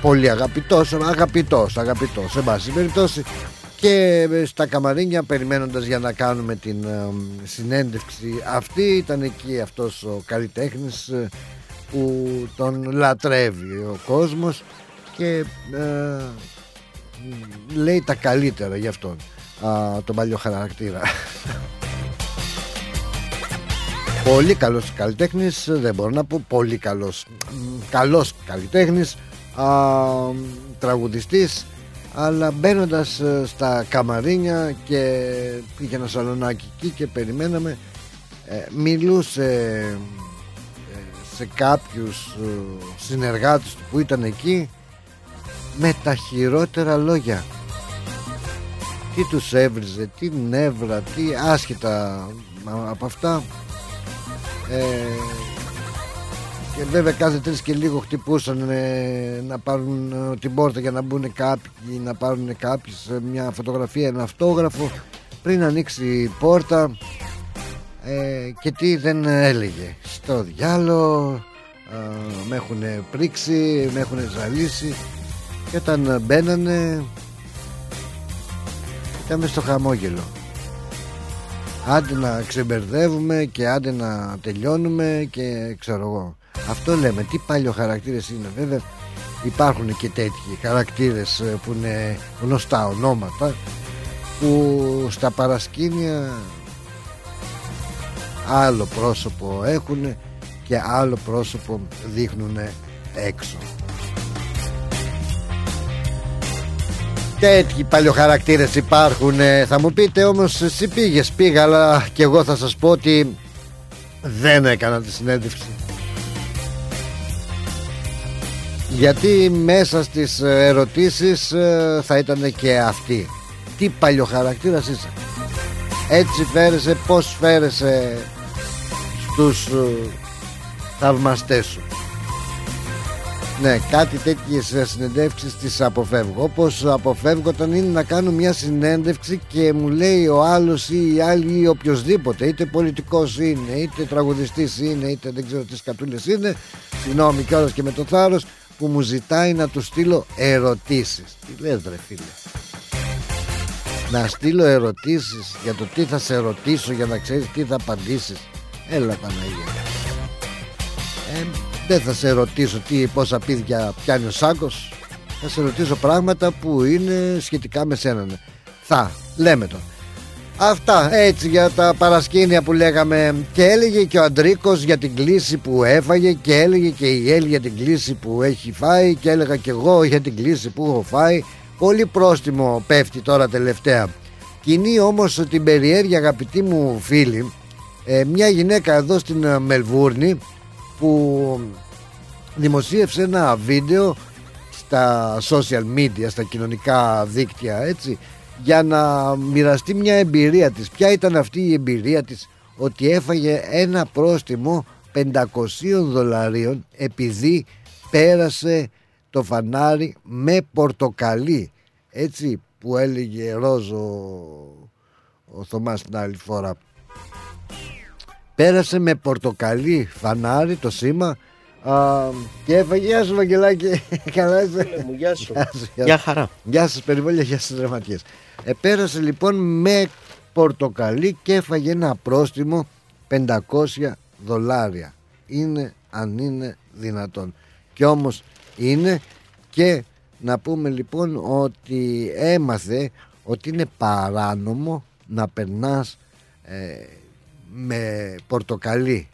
Πολύ αγαπητός αγαπητός αγαπητός σε βάση περιπτώσει και στα καμαρίνια περιμένοντας για να κάνουμε την ε, συνέντευξη αυτή ήταν εκεί αυτός ο καλλιτέχνης ε, που τον λατρεύει ο κόσμος και ε, λέει τα καλύτερα για αυτόν τον παλιό χαρακτήρα. Πολύ καλός καλλιτέχνης δεν μπορώ να πω πολύ καλός καλός καλλιτέχνης τραγουδιστής αλλά μπαίνοντας ε, στα καμαρίνια και είχε ένα σαλονάκι εκεί και περιμέναμε ε, μιλούσε ε, σε κάποιους συνεργάτες του που ήταν εκεί με τα χειρότερα λόγια. Τι τους έβριζε, τι νεύρα, τι άσχετα από αυτά και βέβαια κάθε τρεις και λίγο χτυπούσαν ε, να πάρουν ε, την πόρτα για να μπουν κάποιοι, να πάρουν κάποιοι σε μια φωτογραφία, ένα αυτόγραφο πριν ανοίξει η πόρτα ε, και τι δεν έλεγε. Στο διάλογο με έχουν πρίξει, με έχουν ζαλίσει και όταν μπαίνανε ήταν στο χαμόγελο. Άντε να ξεμπερδεύουμε και άντε να τελειώνουμε και ξέρω εγώ. Αυτό λέμε, τι παλιό χαρακτήρες είναι. Βέβαια υπάρχουν και τέτοιοι χαρακτήρες ε, που είναι γνωστά ονόματα που στα παρασκήνια άλλο πρόσωπο έχουν και άλλο πρόσωπο δείχνουν έξω. Τέτοιοι παλιοχαρακτήρες υπάρχουν ε, Θα μου πείτε όμως εσύ πήγες Πήγα αλλά και εγώ θα σας πω ότι Δεν έκανα τη συνέντευξη Γιατί μέσα στις ε, ερωτήσεις ε, Θα ήταν και αυτή Τι παλιοχαρακτήρας είσαι Έτσι φέρεσαι Πως φέρεσαι Στους ε, Θαυμαστές σου ναι, κάτι τέτοιες συνεντεύξεις τις αποφεύγω. Όπως αποφεύγω όταν είναι να κάνω μια συνέντευξη και μου λέει ο άλλος ή η άλλη ή οποιοδήποτε, είτε πολιτικός είναι, είτε τραγουδιστής είναι, είτε δεν ξέρω τι κατούλε είναι. Συγγνώμη κιόλας και με το θάρρος που μου ζητάει να του στείλω ερωτήσεις. Τι λες, ρε φίλε; Να στείλω ερωτήσεις για το τι θα σε ρωτήσω για να ξέρεις τι θα απαντήσεις. Έλα Παναγία. Ε, δεν θα σε ρωτήσω τι, πόσα πίδια πιάνει ο Σάκος Θα σε ρωτήσω πράγματα που είναι σχετικά με σένα ναι. Θα, λέμε το Αυτά έτσι για τα παρασκήνια που λέγαμε. Και έλεγε και ο Αντρίκος για την κλίση που έφαγε Και έλεγε και η Έλλη για την κλίση που έχει φάει Και έλεγα και εγώ για την κλίση που έχω φάει. Πολύ πρόστιμο πέφτει τώρα τελευταία. Κοινή όμως την περιέργεια αγαπητοί μου φίλοι ε, Μια γυναίκα εδώ στην ε, Μελβούρνη που δημοσίευσε ένα βίντεο στα social media, στα κοινωνικά δίκτυα έτσι για να μοιραστεί μια εμπειρία της. Ποια ήταν αυτή η εμπειρία της ότι έφαγε ένα πρόστιμο 500 δολαρίων επειδή πέρασε το φανάρι με πορτοκαλί έτσι που έλεγε Ρόζο ο Θωμάς την άλλη φορά πέρασε με πορτοκαλί φανάρι το σήμα α, και έφαγε γεια σου Βαγγελάκη. Καλά είσαι; Μου, γεια σου. Γεια χαρά. Γεια σας περιβόλια, γεια σας δραματιές ε, Πέρασε λοιπόν με πορτοκαλί και έφαγε ένα πρόστιμο 500 δολάρια. Είναι αν είναι δυνατόν. Και όμως είναι και να πούμε λοιπόν ότι έμαθε ότι είναι παράνομο να περνάς ε, με πορτοκαλί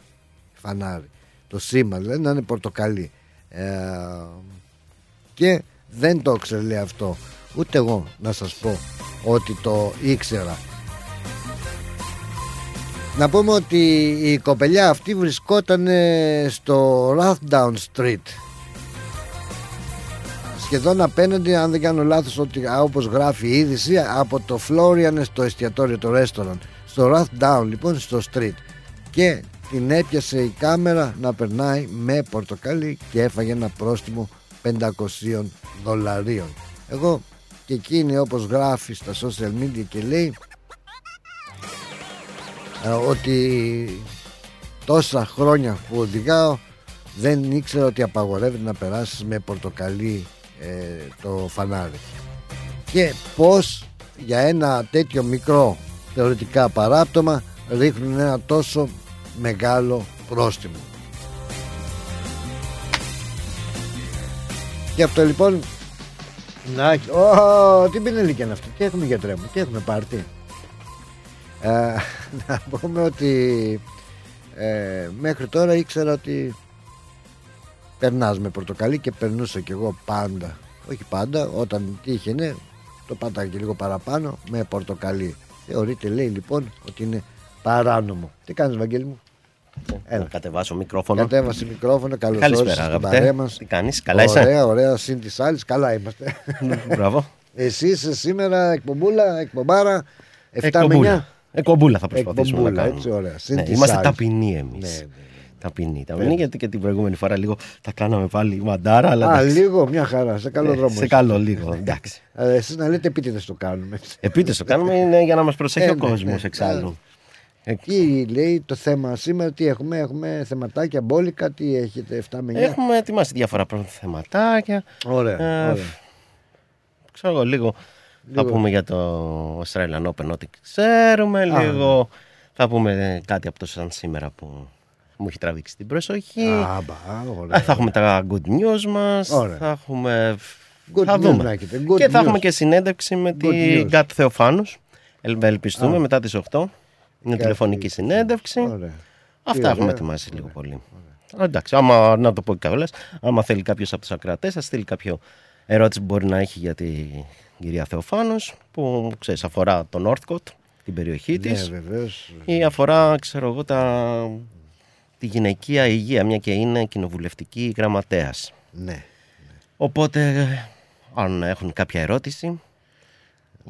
φανάρι το σήμα δηλαδή να είναι πορτοκαλί. Ε, και δεν το ήξερε αυτό. Ούτε εγώ να σας πω ότι το ήξερα. Να πούμε ότι η κοπελιά αυτή βρισκόταν στο Rathdown Street. Σχεδόν απέναντι αν δεν κάνω λάθος ότι όπως γράφει η είδηση από το Florian στο εστιατόριο το restaurant. Στο Rathdown λοιπόν στο street. Και την έπιασε η κάμερα να περνάει με πορτοκάλι και έφαγε ένα πρόστιμο 500 δολαρίων. Εγώ και εκείνη όπως γράφει στα social media και λέει ε, ότι τόσα χρόνια που οδηγάω δεν ήξερα ότι απαγορεύεται να περάσεις με πορτοκαλί ε, το φανάρι. Και πως για ένα τέτοιο μικρό θεωρητικά παράπτωμα ρίχνουν ένα τόσο μεγάλο πρόστιμο. Και αυτό λοιπόν να, oh, τι πινελίκια είναι αυτό, τι έχουμε γιατρέ μου, τι έχουμε πάρτι; Ε, να πούμε ότι ε, μέχρι τώρα ήξερα ότι περνάς με πορτοκαλί και περνούσα κι εγώ πάντα, όχι πάντα, όταν τύχαινε το πάταγα και λίγο παραπάνω με πορτοκαλί. Θεωρείται λέει λοιπόν ότι είναι παράνομο. Τι κάνεις Βαγγέλη μου; Έλα. Να κατεβάσω μικρόφωνο. Κατέβασε μικρόφωνο. Καλώς Καλησπέρα, αγαπητέ. Τι κάνεις, καλά είσαι; Ωραία, ωραία. Συν της άλλης, καλά είμαστε. Μπράβο. Εσύ είσαι σήμερα εκπομπούλα, εκπομπάρα. 7 εκπομπούλα. με 9. Εκπομπούλα θα προσπαθήσουμε εκπομπούλα, να κάνουμε. Έτσι, ωραία. Ναι, είμαστε ταπεινοί εμείς. Ναι, ναι. Ταπεινή, ταπεινή γιατί και την προηγούμενη φορά λίγο τα κάναμε πάλι μαντάρα. Αλλά Α, λίγο, μια χαρά. Σε καλό δρόμο. Σε καλό, λίγο. Εντάξει. Εσείς να λέτε επίτηδες το κάνουμε. Επίτηδες το κάνουμε είναι για να μας προσέχει ο κόσμος εξάλλου. Εκεί λέει το θέμα σήμερα, τι έχουμε, έχουμε θεματάκια μπόλικα, τι έχετε 7 με 9. Έχουμε ετοιμάσει διάφορα θεματάκια. Ωραία, ε, ωραία. Ξέρω εγώ λίγο, θα πούμε για το Australian Open ό,τι ξέρουμε, λίγο θα πούμε κάτι από το σαν σήμερα που μου έχει τραβήξει την προσοχή. Α, μπα, ωραία, θα έχουμε τα good news μας, θα έχουμε... Good θα news δούμε. Good και θα news. έχουμε και συνέντευξη με την Γκάτ Θεοφάνους. Ελπιστούμε Α. μετά τις 8. Είναι Κάτι. τηλεφωνική συνέντευξη. Ωραία. Αυτά Τι έχουμε ωραία. ετοιμάσει λίγο πολύ. Εντάξει, άμα να το πω κιόλας, άμα θέλει κάποιος από τους ακρατέ, θα στείλει κάποιο ερώτηση που μπορεί να έχει για την κυρία Θεοφάνος που ξέρεις αφορά τον Northcote, την περιοχή Ναι, της βεβαίως. ή αφορά ξέρω εγώ τα... τη γυναικεία υγεία μια και είναι κοινοβουλευτική γραμματέας. Ναι. Οπότε αν έχουν κάποια ερώτηση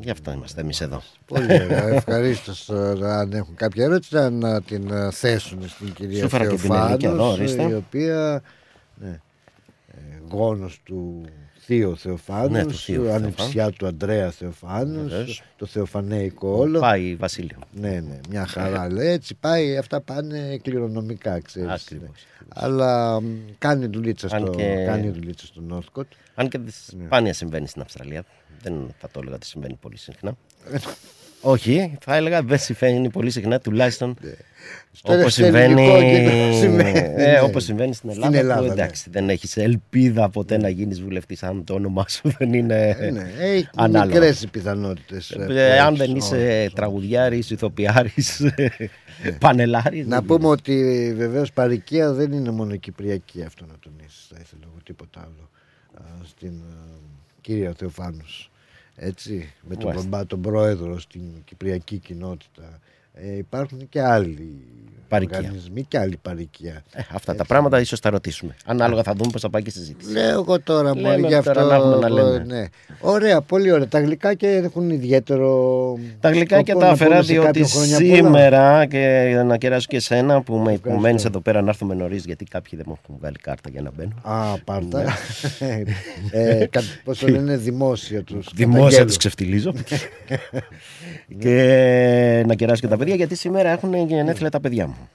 γι' αυτό είμαστε εμείς εδώ. Πολύ ωραία. Ευχαρίστως αν έχουν κάποια ερώτηση να, να την ε, θέσουν στην κυρία Σου έφερα και την Ελίκη εδώ, Θεοφάνος, ορίστε. η οποία ναι, ε, γόνος του Θείου Θεοφάνους, Ναι, του θείου ανιψιά του Αντρέα Θεοφάνους, Βεβαίως. το θεοφανέικο όλο. Πάει Βασίλειο. Ναι, ναι, μια χαρά λέει. Έτσι πάει, αυτά πάνε κληρονομικά, ξέρεις. Ακριβώς, ναι. Αλλά μ, κάνει δουλίτσα Αν στο, και- κάνει δουλίτσα στο Northcote. Αν και Ναι. σπάνια συμβαίνει στην Αυστραλία. Δεν θα το έλεγα ότι συμβαίνει πολύ συχνά. Όχι, θα έλεγα δεν συμβαίνει πολύ συχνά, τουλάχιστον Στο όπως στο ελληνικό συμβαίνει, κέντρο συμβαίνει, ε, ναι. όπως συμβαίνει στην Στην Ελλάδα, Ελλάδα, που ναι. εντάξει, δεν έχεις ελπίδα ποτέ να γίνεις βουλευτής αν το όνομά σου δεν είναι Ε, ναι, έχει ανάλογο. μικρές οι πιθανότητες. ε, Ε, που αν έχεις, δεν είσαι όχι. τραγουδιάρης, ηθοποιάρης, πανελάρης. Να δεν πούμε ότι βεβαίως παροικία δεν είναι μόνο κυπριακή, αυτό να τονίσεις. Θα ήθελα εγώ τίποτα άλλο. Α, στην α, κύρια Θεοφάνους. Έτσι, με τον Μάλιστα. μπαμπά, τον πρόεδρο στην κυπριακή κοινότητα. Ε, υπάρχουν και άλλοι Παροικία. οργανισμοί και άλλη παροικία. Ε, αυτά τα πράγματα ίσως τα ρωτήσουμε. Ανάλογα θα δούμε πώς θα πάει και η συζήτηση. Λέω εγώ τώρα Λέμε μόνο γι' αυτό. τώρα να έχουμε να λέμε. Ναι. Ωραία, πολύ ωραία. Τα γλυκάκια έχουν ιδιαίτερο. Τα γλυκάκια σκοπό τα να αφαιρά πούμε σε διότι κάποιον χρόνια πολλά. σήμερα και να κεράσω και εσένα που με που μένεις εδώ πέρα να έρθουμε νωρίς γιατί κάποιοι δεν μου έχουν βγάλει κάρτα για να μπαίνω. Α, πάρτα. Ναι. ε, κα, πώς το λένε, δημόσιο τους. Δημόσια τους ξεφτιλίζω. και να κεράσω και τα παιδιά γιατί σήμερα έχουν γενέθλια τα παιδιά μου.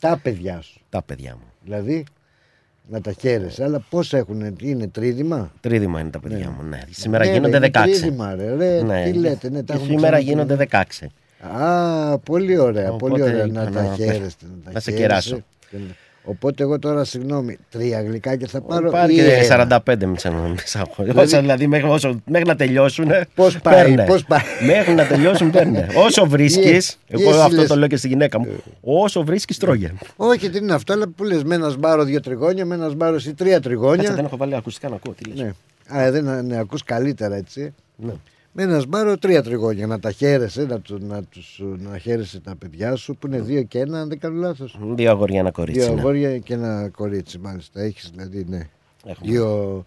Τα παιδιά σου. Τα παιδιά μου. Δηλαδή, να τα χαίρεσαι. Αλλά πόσα έχουν, είναι τρίδημα; Τρίδημα είναι τα παιδιά μου. Ναι. Σήμερα Ναι, ρε, γίνονται είναι 16. τρίδημα, ρε, ρε, τι λέτε, ναι, τα Και έχουμε σήμερα ξαναπεί. γίνονται 16. Α, πολύ ωραία, πολύ Οπότε ωραία να είπα τα να- χαίρεστε. Να, τα να σε χαίρεσαι. κεράσω. Και να- Οπότε εγώ τώρα, συγγνώμη, τρία γλυκάκια θα πάρω. Πάρει ή και ένα. 45 μισά Δηλαδή- Όσα δηλαδή μέχρι, όσο, μέχρι να τελειώσουν. Πώς πάει, πώς πάει. Μέχρι να τελειώσουν παίρνε. Όσο βρίσκεις. Ή- Εγώ ή εσύ αυτό λες- το λέω και στη γυναίκα μου. Όσο βρίσκεις, τρώγε. Όχι, τι είναι αυτό, αλλά που λες, με ένας σμπάρο δύο τριγώνια, με ένας σμπάρο ή τρία τριγώνια. Κάτσε, δεν έχω βάλει ακουστικά να ακούω. Τι λες. Ναι. Α, δεν ναι, ακούς καλύτερα έτσι. Ναι. Με ένα σμπάρο τρία τριγώνια να τα χαίρεσαι, να, του, να, τους, να χαίρεσαι τα παιδιά σου που είναι δύο και ένα, αν δεν κάνω λάθος. Δύο αγόρια, ένα κορίτσι. Δύο ναι. αγόρια και ένα κορίτσι, μάλιστα. Έχεις δηλαδή, ναι. Έχουμε. Δύο,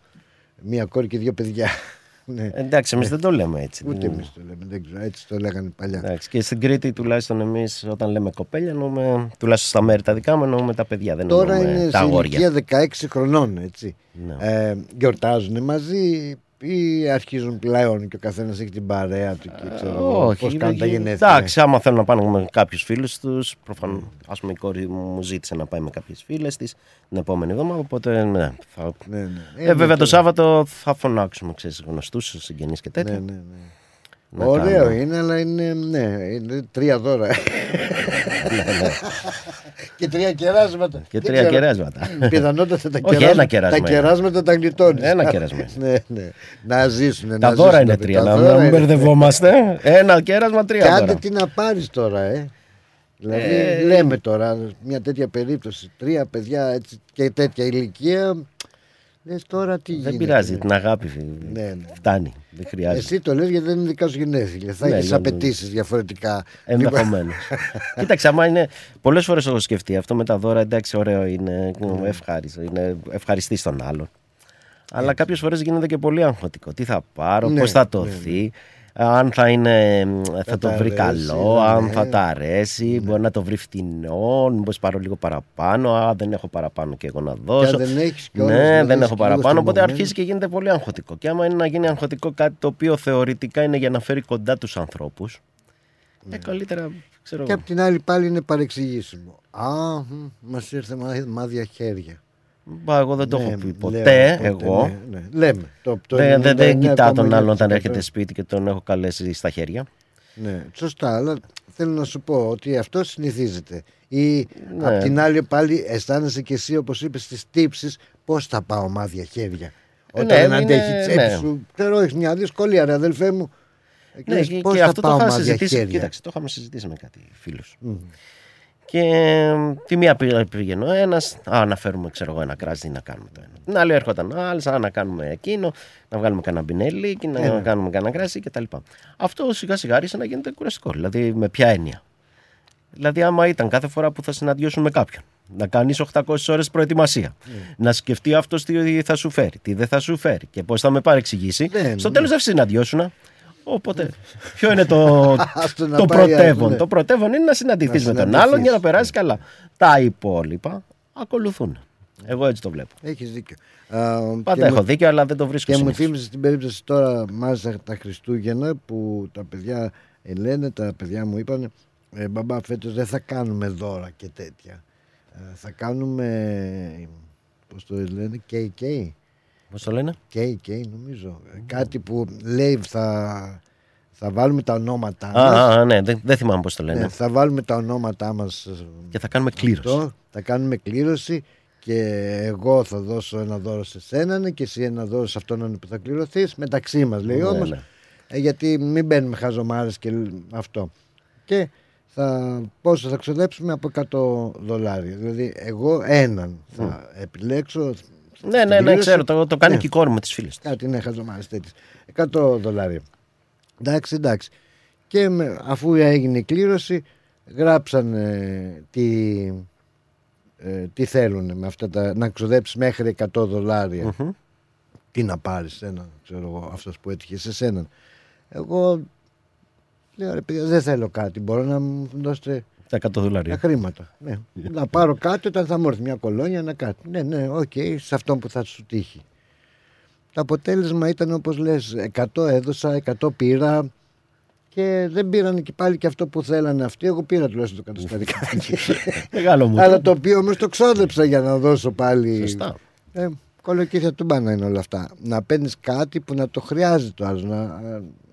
μία κόρη και δύο παιδιά. ναι. Εντάξει, εμείς δεν το λέμε έτσι. Ούτε Δεν- εμείς το λέμε, δεν ξέρω, έτσι το λέγανε παλιά. Εντάξει, και στην Κρήτη τουλάχιστον εμείς όταν λέμε κοπέλια εννοούμε, τουλάχιστον στα μέρη τα δικά μου εννοούμε τα παιδιά. Δεν Τώρα εννοούμε είναι τα σε αγόρια. ηλικία 16 χρονών, έτσι. Ναι. Ε, γιορτάζουν μαζί ή αρχίζουν πλέον και ο καθένας έχει την παρέα του και ξέρω εγώ, Όχι, πώς κάνουν τα είναι- γενέθλια. Εντάξει, άμα θέλουν να πάνε με κάποιους φίλους τους, προφανώς. Α πούμε, η κόρη μου μου ζήτησε να πάει με κάποιες φίλες της την επόμενη εβδομάδα. Οπότε, ναι. Θα... Ναι, ναι. Ε, ναι, βέβαια το τώρα. Σάββατο θα φωνάξουμε, ξέρεις, γνωστούς, συγγενείς και τέτοια. Ναι, ναι, ναι. Να Ωραίο κάνουμε. είναι, αλλά είναι, ναι, είναι τρία δώρα. και τρία κεράσματα. Και Δεν τρία ξέρω. κεράσματα. Πιθανότατα τα, Όχι, κεράσματα, ένα κεράσμα τα είναι. κεράσματα τα γλιτώνεις. Ένα κεράσμα. ναι, ναι. Να ζήσουν. Τα να δώρα ζήσουν είναι τα τρία, παιδιά. να δώρα μην είναι. μπερδευόμαστε. Ένα κέρασμα, τρία Κάντε δώρα. τι να πάρεις τώρα, ε. Δηλαδή Ε, λέμε τώρα μια τέτοια περίπτωση, τρία παιδιά έτσι, και τέτοια ηλικία, λες τώρα τι γίνεται. Δεν πειράζει, την αγάπη Ναι, ναι. φτάνει. Δεν χρειάζεται. Εσύ το λες γιατί δεν είναι δικά σου γενέθλια. Θα Ναι, έχεις ναι, ναι. απαιτήσεις διαφορετικά. Ενδεχομένως. Κοίταξε, άμα είναι. Πολλές φορές έχω σκεφτεί αυτό με τα δώρα. Εντάξει, ωραίο είναι. Ναι. Ευχάριστο. Είναι ευχαριστή τον άλλον. Αλλά κάποιες φορές γίνεται και πολύ αγχωτικό. Τι θα πάρω, Ναι, πώς θα ναι, τοθεί. Αν θα, είναι, θα το τα βρει αρέσει, καλό, ναι. αν θα τα αρέσει, μπορεί να το βρει φτηνό, μήπως πάρω λίγο παραπάνω, α, δεν έχω παραπάνω και εγώ να δώσω. δεν έχεις κιόλας, ναι, δηλαδή δεν είσαι έχω λίγο παραπάνω, οπότε στριμωγμένος. αρχίζει και γίνεται πολύ αγχωτικό. Και άμα είναι να γίνει αγχωτικό κάτι το οποίο θεωρητικά είναι για να φέρει κοντά τους ανθρώπους, ε, καλύτερα, ξέρω Και εγώ. απ' την άλλη πάλι είναι παρεξηγήσιμο. Α, μας ήρθε μα- μάδια χέρια. Μπα, εγώ δεν το Ναι, έχω πει λέω, ποτέ, ποτέ, εγώ. ναι, ναι. Λέμε. Το, το δεν, δεν, δεν 99,9% κοιτάω τον άλλον όταν έρχεται σπίτι και τον έχω καλέσει στα χέρια. Ναι, σωστά, αλλά θέλω να σου πω ότι αυτό συνηθίζεται. Ή Ναι. απ' την άλλη πάλι αισθάνεσαι και εσύ όπως είπες στις τύψεις πώς θα πάω μάδια χέρια. Όταν ναι, δεν είναι- αντέχεις η τσέπη ναι. σου. Ξέρω, έχεις μια δυσκολία ρε αδελφέ μου. Ναι, Λες, και, πώς και θα αυτό το πάω είχα μάδια συζητήσει. χέρια. Κοίταξε, το είχαμε συζητήσει με κάτι φίλους. Μμ. Και ε, τη μία πήγε- πήγαινε ο ένας, α, να φέρουμε ξέρω εγώ, ένα κράζι να κάνουμε το ένα. Την άλλη έρχονταν ο άλλος, α, να κάνουμε εκείνο, να βγάλουμε κανένα μπινέλι και να Ε, ναι. κάνουμε κανένα κράζι κτλ. Αυτό σιγά σιγά άρχισε να γίνεται κουραστικό. Δηλαδή με ποια έννοια. Δηλαδή, άμα ήταν κάθε φορά που θα συναντιώσουν με κάποιον, να κάνεις 800 ώρες προετοιμασία, να σκεφτεί αυτός τι θα σου φέρει, τι δεν θα σου φέρει και πώς θα με παρεξηγήσει, Ναι, στο ναι. τέλος δεν θα συναντιώσουν. Οπότε, ποιο είναι το, Άστο να το πάει, πρωτεύον; ναι. Το πρωτεύον είναι να συναντηθείς Να με τον συναντηθείς. άλλον για να περάσεις καλά. Τα υπόλοιπα ακολουθούν. Εγώ έτσι το βλέπω. Έχεις δίκιο. Πάντα έχω δίκιο, αλλά δεν το βρίσκω Και μου συνήθως. θύμισε την περίπτωση τώρα, μάλιστα τα Χριστούγεννα, που τα παιδιά ε, λένε, τα παιδιά μου είπαν, ε, μπαμπά φέτος δεν θα κάνουμε δώρα και τέτοια. Ε, θα κάνουμε, πώς το λένε, KK. Πώς το λένε; KK νομίζω. Ε, Κάτι που λέει θα, θα βάλουμε τα ονόματά Α, μας. α, α, ναι, δεν, δεν θυμάμαι πώς το λένε. Ναι, θα βάλουμε τα ονόματά μας ε, Και θα κάνουμε κλήρωση. αυτό, θα κάνουμε κλήρωση και εγώ θα δώσω ένα δώρο σε σένα ναι, και εσύ ένα δώρο σε αυτόν που θα κληρωθείς μεταξύ μας λέει Ναι, όμως ναι. ε, γιατί μην μπαίνουμε χαζομάρες και λ- αυτό και θα, πόσο θα ξοδέψουμε από 100 δολάρια δηλαδή εγώ έναν θα επιλέξω Ναι, ναι, ναι, κλήρωση. ξέρω. Το, το κάνει Ναι. και η κόρη μου της φίλη. Κάτι είναι χαζομάρες τέτοιες. 100 δολάρια. Εντάξει, εντάξει. Και με, αφού έγινε η κλήρωση, γράψαν ε, τι, ε, τι θέλουν με αυτά τα, να ξοδέψεις μέχρι 100 δολάρια. Μμμ. Τι να πάρεις ένα, ξέρω εγώ, αυτός που έτυχε σε σέναν. Εγώ λέω ρε παιδιά δεν θέλω κάτι, μπορώ να μου δώσετε Τα 100 τα δολάρια. χρήματα. Ναι. να πάρω κάτι όταν θα μου έρθει μια κολόνια να κάτι. Ναι, ναι, οκ, σε αυτόν που θα σου τύχει. Το αποτέλεσμα ήταν όπως λες 100 έδωσα, 100 πήρα και δεν πήραν και πάλι και αυτό που θέλανε αυτοί. Εγώ πήρα τουλάχιστον το κατοσταρικάκι. Μεγάλο μου. Αλλά το οποίο όμως το ξόδεψα για να δώσω πάλι. Σωστά. Ε, κολοκύθια του μπάνα είναι όλα αυτά. Να παίρνεις κάτι που να το χρειάζεται το άλλος, να,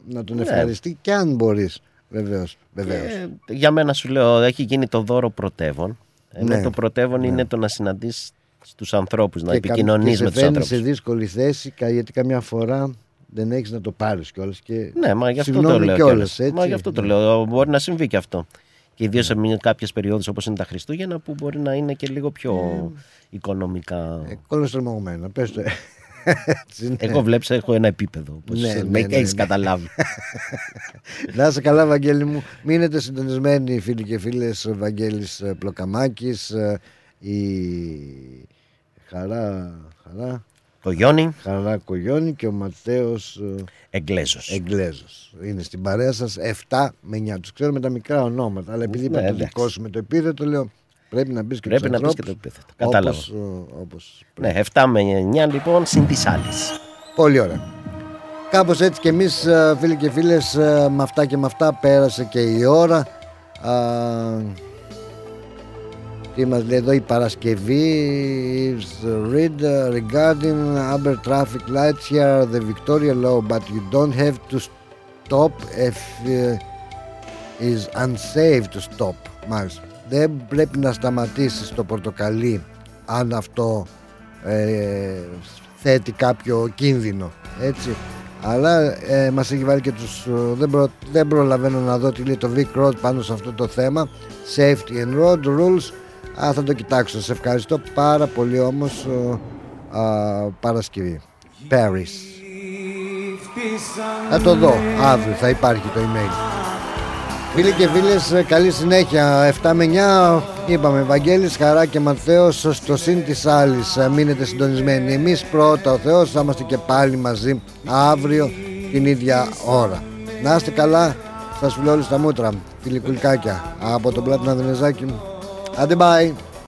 να τον Ναι. ευχαριστεί και αν μπορείς. Βεβαίως, βεβαίως. Ε, για μένα σου λέω, έχει γίνει το δώρο πρωτεύον. Ενώ Ναι. το πρωτεύον Ναι. είναι το να συναντήσεις τους ανθρώπους, να Και κα- επικοινωνείς και σε με τους φέρνει ανθρώπους. σε δύσκολη θέση κα- γιατί καμιά φορά δεν έχεις να το πάρεις κιόλας. Και Ναι, μα γι' αυτό το συγγνώμη λέω. κιόλας, κιόλας. έτσι. Μα γι' αυτό το Ναι. λέω. Μπορεί να συμβεί και αυτό. Και ιδίως σε κάποιες περιόδους όπως είναι τα Χριστούγεννα που μπορεί να είναι και λίγο πιο Ναι. οικονομικά. Κολοστρομωγμένα. Πες το. Έτσι είναι. Εγώ βλέπεις, έχω ένα επίπεδο. Όπως Ναι, ναι, με ναι, έχεις ναι. καταλάβει. Να είσαι καλά, Βαγγέλη μου. Μείνετε συντονισμένοι, φίλοι και φίλες. Ο Βαγγέλης ε, Πλοκαμάκης, ε, η Χαρά. Χαρά. Κογιόνι. Χαρά Κογιόνι και ο Ματέος ε, Εγγλέζος. Εγγλέζος. Είναι στην παρέα σας 7 με 9. Τους ξέρουμε τα μικρά ονόματα. Αλλά επειδή είπα Ναι, το εντάξει. δικό σου με το επίθετο, λέω πρέπει να μπεις και Πρέπει τους να πεις και ανθρώπους, το επίθετο. Κατάλαβα. Όπως, ε, όπως Ναι, 7 με 9 λοιπόν συν της άλλης. Πολύ ωραία. Κάπως έτσι και εμείς ε, φίλοι και φίλες ε, με αυτά και με αυτά πέρασε και η ώρα. Α, τι μας λέει εδώ η Παρασκευή is read uh, regarding amber traffic lights here the Victoria law but you don't have to stop if uh, is unsafe to stop μάλιστα δεν πρέπει να σταματήσεις το πορτοκαλί αν αυτό ε, θέτει κάποιο κίνδυνο έτσι. Αλλά ε, μας έχει βάλει και τους ε, δεν, προ, δεν προλαβαίνω να δω τι λέει το Vic Road πάνω σε αυτό το θέμα. Safety and road rules. Α, θα το κοιτάξω. Σε ευχαριστώ πάρα πολύ όμως ε, α, Παρασκευή. Paris. Θα το δω. Αύριο θα υπάρχει το email Φίλοι και φίλες, ε, καλή συνέχεια. 7 με 9, είπαμε, Βαγγέλης, Χαρά και Ματθαίος στο συν της άλλης. Ε, Μείνετε συντονισμένοι. Εμείς πρώτα, ο Θεός, θα είμαστε και πάλι μαζί αύριο την ίδια ώρα. Να είστε καλά, σας φιλώ όλοι στα μούτρα, φιλικουλκάκια, από τον Πλάτωνα Δενεζάκη. Άντε bye.